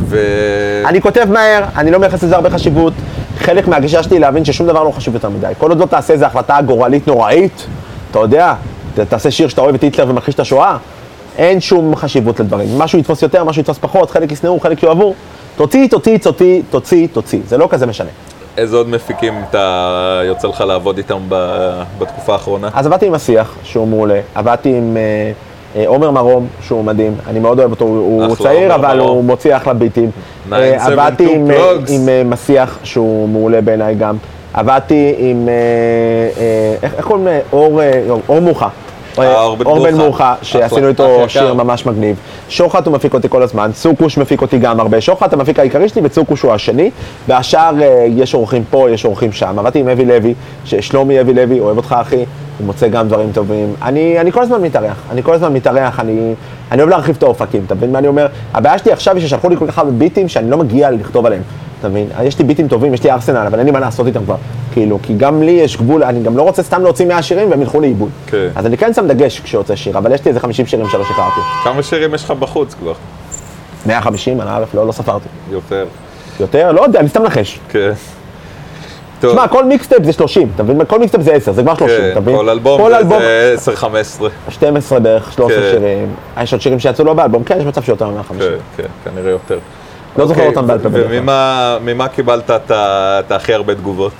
Speaker 2: ו...
Speaker 3: אני כותב מהר, אני לא מייחס לזה הרבה חשיבות. חלק מהגישה שלי להבין ששום דבר לא חשוב יותר מדי. כל עוד לא תעשה איזו החלטה גורלית נוראית, אתה יודע, ת- תעשה שיר שאתה אוהב את היטלר ומכחיש את השואה, אין שום חשיבות לדברים. משהו יתפוס יותר, משהו יתפוס פחות, חלק ישנאו, חלק יאהבו. תוציא, תוציא, תוציא, תוציא, תוציא. זה לא כזה משנה.
Speaker 2: איזה עוד מפיקים אתה יוצא לך לעבוד איתם ב- בתקופה האחרונה?
Speaker 3: אז עבדתי עם השיח, שהוא מעולה. עבדתי עם אה, אה, עומר מרום, שהוא מדהים. אני מאוד אוהב אותו, הוא
Speaker 2: אחלה,
Speaker 3: צעיר, אבל
Speaker 2: מרום.
Speaker 3: הוא מוציא אחלה ביטים. אה,
Speaker 2: 972
Speaker 3: עבדתי עם, אה. עם אה, מסיח, שהוא מעולה בעיניי גם. עבדתי עם, אה, אה, איך קוראים? לה? אור, אה, אור מוחה.
Speaker 2: אה, אור בן
Speaker 3: אור בן שעשינו איתו שיר. ממש מגניב. שוחט הוא מפיק אותי כל הזמן, צוקוש מפיק אותי גם הרבה. שוחט המפיק העיקרי שלי וצוקוש הוא השני, והשאר אה, יש אורחים פה, יש אורחים שם. עבדתי עם אבי לוי, ששלומי אבי לוי, אוהב אותך אחי, הוא מוצא גם דברים טובים. אני, אני כל הזמן מתארח, אני כל הזמן מתארח, אני, אני אוהב להרחיב את האופקים, אתה מבין מה אני אומר? הבעיה שלי עכשיו היא ששלחו לי כל כך הרבה ביטים שאני לא מגיע לכתוב עליהם, אתה מבין? יש לי ביטים טובים, יש לי ארסנל, אבל אין לי מה לעשות איתם כבר. כאילו, כי גם לי יש גבול, אני גם לא רוצה סתם להוציא 100 שירים והם ילכו לאיבוד.
Speaker 2: כן.
Speaker 3: אז אני כן שם דגש כשיוצא שיר, אבל יש לי איזה 50 שירים שלא שחררתי.
Speaker 2: כמה שירים יש לך בחוץ כבר?
Speaker 3: 150, אני ערף, לא, לא ספרתי.
Speaker 2: יותר.
Speaker 3: יותר? לא יודע, אני סתם נחש.
Speaker 2: כן.
Speaker 3: תשמע, כל מיקסטייפ זה 30, אתה מבין? כל מיקסטייפ זה 10, זה כבר 30,
Speaker 2: כן,
Speaker 3: אתה מבין?
Speaker 2: כל אלבום
Speaker 3: כל
Speaker 2: זה-
Speaker 3: אלבום,
Speaker 2: זה 10-15.
Speaker 3: 12 בערך, 13
Speaker 2: כן.
Speaker 3: שירים. יש עוד שירים שיצאו לא באלבום, כן, יש מצב שיותר מ-150.
Speaker 2: כן, כן, כנראה יותר.
Speaker 3: לא זוכר
Speaker 2: אוקיי,
Speaker 3: אותם בעל פה.
Speaker 2: וממה ממה קיבלת את הכי הרבה תגובות?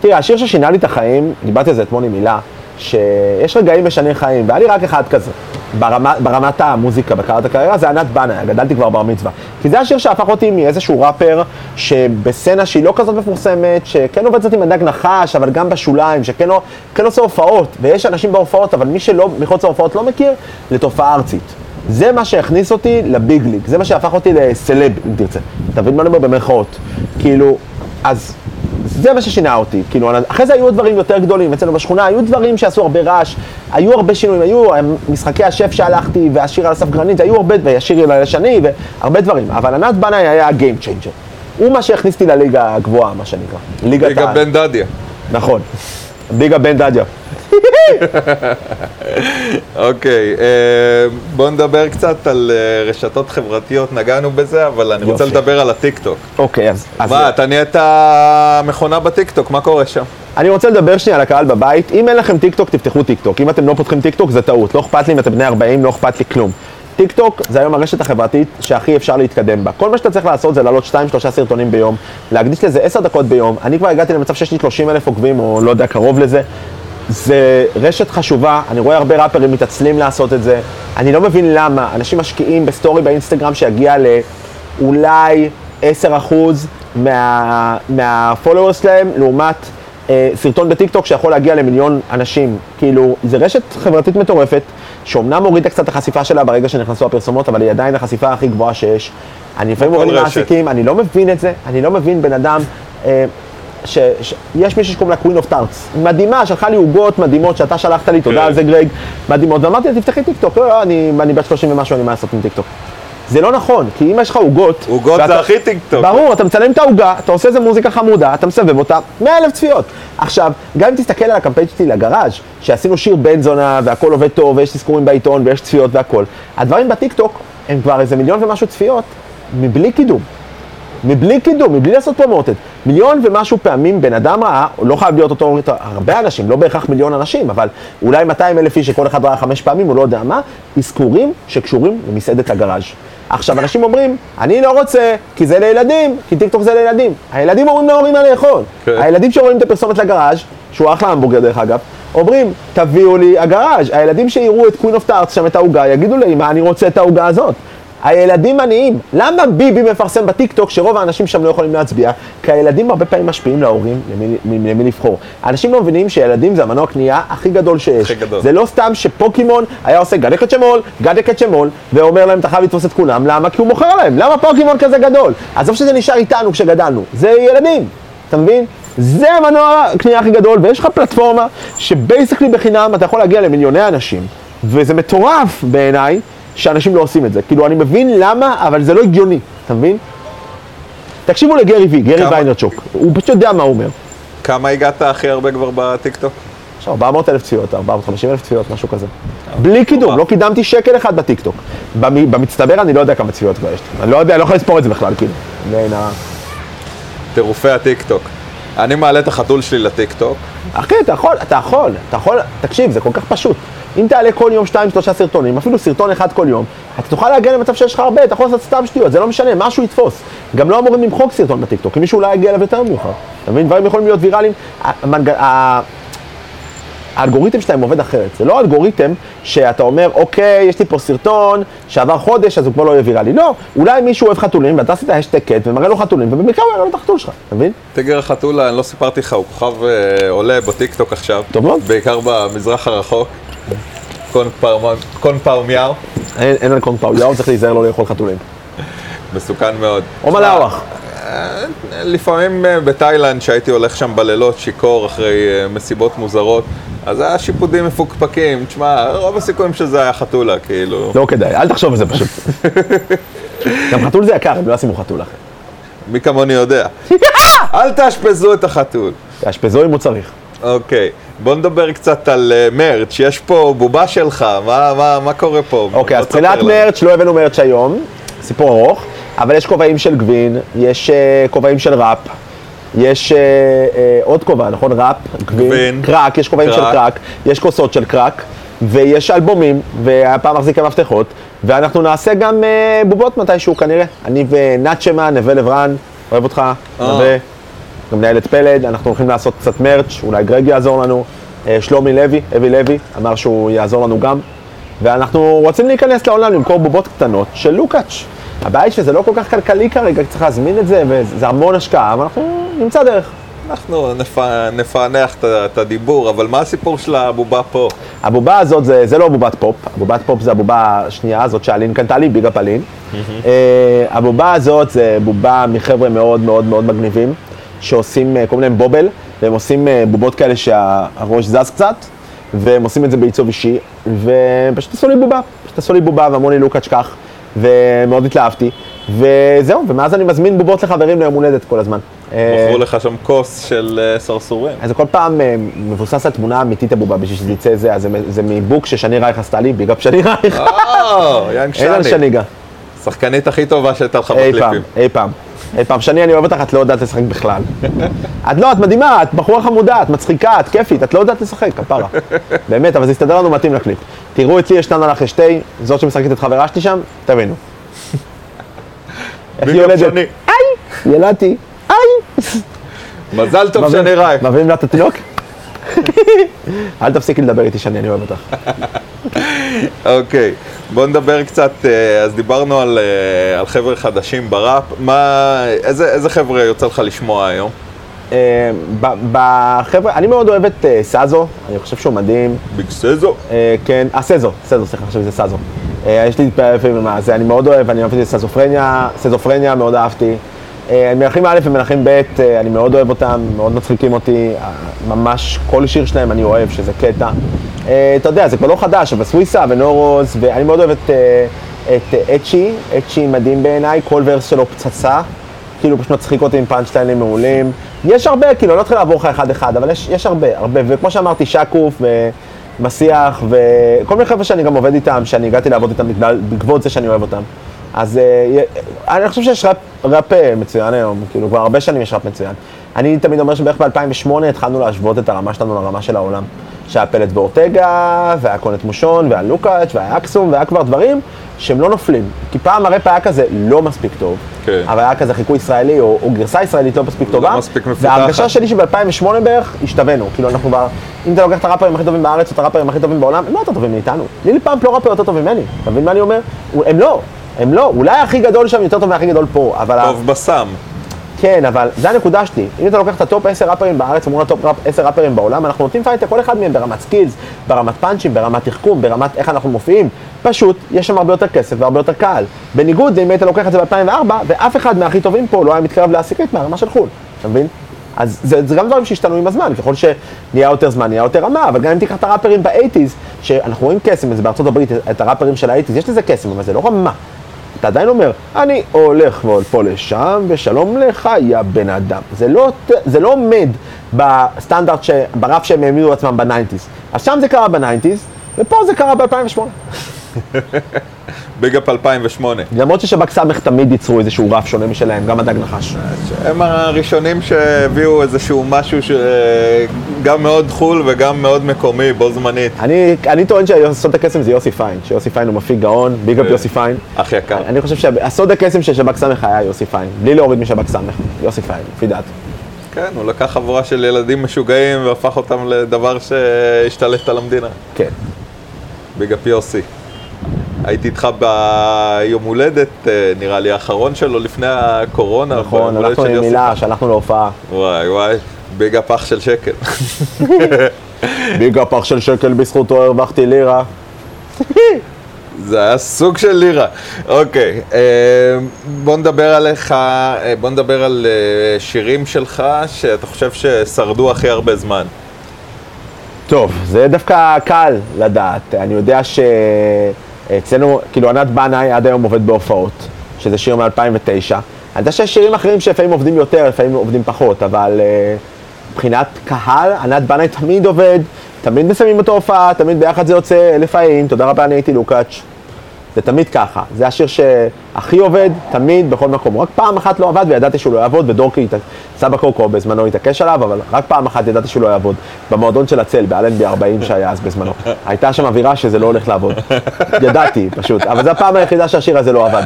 Speaker 3: תראה, השיר ששינה לי את החיים, דיברתי על זה אתמול עם הילה, שיש רגעים משני חיים, והיה לי רק אחד כזה. ברמה, ברמת המוזיקה, בקריירת הקריירה, זה ענת בנאי, גדלתי כבר בר מצווה. כי זה השיר שהפך אותי מאיזשהו ראפר שבסצנה שהיא לא כזאת מפורסמת, שכן עובד קצת עם הדג נחש, אבל גם בשוליים, שכן לא, כן עושה הופעות, ויש אנשים בהופעות, אבל מי שלא, מחוץ להופעות לא מכיר, לתופעה ארצית. זה מה שהכניס אותי לביג ליג, זה מה שהפך אותי לסלב, אם תרצה. אתה מבין מה אני אומר במרכאות? כאילו, אז זה מה ששינה אותי, כאילו, אחרי זה היו דברים יותר גדולים, אצלנו בשכונה היו דברים שעשו הרבה רעש, היו הרבה שינויים, היו משחקי השף שהלכתי, והשיר על הסף גרנית, היו הרבה, והשיר הלשני, והרבה דברים, אבל ענת בנאי היה ה-game changer. הוא מה שהכניס אותי לליגה הגבוהה, מה שנקרא.
Speaker 2: ליגה בן דדיה.
Speaker 3: נכון, ליגה בן דדיה.
Speaker 2: אוקיי, אה, בואו נדבר קצת על אה, רשתות חברתיות, נגענו בזה, אבל אני רוצה לדבר על הטיקטוק.
Speaker 3: אוקיי, אז...
Speaker 2: מה, אתה נהיית מכונה בטיקטוק, מה קורה שם?
Speaker 3: אני רוצה לדבר שנייה על הקהל בבית. אם אין לכם טיקטוק, תפתחו טיקטוק. אם אתם לא פותחים טיקטוק, זה טעות. לא אכפת לי אם אתם בני 40, לא אכפת לי כלום. טיק טוק זה היום הרשת החברתית שהכי אפשר להתקדם בה. כל מה שאתה צריך לעשות זה לעלות 2-3 סרטונים ביום, להקדיש לזה 10 דקות ביום. אני כבר הגעתי למצב שיש לי 30 אלף עוקבים, או לא יודע, קרוב לזה. זה רשת חשובה, אני רואה הרבה ראפרים מתעצלים לעשות את זה. אני לא מבין למה. אנשים משקיעים בסטורי באינסטגרם שיגיע לאולי 10% מה, מה followers שלהם, לעומת אה, סרטון בטיקטוק שיכול להגיע למיליון אנשים. כאילו, זה רשת חברתית מטורפת, שאומנם הורידה קצת החשיפה שלה ברגע שנכנסו הפרסומות, אבל היא עדיין החשיפה הכי גבוהה שיש. אני לפעמים רואה מעסיקים, אני לא מבין את זה, אני לא מבין בן אדם... אה, שיש מישהו שקוראים לה Queen of Tarts, מדהימה, שלחה לי עוגות מדהימות שאתה שלחת לי, תודה כן. על זה גרג, מדהימות, ואמרתי לה, תפתחי טיקטוק, לא, לא, אני, אני בת 30 ומשהו, אני מה לעשות עם טיקטוק. זה לא נכון, כי אם יש לך עוגות...
Speaker 2: עוגות זה הכי טיקטוק.
Speaker 3: ברור, אתה מצלם את העוגה, אתה עושה איזה מוזיקה חמודה, אתה מסבב אותה, 100 אלף צפיות. עכשיו, גם אם תסתכל על הקמפיין שלי לגראז', שעשינו שיר בן זונה, והכל עובד טוב, ויש אזכורים בעיתון, ויש צפיות והכל, הדברים בטיקטוק הם כבר איזה מיליון ומשהו צפיות, מבלי קידום. מבלי קידום, מבלי לעשות promoted. מיליון ומשהו פעמים בן אדם ראה, לא חייב להיות אותו, הרבה אנשים, לא בהכרח מיליון אנשים, אבל אולי 200 אלף איש שכל אחד ראה חמש פעמים, הוא לא יודע מה, אזכורים שקשורים למסעדת הגראז'. עכשיו, אנשים אומרים, אני לא רוצה, כי זה לילדים, כי טיקטוק זה לילדים. הילדים אומרים להורים מה לאכול. Okay. כן. הילדים שרואים את הפרסומת לגראז', שהוא אחלה המבורגר דרך אגב, אומרים, תביאו לי הגראז'. הילדים שיראו את Queen of Tarts שם את העוגה, יגידו לאמא, אני רוצה את העוגה הזאת. הילדים עניים. למה ביבי מפרסם בטיקטוק שרוב האנשים שם לא יכולים להצביע? כי הילדים הרבה פעמים משפיעים להורים למי, למי לבחור. אנשים לא מבינים שילדים זה המנוע קנייה הכי גדול שיש. הכי גדול. זה לא סתם שפוקימון היה עושה גדה קצ'מול, גדה קצ'מול, ואומר להם אתה חייב לתפוס את כולם, למה? כי הוא מוכר להם. למה פוקימון כזה גדול? עזוב שזה נשאר איתנו כשגדלנו, זה ילדים, אתה מבין? זה המנוע הקנייה הכי גדול, ויש לך פלטפורמה ש basically בחינם אתה יכול להגיע למיליוני אנשים, וזה מטורף בעיניי. שאנשים לא עושים את זה. כאילו, אני מבין למה, אבל זה לא הגיוני, אתה מבין? תקשיבו לגרי וי, גרי ויינרצ'וק, הוא פשוט יודע מה הוא אומר.
Speaker 2: כמה הגעת הכי הרבה כבר בטיקטוק?
Speaker 3: יש 400 אלף צפיות, 450 אלף צפיות, משהו כזה. בלי קידום, לא קידמתי שקל אחד בטיקטוק. במצטבר אני לא יודע כמה צפיות כבר יש. אני לא יודע, אני לא יכול לספור את זה בכלל, כאילו.
Speaker 2: טירופי הטיקטוק. אני מעלה את החתול שלי לטיקטוק.
Speaker 3: אחי, אתה יכול, אתה יכול, אתה יכול, תקשיב, זה כל כך פשוט. אם תעלה כל יום שתיים, שלושה סרטונים, אפילו סרטון אחד כל יום, אתה תוכל להגיע למצב שיש לך הרבה, אתה יכול לעשות סתם שטויות, זה לא משנה, משהו יתפוס. גם לא אמורים למחוק סרטון בטיקטוק, כי מישהו אולי יגיע אליו יותר מאוחר. אתה מבין? דברים יכולים להיות ויראליים. המנג... האלגוריתם שלהם עובד אחרת. זה לא אלגוריתם שאתה אומר, אוקיי, יש לי פה סרטון שעבר חודש, אז הוא כבר לא יהיה ויראלי. לא, אולי מישהו אוהב חתולים, ואתה עשית hashtag cat ומראה לו חתולים, ובמקרה הוא יראה לו את החתול שלך, אתה מבין?
Speaker 2: טיגר החתול, אני לא סיפרתי לך, הוא כוכב אה, עולה בטיקטוק עכשיו.
Speaker 3: טוב מאוד.
Speaker 2: בעיקר במזרח הרחוק. קונג פאו מיאו.
Speaker 3: אין על קונג פאו צריך להיזהר לא לאכול חתולים.
Speaker 2: מסוכן מאוד.
Speaker 3: או מלאווח.
Speaker 2: אה, לפעמים אה, בתאילנד, שהייתי הולך שם בלילות שיכור אחרי מסיבות מוזרות, אז היה שיפודים מפוקפקים, תשמע, רוב הסיכויים שזה היה חתולה, כאילו...
Speaker 3: לא כדאי, אל תחשוב על זה פשוט. גם חתול זה יקר, הם לא ישימו חתול אחר.
Speaker 2: מי כמוני יודע. אל תאשפזו את החתול.
Speaker 3: תאשפזו אם הוא צריך.
Speaker 2: אוקיי, בוא נדבר קצת על אה, merch, יש פה בובה שלך, מה, מה, מה קורה פה?
Speaker 3: אוקיי, אז תחילת merch, לא הבאנו merch היום, סיפור ארוך, אבל יש כובעים של גבין, יש אה, כובעים של ראפ, יש אה, אה, עוד כובע, נכון? ראפ, גבין, קראק, יש כובעים של קראק, יש כוסות של קראק, ויש אלבומים, והפעם מחזיק המפתחות, ואנחנו נעשה גם uh, בובות מתישהו כנראה. אני ונאצ'מה, נווה לברן, אוהב אותך, נווה. גם מנהלת פלד, אנחנו הולכים לעשות קצת מרץ', אולי גרג יעזור לנו. שלומי לוי, אבי לוי, אמר שהוא יעזור לנו גם. ואנחנו רוצים להיכנס לעולם למכור בובות קטנות של לוקאץ'. הבעיה היא שזה לא כל כך כלכלי כרגע, צריך להזמין את זה, וזה המון השקעה, אבל אנחנו נמצא דרך.
Speaker 2: אנחנו נפ... נפענח את- הדיבור, אבל מה הסיפור של הבובה פה?
Speaker 3: הבובה הזאת זה, זה לא בובת פופ, הבובת פופ זה הבובה השנייה הזאת שאלין קנתה לי, big up אלין. אה, הבובה הזאת זה בובה מחבר'ה מאוד מאוד מאוד מגניבים, שעושים, אה, קוראים להם בובל, והם עושים אה, בובות כאלה שהראש זז קצת, והם עושים את זה בעיצוב אישי, ופשוט עשו לי בובה, פשוט עשו לי בובה ואמרו לי לוקץ' קח, ומאוד התלהבתי, וזהו, ומאז אני מזמין בובות לחברים ליום הולדת כל הזמן. אה,
Speaker 2: מכרו לך שם כוס של אה, סרסורים.
Speaker 3: אז כל פעם אה, מבוסס על תמונה אמיתית הבובה בשביל שזה יצא זה, אז זה, מבוק ששני רייך עשתה לי, ביג אפ שני רייך.
Speaker 2: או, יאנג שני.
Speaker 3: שניגה.
Speaker 2: שחקנית הכי טובה שהייתה לך בקליפים.
Speaker 3: אי פעם. אי פעם. שני, אני אוהב אותך, את לא יודעת לשחק בכלל. את לא, את מדהימה, את בחורה חמודה, את מצחיקה, את כיפית, את לא יודעת לשחק, כפרה. באמת, אבל זה יסתדר לנו מתאים לקליפ. תראו אצלי, יש לנו לך שתי, זאת שמשחקת את חברה שלי שם, תבינו. איך היא יולדת? איי! ילדתי, איי!
Speaker 2: מזל טוב שני רייך.
Speaker 3: מביאים לה את התינוק? אל תפסיקי לדבר איתי שני, אני אוהב אותך.
Speaker 2: אוקיי, בוא נדבר קצת, אה, אז דיברנו על, אה, על חבר'ה חדשים בראפ, מה, איזה, איזה חבר'ה יוצא לך לשמוע היום?
Speaker 3: אה, בחבר'ה, אני מאוד אוהב את סאזו, אני חושב שהוא מדהים.
Speaker 2: ביג?
Speaker 3: אה, כן, אה, סזו, סזו, סליחה, חשבתי שזה סאזו. יש לי לפעמים מה זה, אני מאוד אוהב, אני אוהב את סזופרניה, סזופרניה מאוד אהבתי. אה, מלכים א' ומלכים ב', אה, אני מאוד אוהב אותם, מאוד מצחיקים אותי, אה, ממש כל שיר שלהם אני אוהב, שזה קטע. אתה יודע, זה כבר לא חדש, אבל סוויסה ונורוס, ואני מאוד אוהב את, את אצ'י, אצ'י מדהים בעיניי, כל ורס שלו פצצה. כאילו פשוט מצחיק אותי עם פאנצ'ליינים מעולים. יש הרבה, כאילו, אני לא אתחיל לעבור לך אחד-אחד, אבל יש, יש הרבה, הרבה. וכמו שאמרתי, שקוף ומסיח וכל מיני חבר'ה שאני גם עובד איתם, שאני הגעתי לעבוד איתם בגלל, בעקבות זה שאני אוהב אותם. אז אני חושב שיש ראפ, ראפ אה, מצוין היום, כאילו, כבר הרבה שנים יש ראפ מצוין. אני תמיד אומר שבערך ב-2008 התחלנו להשוות את הרמה שלנו לרמה של העולם. שהיה פלט ואורטגה, והיה קונט מושון, והיה לוקאץ', והיה אקסום, והיה כבר דברים שהם לא נופלים. כי פעם הראפ היה כזה לא מספיק טוב,
Speaker 2: כן.
Speaker 3: אבל היה כזה חיקוי ישראלי, או, או גרסה ישראלית לא מספיק טובה.
Speaker 2: מספיק מפותחת.
Speaker 3: וההרגשה שלי שב-2008 בערך, השתווינו. כאילו אנחנו כבר, אם אתה לוקח את הראפרים הכי טובים בארץ, או את הראפרים הכי טובים בעולם, הם לא יותר טובים מאיתנו. ליל פאמפ לא ראפר יותר טוב ממני, אתה מבין מה אני אומר? הם לא, הם לא. אולי הכי גדול שם יותר טוב מהכי גדול פה, אבל... ה-
Speaker 2: טוב בסם.
Speaker 3: כן, אבל זה הנקודה שלי. אם אתה לוקח את ה top 10 ראפרים בארץ ה top ראפ- 10 ראפרים בעולם, אנחנו נותנים fight לכל אחד מהם ברמת skills, ברמת פאנצ'ים, ברמת תחכום, ברמת איך אנחנו מופיעים. פשוט, יש שם הרבה יותר כסף והרבה יותר קהל. בניגוד לאם היית לוקח את זה ב-2004, ואף אחד מהכי טובים פה לא היה מתקרב לעשירית מהרמה של חו"ל, אתה מבין? אז זה, זה גם דברים שהשתנו עם הזמן, ככל שנהיה יותר זמן, נהיה יותר רמה, אבל גם אם תיקח את הראפרים ב eighties, שאנחנו רואים קסם, זה בארצות הברית, את הראפרים של ה eighties, יש לזה קסם, אבל זה לא רמה. אתה עדיין אומר, אני הולך פה לשם, ושלום לך, יא בן אדם. זה לא, זה לא עומד בסטנדרט, ש, ברף שהם העמידו עצמם ב nineties. אז שם זה קרה ב nineties, ופה זה קרה ב-2008.
Speaker 2: big up 2008.
Speaker 3: למרות ששב"כ סמך תמיד ייצרו איזשהו רף שונה משלהם, גם הדג נחש.
Speaker 2: הם הראשונים שהביאו איזשהו משהו שגם מאוד חו"ל וגם מאוד מקומי בו זמנית.
Speaker 3: אני, אני טוען שסוד הקסם זה יוסי פיין, שיוסי פיין הוא מפיק גאון, big up
Speaker 2: אה.
Speaker 3: יוסי פיין.
Speaker 2: אח יקר.
Speaker 3: אני חושב שהסוד הקסם של שב"כ סמך היה יוסי פיין, בלי להוריד משב"כ סמך, יוסי פיין, לפי דעתי.
Speaker 2: כן, הוא לקח חבורה של ילדים משוגעים והפך אותם לדבר שהשתלט על המדינה.
Speaker 3: כן.
Speaker 2: big up יוסי. הייתי איתך ביום הולדת, אה, נראה לי, האחרון שלו לפני הקורונה.
Speaker 3: נכון, הלכנו עם. מילה, שלחנו להופעה.
Speaker 2: וואי וואי, ביג אפ אח של שקל.
Speaker 3: ביג אפ אח של שקל בזכותו הרווחתי לירה.
Speaker 2: זה היה סוג של לירה. אוקיי, אה, בוא נדבר עליך, אה, בוא נדבר על שירים שלך שאתה חושב ששרדו הכי הרבה זמן.
Speaker 3: טוב, זה דווקא קל לדעת. אני יודע שאצלנו, כאילו ענת בנאי עד היום עובד בהופעות, שזה שיר מ-2009. אני יודע שיש שירים אחרים שלפעמים עובדים יותר, לפעמים עובדים פחות, אבל אה, מבחינת קהל, ענת בנאי תמיד עובד, תמיד מסיימים אותו הופעה, תמיד ביחד זה יוצא אלף חיים, תודה רבה, אני הייתי לוקאץ'. זה תמיד ככה. זה השיר שהכי עובד, תמיד, בכל מקום. רק פעם אחת לא עבד וידעתי שהוא לא יעבוד, ודורקי, סבא קוקו בזמנו התעקש עליו, אבל רק פעם אחת ידעתי שהוא לא יעבוד. במועדון של הצל, באלנבי 40 שהיה אז בזמנו. הייתה שם אווירה שזה לא הולך לעבוד. ידעתי, פשוט. אבל זו הפעם היחידה שהשיר הזה לא עבד,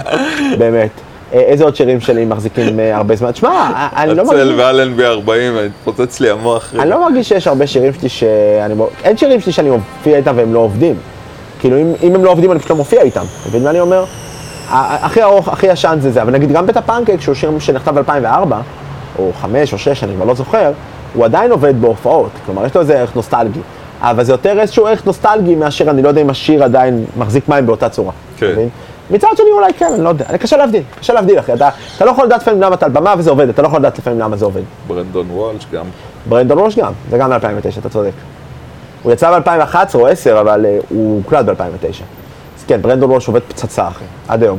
Speaker 3: באמת. אה, איזה עוד שירים שלי מחזיקים אה, הרבה זמן? תשמע, אה, אני לא
Speaker 2: הצל
Speaker 3: מרגיש...
Speaker 2: ואלנבי 40, התפוצץ לי המוח.
Speaker 3: אני לא מרגיש שיש הרבה שירים שלי שאני... אין שירים שלי שאני מופיע איתם והם לא עובדים. כאילו, אם, אם הם לא עובדים, אני פשוט לא מופיע איתם. אתה מבין מה אני אומר? הכי ארוך, הכי ישן זה זה, אבל נגיד גם בית הפנקייק, שהוא שיר שנכתב ב-2004, או 5 או 6, אני כבר לא זוכר, הוא עדיין עובד בהופעות, כלומר יש לו איזה ערך נוסטלגי. אבל זה יותר איזשהו ערך נוסטלגי מאשר, אני לא יודע אם השיר עדיין מחזיק מים באותה צורה.
Speaker 2: כן.
Speaker 3: מבין? מצד שני אולי כן, אני לא יודע, קשה להבדיל, קשה להבדיל אחי, אתה, אתה לא יכול לדעת לפעמים למה אתה על במה וזה עובד, אתה לא יכול לדעת לפעמים למה זה עובד.
Speaker 2: ברנדון וולש גם.
Speaker 3: ברנדון רוש גם, זה גם ב-2009, אתה צודק. הוא יצא ב-2011 או 10, אבל uh, הוא הוקלט ב-2009. אז כן, ברנדון רוש עובד פצצה אחי, עד היום.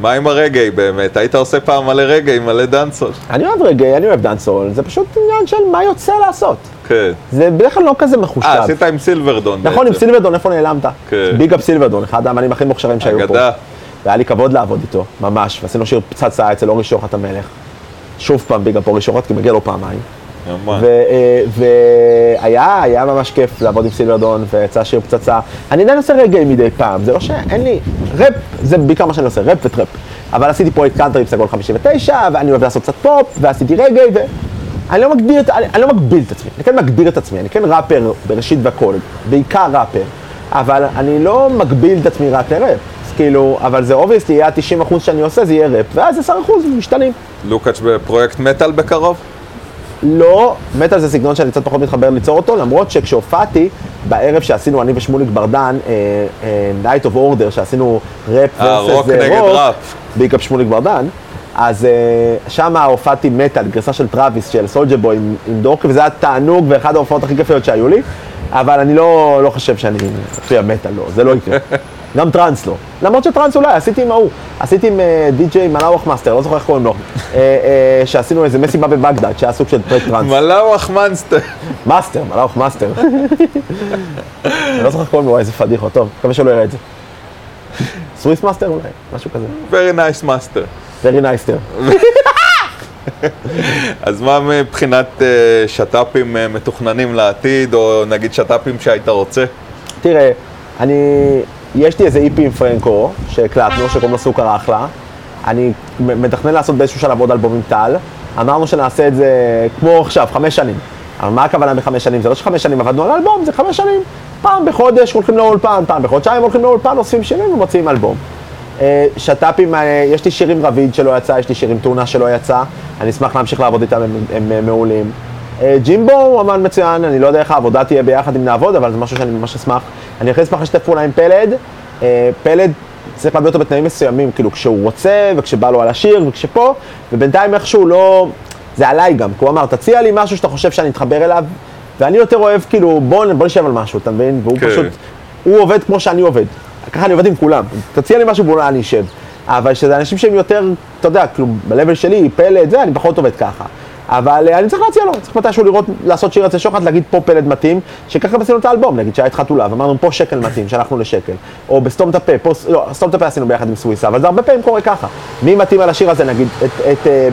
Speaker 2: מה עם הרגעי באמת? היית עושה פעם מלא רגעי, מלא דאנסול.
Speaker 3: אני אוהב רגעי, אני אוהב דאנסול, זה פשוט עניין של מה יוצא לעשות.
Speaker 2: כן.
Speaker 3: זה בדרך כלל לא כזה מחושב.
Speaker 2: אה, עשית עם סילברדון
Speaker 3: נכון, עם
Speaker 2: בעצם.
Speaker 3: סילברדון, איפה נעלמת?
Speaker 2: כן.
Speaker 3: big up סילברדון, אחד האמנים הכי מוכשרים שהיו פה.
Speaker 2: אגדה.
Speaker 3: והיה לי כבוד לעבוד איתו, ממש, ועשינו שיר פצצה אצל אורי שוחט המלך. שוב פעם big up אורי שוחט, כי מגיע לו פעמיים.
Speaker 2: ממש.
Speaker 3: והיה, היה ממש כיף לעבוד עם סילברדון, ויצא שיר פצצה. אני עדיין עושה רגאיי מדי פעם, זה לא שאין לי, ראפ, זה בעיקר מה שאני עושה, ראפ וטראפ. אבל עשיתי פרויקט קאנטרי בסגול 59, ואני אוהב לעשות קצת פופ, ועשיתי רגאיי, ואני לא מגדיר, אני, אני לא מגביל את עצמי, אני כן מגדיר את עצמי, אני כן ראפר בראשית והכל, בעיקר ראפר, אבל אני לא מגביל את עצמי רק לראפ. כאילו, אבל זה obviously, יהיה ה-90% שאני עושה, זה יהיה ראפ, ואז 10% משתנים.
Speaker 2: לוקאץ' בפרויקט מטאל בקרוב?
Speaker 3: לא, מטאל זה סגנון שאני קצת פחות מתחבר ליצור אותו, למרות שכשהופעתי, בערב שעשינו אני ושמוליק ברדן, אה, אה, Night of Order, שעשינו ראפ versus,
Speaker 2: רוק.
Speaker 3: בעיקר שמוליק ברדן, אז אה, שם הופעתי מטאל, גרסה של טראביס, של סולג'ה בוי עם, עם דורקי, וזה היה תענוג ואחת ההופעות הכי כיפיות שהיו לי, אבל אני לא, לא חושב שאני אופיע מטאל, לא, זה לא יקרה. גם טראנס לא. למרות שטראנס אולי, עשיתי עם ההוא. עשיתי עם אה, די.ג'יי מלאווח מאסטר, לא זוכר איך קוראים לו. אה, אה, שעשינו איזה מסיבה בבגדד, שהיה סוג של טרק טראנס.
Speaker 2: מלאווח מנסטר.
Speaker 3: מאסטר, מלאוך מאסטר. אני לא זוכר איך קוראים לו, איזה פדיחות, טוב, מקווה שלא יראה את זה. סוויס מאסטר אולי, משהו כזה.
Speaker 2: Very nice master.
Speaker 3: very נייסטר.
Speaker 2: אז מה מבחינת שת"פים מתוכננים לעתיד, או נגיד שת"פים שהיית רוצה?
Speaker 3: תראה, אני, יש לי איזה איפי עם פרנקו, שהקלטנו, שקוראים לו סוכר אחלה. אני מתכנן לעשות באיזשהו שלב עוד אלבום עם טל. אמרנו שנעשה את זה כמו עכשיו, חמש שנים. אבל מה הכוונה בחמש שנים? זה לא שחמש שנים עבדנו על אלבום, זה חמש שנים. פעם בחודש הולכים לאולפן, פעם בחודשיים הולכים לאולפן, אוספים שירים ומוציאים אלבום. אה, שת"פים, אה, יש לי שיר עם רביד שלא יצא, יש לי שיר עם טונה שלא יצא, אני אשמח להמשיך לעבוד איתם, הם, הם אה, מעולים. אה, ג'ימבו הוא אמן מצוין, אני לא יודע איך העבודה תהיה ביחד אם נעבוד, אבל זה משהו שאני ממש אשמח. אני הכי אשמח לשתף פעולה עם פלד. אה, פלד, צריך להביא אותו בתנאים מסוימים, כאילו כשהוא רוצה, וכשבא לו על השיר, וכשפה, ובינתיים איכשהו לא... זה עליי גם, כי הוא אמר, תציע לי משהו שאתה חושב שאני אתחבר אליו, ואני יותר אוהב, כאילו, בוא, בוא נשב על משהו, אתה מבין? והוא
Speaker 2: כן.
Speaker 3: פשוט, הוא עובד כמו שאני עובד. ככה אני עובד עם כולם. תציע לי משהו ואולי אני אשב. אבל שזה אנשים שהם יותר, אתה יודע, כאילו, ב-level שלי, פלד, זה, אני פחות עובד ככה. אבל אה, אני צריך להציע לו, צריך מתישהו לראות, לעשות שיר אצל שוחט, להגיד פה פלד מתאים, שככה עשינו את האלבום, נגיד שהיה את חתולה, ואמרנו פה שקל מתאים, שלחנו לשקל. או בסתום את הפה, פה, לא, סתום את הפה עשינו ביחד עם סוויסה, אבל זה הרבה פעמים קורה ככה. מי מתאים על השיר הזה, נגיד, את, את אה,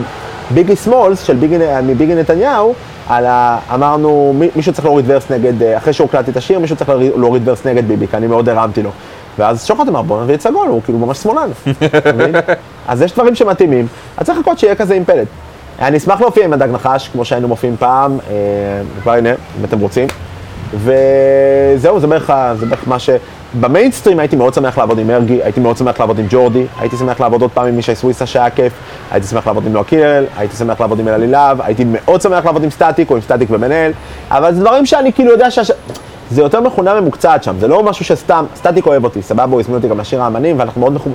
Speaker 3: ביגי סמולס, של ביגי, מביגי נתניהו, על ה... אמרנו, מי- מישהו צריך להוריד ורס נגד, אה, אחרי שהוקלטתי את השיר, מישהו צריך להוריד- ורס נגד ביבי, כי אני מאוד הרמתי לו. ואז שוחט אמר, בוא נביא את סגול, הוא כאילו ממש שמאלן. אז יש דברים שמתאימים, אז צריך לחכות שיהיה כזה עם פלט. אני אשמח להופיע עם הדג נחש, כמו שהיינו מופיעים פעם, אה, כבר הנה, אם אתם רוצים. וזהו, זה בערך, מה ש... במיינסטרים הייתי מאוד שמח לעבוד עם מרגי, הייתי מאוד שמח לעבוד עם ג'ורדי, הייתי שמח לעבוד עוד פעם עם מישי סוויסה שהיה כיף, הייתי שמח לעבוד עם נועה קירל, הייתי שמח לעבוד עם אלעלי להב, הייתי מאוד שמח לעבוד עם סטטיק או עם סטטיק אל, אבל זה דברים שאני כאילו יודע שה... זה יותר מכונה ממוקצעת שם, זה לא משהו שסתם, סטטיק אוהב אותי, סבבה, הוא הזמין אותי גם לשיר האמנים, ואנחנו מאוד מחוברים,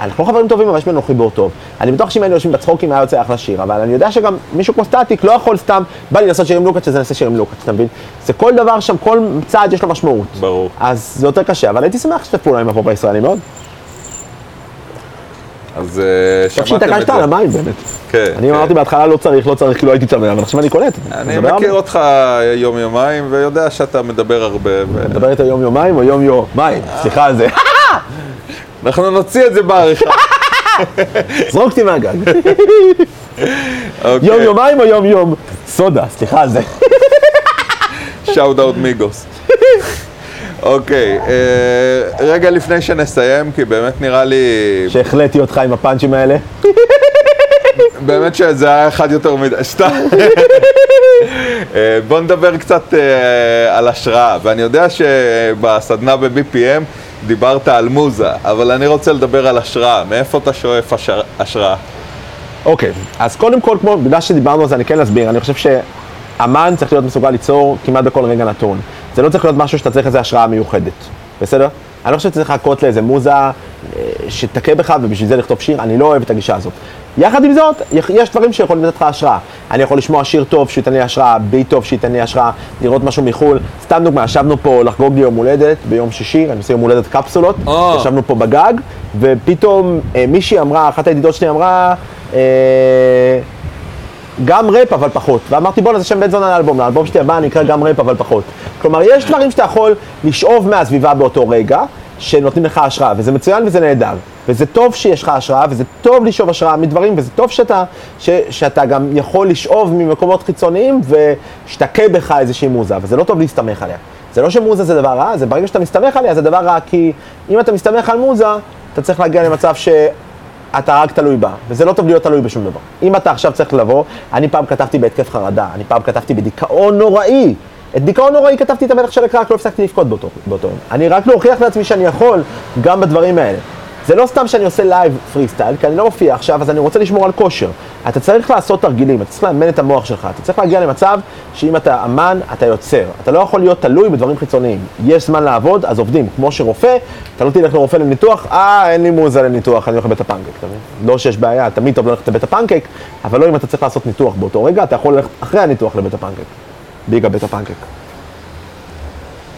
Speaker 3: אנחנו לא חברים טובים, אבל יש בינינו חיבור טוב. אני בטוח שאם היינו יושבים בצחוקים היה יוצא אחלה שיר, אבל אני יודע שגם מישהו כמו סטטיק לא יכול סתם, בא לי לעשות שיר עם לוקאץ', אז אני אעשה שיר עם לוקאץ', אתה מבין? זה כל דבר שם, כל צעד יש לו משמעות.
Speaker 2: ברור.
Speaker 3: אז זה יותר קשה, אבל הייתי שמח לשתף פעולה עם הפופ הישראלי מאוד.
Speaker 2: אז אה, שמעתם את זה.
Speaker 3: על המים באמת.
Speaker 2: כן,
Speaker 3: אני
Speaker 2: כן.
Speaker 3: אמרתי בהתחלה לא צריך, לא צריך, כי לא הייתי צמא, אבל עכשיו אני קולט.
Speaker 2: אני מכיר. אותך יום-יומיים, ויודע שאתה מדבר הרבה.
Speaker 3: מדבר איתו יום יומיים או יום יום? מים, סליחה על זה.
Speaker 2: אנחנו נוציא את זה בעריכה.
Speaker 3: זרוק אותי מהגג.
Speaker 2: אוקיי.
Speaker 3: יום יומיים או יום יום? סודה, סליחה על זה.
Speaker 2: שאוט אאוט מיגוס. אוקיי, אה, רגע לפני שנסיים, כי באמת נראה לי,
Speaker 3: שהחלטתי אותך עם הפאנצ'ים האלה.
Speaker 2: באמת שזה היה אחד יותר מדי, סתם. אה, בוא נדבר קצת אה, על השראה, ואני יודע שבסדנה ב-BPM דיברת על מוזה, אבל אני רוצה לדבר על השראה. מאיפה אתה שואף השר... השראה?
Speaker 3: אוקיי, אז קודם כל, כמו, בגלל שדיברנו על זה, אני כן אסביר. אני חושב שאמן צריך להיות מסוגל ליצור כמעט בכל רגע נתון. זה לא צריך להיות משהו שאתה צריך איזו השראה מיוחדת, בסדר? אני לא חושב שצריך לחכות לאיזה מוזה אה, שתכה בך ובשביל זה לכתוב שיר, אני לא אוהב את הגישה הזאת. יחד עם זאת, יש דברים שיכולים לתת לך השראה. אני יכול לשמוע שיר טוב שייתן לי השראה, בי טוב שייתן לי השראה, לראות משהו מחו"ל. סתם דוגמא, ישבנו פה לחגוג לי יום הולדת ביום שישי, אני עושה יום הולדת קפסולות,
Speaker 2: Oh.
Speaker 3: ישבנו פה בגג, ופתאום אה, מישהי אמרה, אחת הידידות שלי אמרה, אה, גם ראפ אבל פחות. ואמרתי בואנה זה שם בן זונה לאלבום, לאלבום שלי הבא נקרא גם ראפ אבל פחות. כלומר יש דברים שאתה יכול לשאוב מהסביבה באותו רגע, שנותנים לך השראה, וזה מצוין וזה נהדר. וזה טוב שיש לך השראה, וזה טוב לשאוב השראה מדברים, וזה טוב שאתה, ש, שאתה גם יכול לשאוב ממקומות חיצוניים ושתכה בך איזושהי מוזה, וזה לא טוב להסתמך עליה. זה לא שמוזה זה דבר רע, זה ברגע שאתה מסתמך עליה זה דבר רע, כי אם אתה מסתמך על מוזה, אתה צריך להגיע למצב ש... אתה רק תלוי בה, וזה לא טוב להיות תלוי בשום דבר. אם אתה עכשיו צריך לבוא, אני פעם כתבתי בהתקף חרדה, אני פעם כתבתי בדיכאון נוראי. את דיכאון נוראי כתבתי את המלך של הקרק, לא הפסקתי לבכות באותו, יום. אני רק להוכיח לעצמי שאני יכול גם בדברים האלה. זה לא סתם שאני עושה live freestyle, כי אני לא מופיע עכשיו, אז אני רוצה לשמור על כושר. אתה צריך לעשות תרגילים, אתה צריך לאמן את המוח שלך, אתה צריך להגיע למצב שאם אתה אמן, אתה יוצר. אתה לא יכול להיות תלוי בדברים חיצוניים. יש זמן לעבוד, אז עובדים. כמו שרופא, אתה לא תלך לרופא לניתוח, אה, אין לי מוזה לניתוח, אני הולך לבית הפנקייק? לא שיש בעיה, תמיד טוב ללכת לבית הפנקק, אבל לא אם אתה צריך לעשות ניתוח באותו רגע, אתה יכול ללכת אחרי הניתוח לבית הפנקק. ביגה בית הפנקק.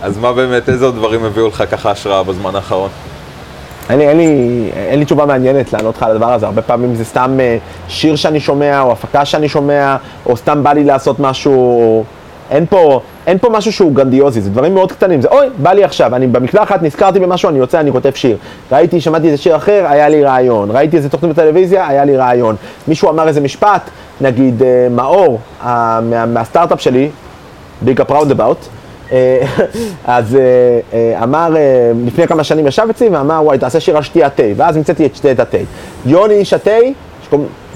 Speaker 2: אז מה באמת, איזה עוד דברים הביאו לך ככה השראה בזמן האחרון?
Speaker 3: אין לי, אין, לי, אין לי תשובה מעניינת לענות לך על הדבר הזה, הרבה פעמים זה סתם אה, שיר שאני שומע, או הפקה שאני שומע, או סתם בא לי לעשות משהו, אין פה, אין פה משהו שהוא גרנדיוזי, זה דברים מאוד קטנים, זה אוי, בא לי עכשיו, אני במקלחת, נזכרתי במשהו, אני יוצא, אני כותב שיר. ראיתי, שמעתי איזה שיר אחר, היה לי רעיון. ראיתי איזה תוכנית בטלוויזיה, היה לי רעיון. מישהו אמר איזה משפט, נגיד אה, מאור, מה, מהסטארט-אפ שלי, ביג אפ אבאוט, אה, אז אה, אה, אמר, אה, לפני כמה שנים ישב אצלי ואמר, וואי, תעשה שיר על שתי התה, ואז המצאתי את שתי את התה. יוני איש התה,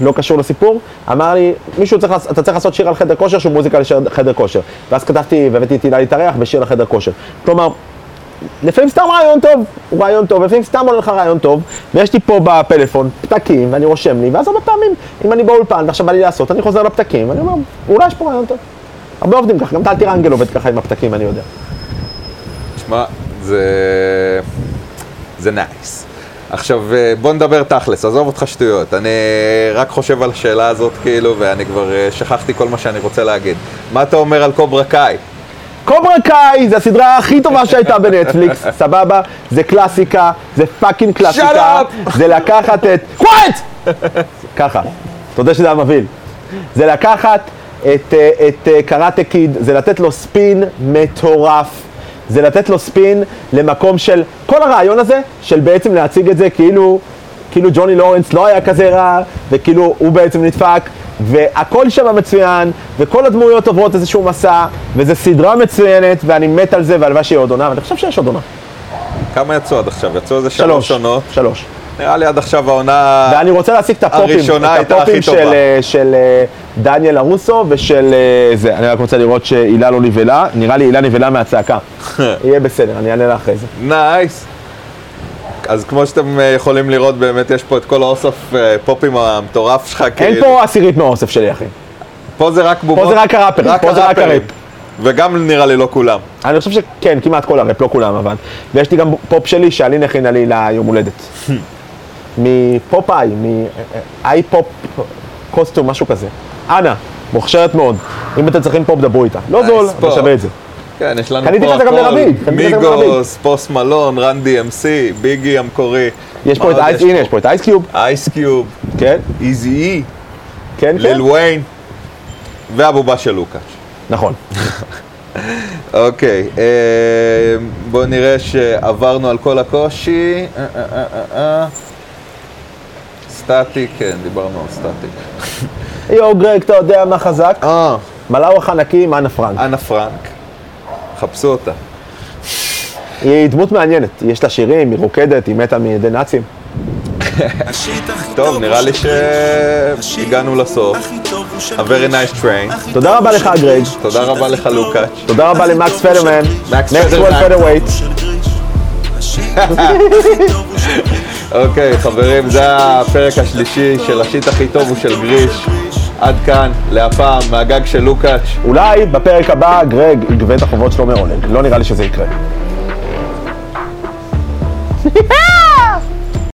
Speaker 3: לא קשור לסיפור, אמר לי, מישהו צריך, אתה צריך לעשות שיר על חדר כושר שהוא מוזיקה לחדר כושר. ואז כתבתי, והבאתי את הילה להתארח בשיר לחדר כושר. כלומר, לפעמים סתם רעיון טוב, הוא רעיון טוב, לפעמים סתם עולה לך רעיון טוב, ויש לי פה בפלאפון פתקים, ואני רושם לי, ואז הרבה פעמים, אם אני באולפן ועכשיו בא לי לעשות, אני חוזר לפתקים, ואני אומר, אולי יש פה רעיון טוב. הרבה עובדים ככה, גם טל טירנגל עובד ככה עם הפתקים, אני יודע.
Speaker 2: תשמע, זה... זה nice. עכשיו, אה, בוא נדבר תכלס, עזוב אותך שטויות. אני רק חושב על השאלה הזאת, כאילו, ואני כבר אה, שכחתי כל מה שאני רוצה להגיד. מה אתה אומר על קוברה קאי?
Speaker 3: קוברה קאי זה הסדרה הכי טובה שהייתה בנטפליקס, סבבה? זה קלאסיקה, זה fucking קלאסיקה.
Speaker 2: up!
Speaker 3: זה לקחת את... quiet! ככה, אתה יודע שזה היה מבהיל. זה לקחת את, אה, את אה, קראטה קיד, זה לתת לו ספין מטורף. זה לתת לו ספין למקום של... כל הרעיון הזה, של בעצם להציג את זה כאילו... כאילו ג'וני לורנס לא היה כזה רע, וכאילו הוא בעצם נדפק, והכל שם מצוין, וכל הדמויות עוברות איזשהו מסע, וזו סדרה מצוינת, ואני מת על זה, והלוואי שיהיה עוד עונה, ואני חושב שיש עוד עונה.
Speaker 2: כמה יצאו עד עכשיו? יצאו איזה שלוש עונות.
Speaker 3: שלוש.
Speaker 2: נראה לי עד עכשיו העונה...
Speaker 3: ואני רוצה להשיג את הפופים,
Speaker 2: הראשונה
Speaker 3: את
Speaker 2: הייתה הכי
Speaker 3: הפופים של,
Speaker 2: טובה.
Speaker 3: אה, של אה, דניאל ארוסו ושל אה, זה. אני רק רוצה לראות שהילה לא נבהלה, נראה לי הילה נבהלה מהצעקה. יהיה בסדר, אני אענה לה אחרי זה.
Speaker 2: נייס. אז כמו שאתם אה, יכולים לראות, באמת יש פה את כל האוסף אה, פופים המטורף שלך,
Speaker 3: אין
Speaker 2: כאילו.
Speaker 3: פה עשירית מהאוסף שלי, אחי.
Speaker 2: פה זה רק בובות.
Speaker 3: פה זה רק הראפרים, פה זה רק
Speaker 2: הראפרים.
Speaker 3: הראפ.
Speaker 2: וגם נראה לי לא כולם.
Speaker 3: אני חושב שכן, כמעט כל הראפ, לא כולם אבל. ויש לי גם פופ שלי שאלין הכינה לי ליום הולדת. מפופאי, my pop custom, משהו כזה. אנא, מוכשרת מאוד. אם אתם צריכים פופ, דברו איתה. לא זול, אבל. שווה את זה.
Speaker 2: כן, יש לנו פה הכל. מיגוס, פוסט מלון, Run DMC, ביגי המקורי.
Speaker 3: יש פה את אייס, הנה, יש פה את אייס קיוב.
Speaker 2: אייס קיוב,
Speaker 3: כן,
Speaker 2: איזי אי,
Speaker 3: כן, כן.
Speaker 2: ליל ויין, והבובה של לוקאץ'.
Speaker 3: נכון.
Speaker 2: אוקיי, אה, בואו נראה שעברנו על כל הקושי. אה, אה, אה, אה, אה. סטטיק, כן, דיברנו על סטטיק.
Speaker 3: יואו, גרג, אתה יודע מה חזק?
Speaker 2: אה,
Speaker 3: מלאו החנקים, אנה פרנק.
Speaker 2: אנה פרנק. חפשו אותה.
Speaker 3: היא דמות מעניינת, יש לה שירים, היא רוקדת, היא מתה מידי נאצים.
Speaker 2: טוב, נראה לי שהגענו לסוף. A very nice train.
Speaker 3: תודה רבה לך, גרג.
Speaker 2: תודה רבה לך, לוקאץ'.
Speaker 3: תודה רבה למקס פדרמן.
Speaker 2: מקס פדרמן. אוקיי, חברים, זה הפרק השלישי של השיט הכי טוב הוא של גריש. עד כאן, להפעם, מהגג של לוקאץ'.
Speaker 3: אולי בפרק הבא גרג יגבה את החובות שלו מעונג. לא נראה לי שזה יקרה.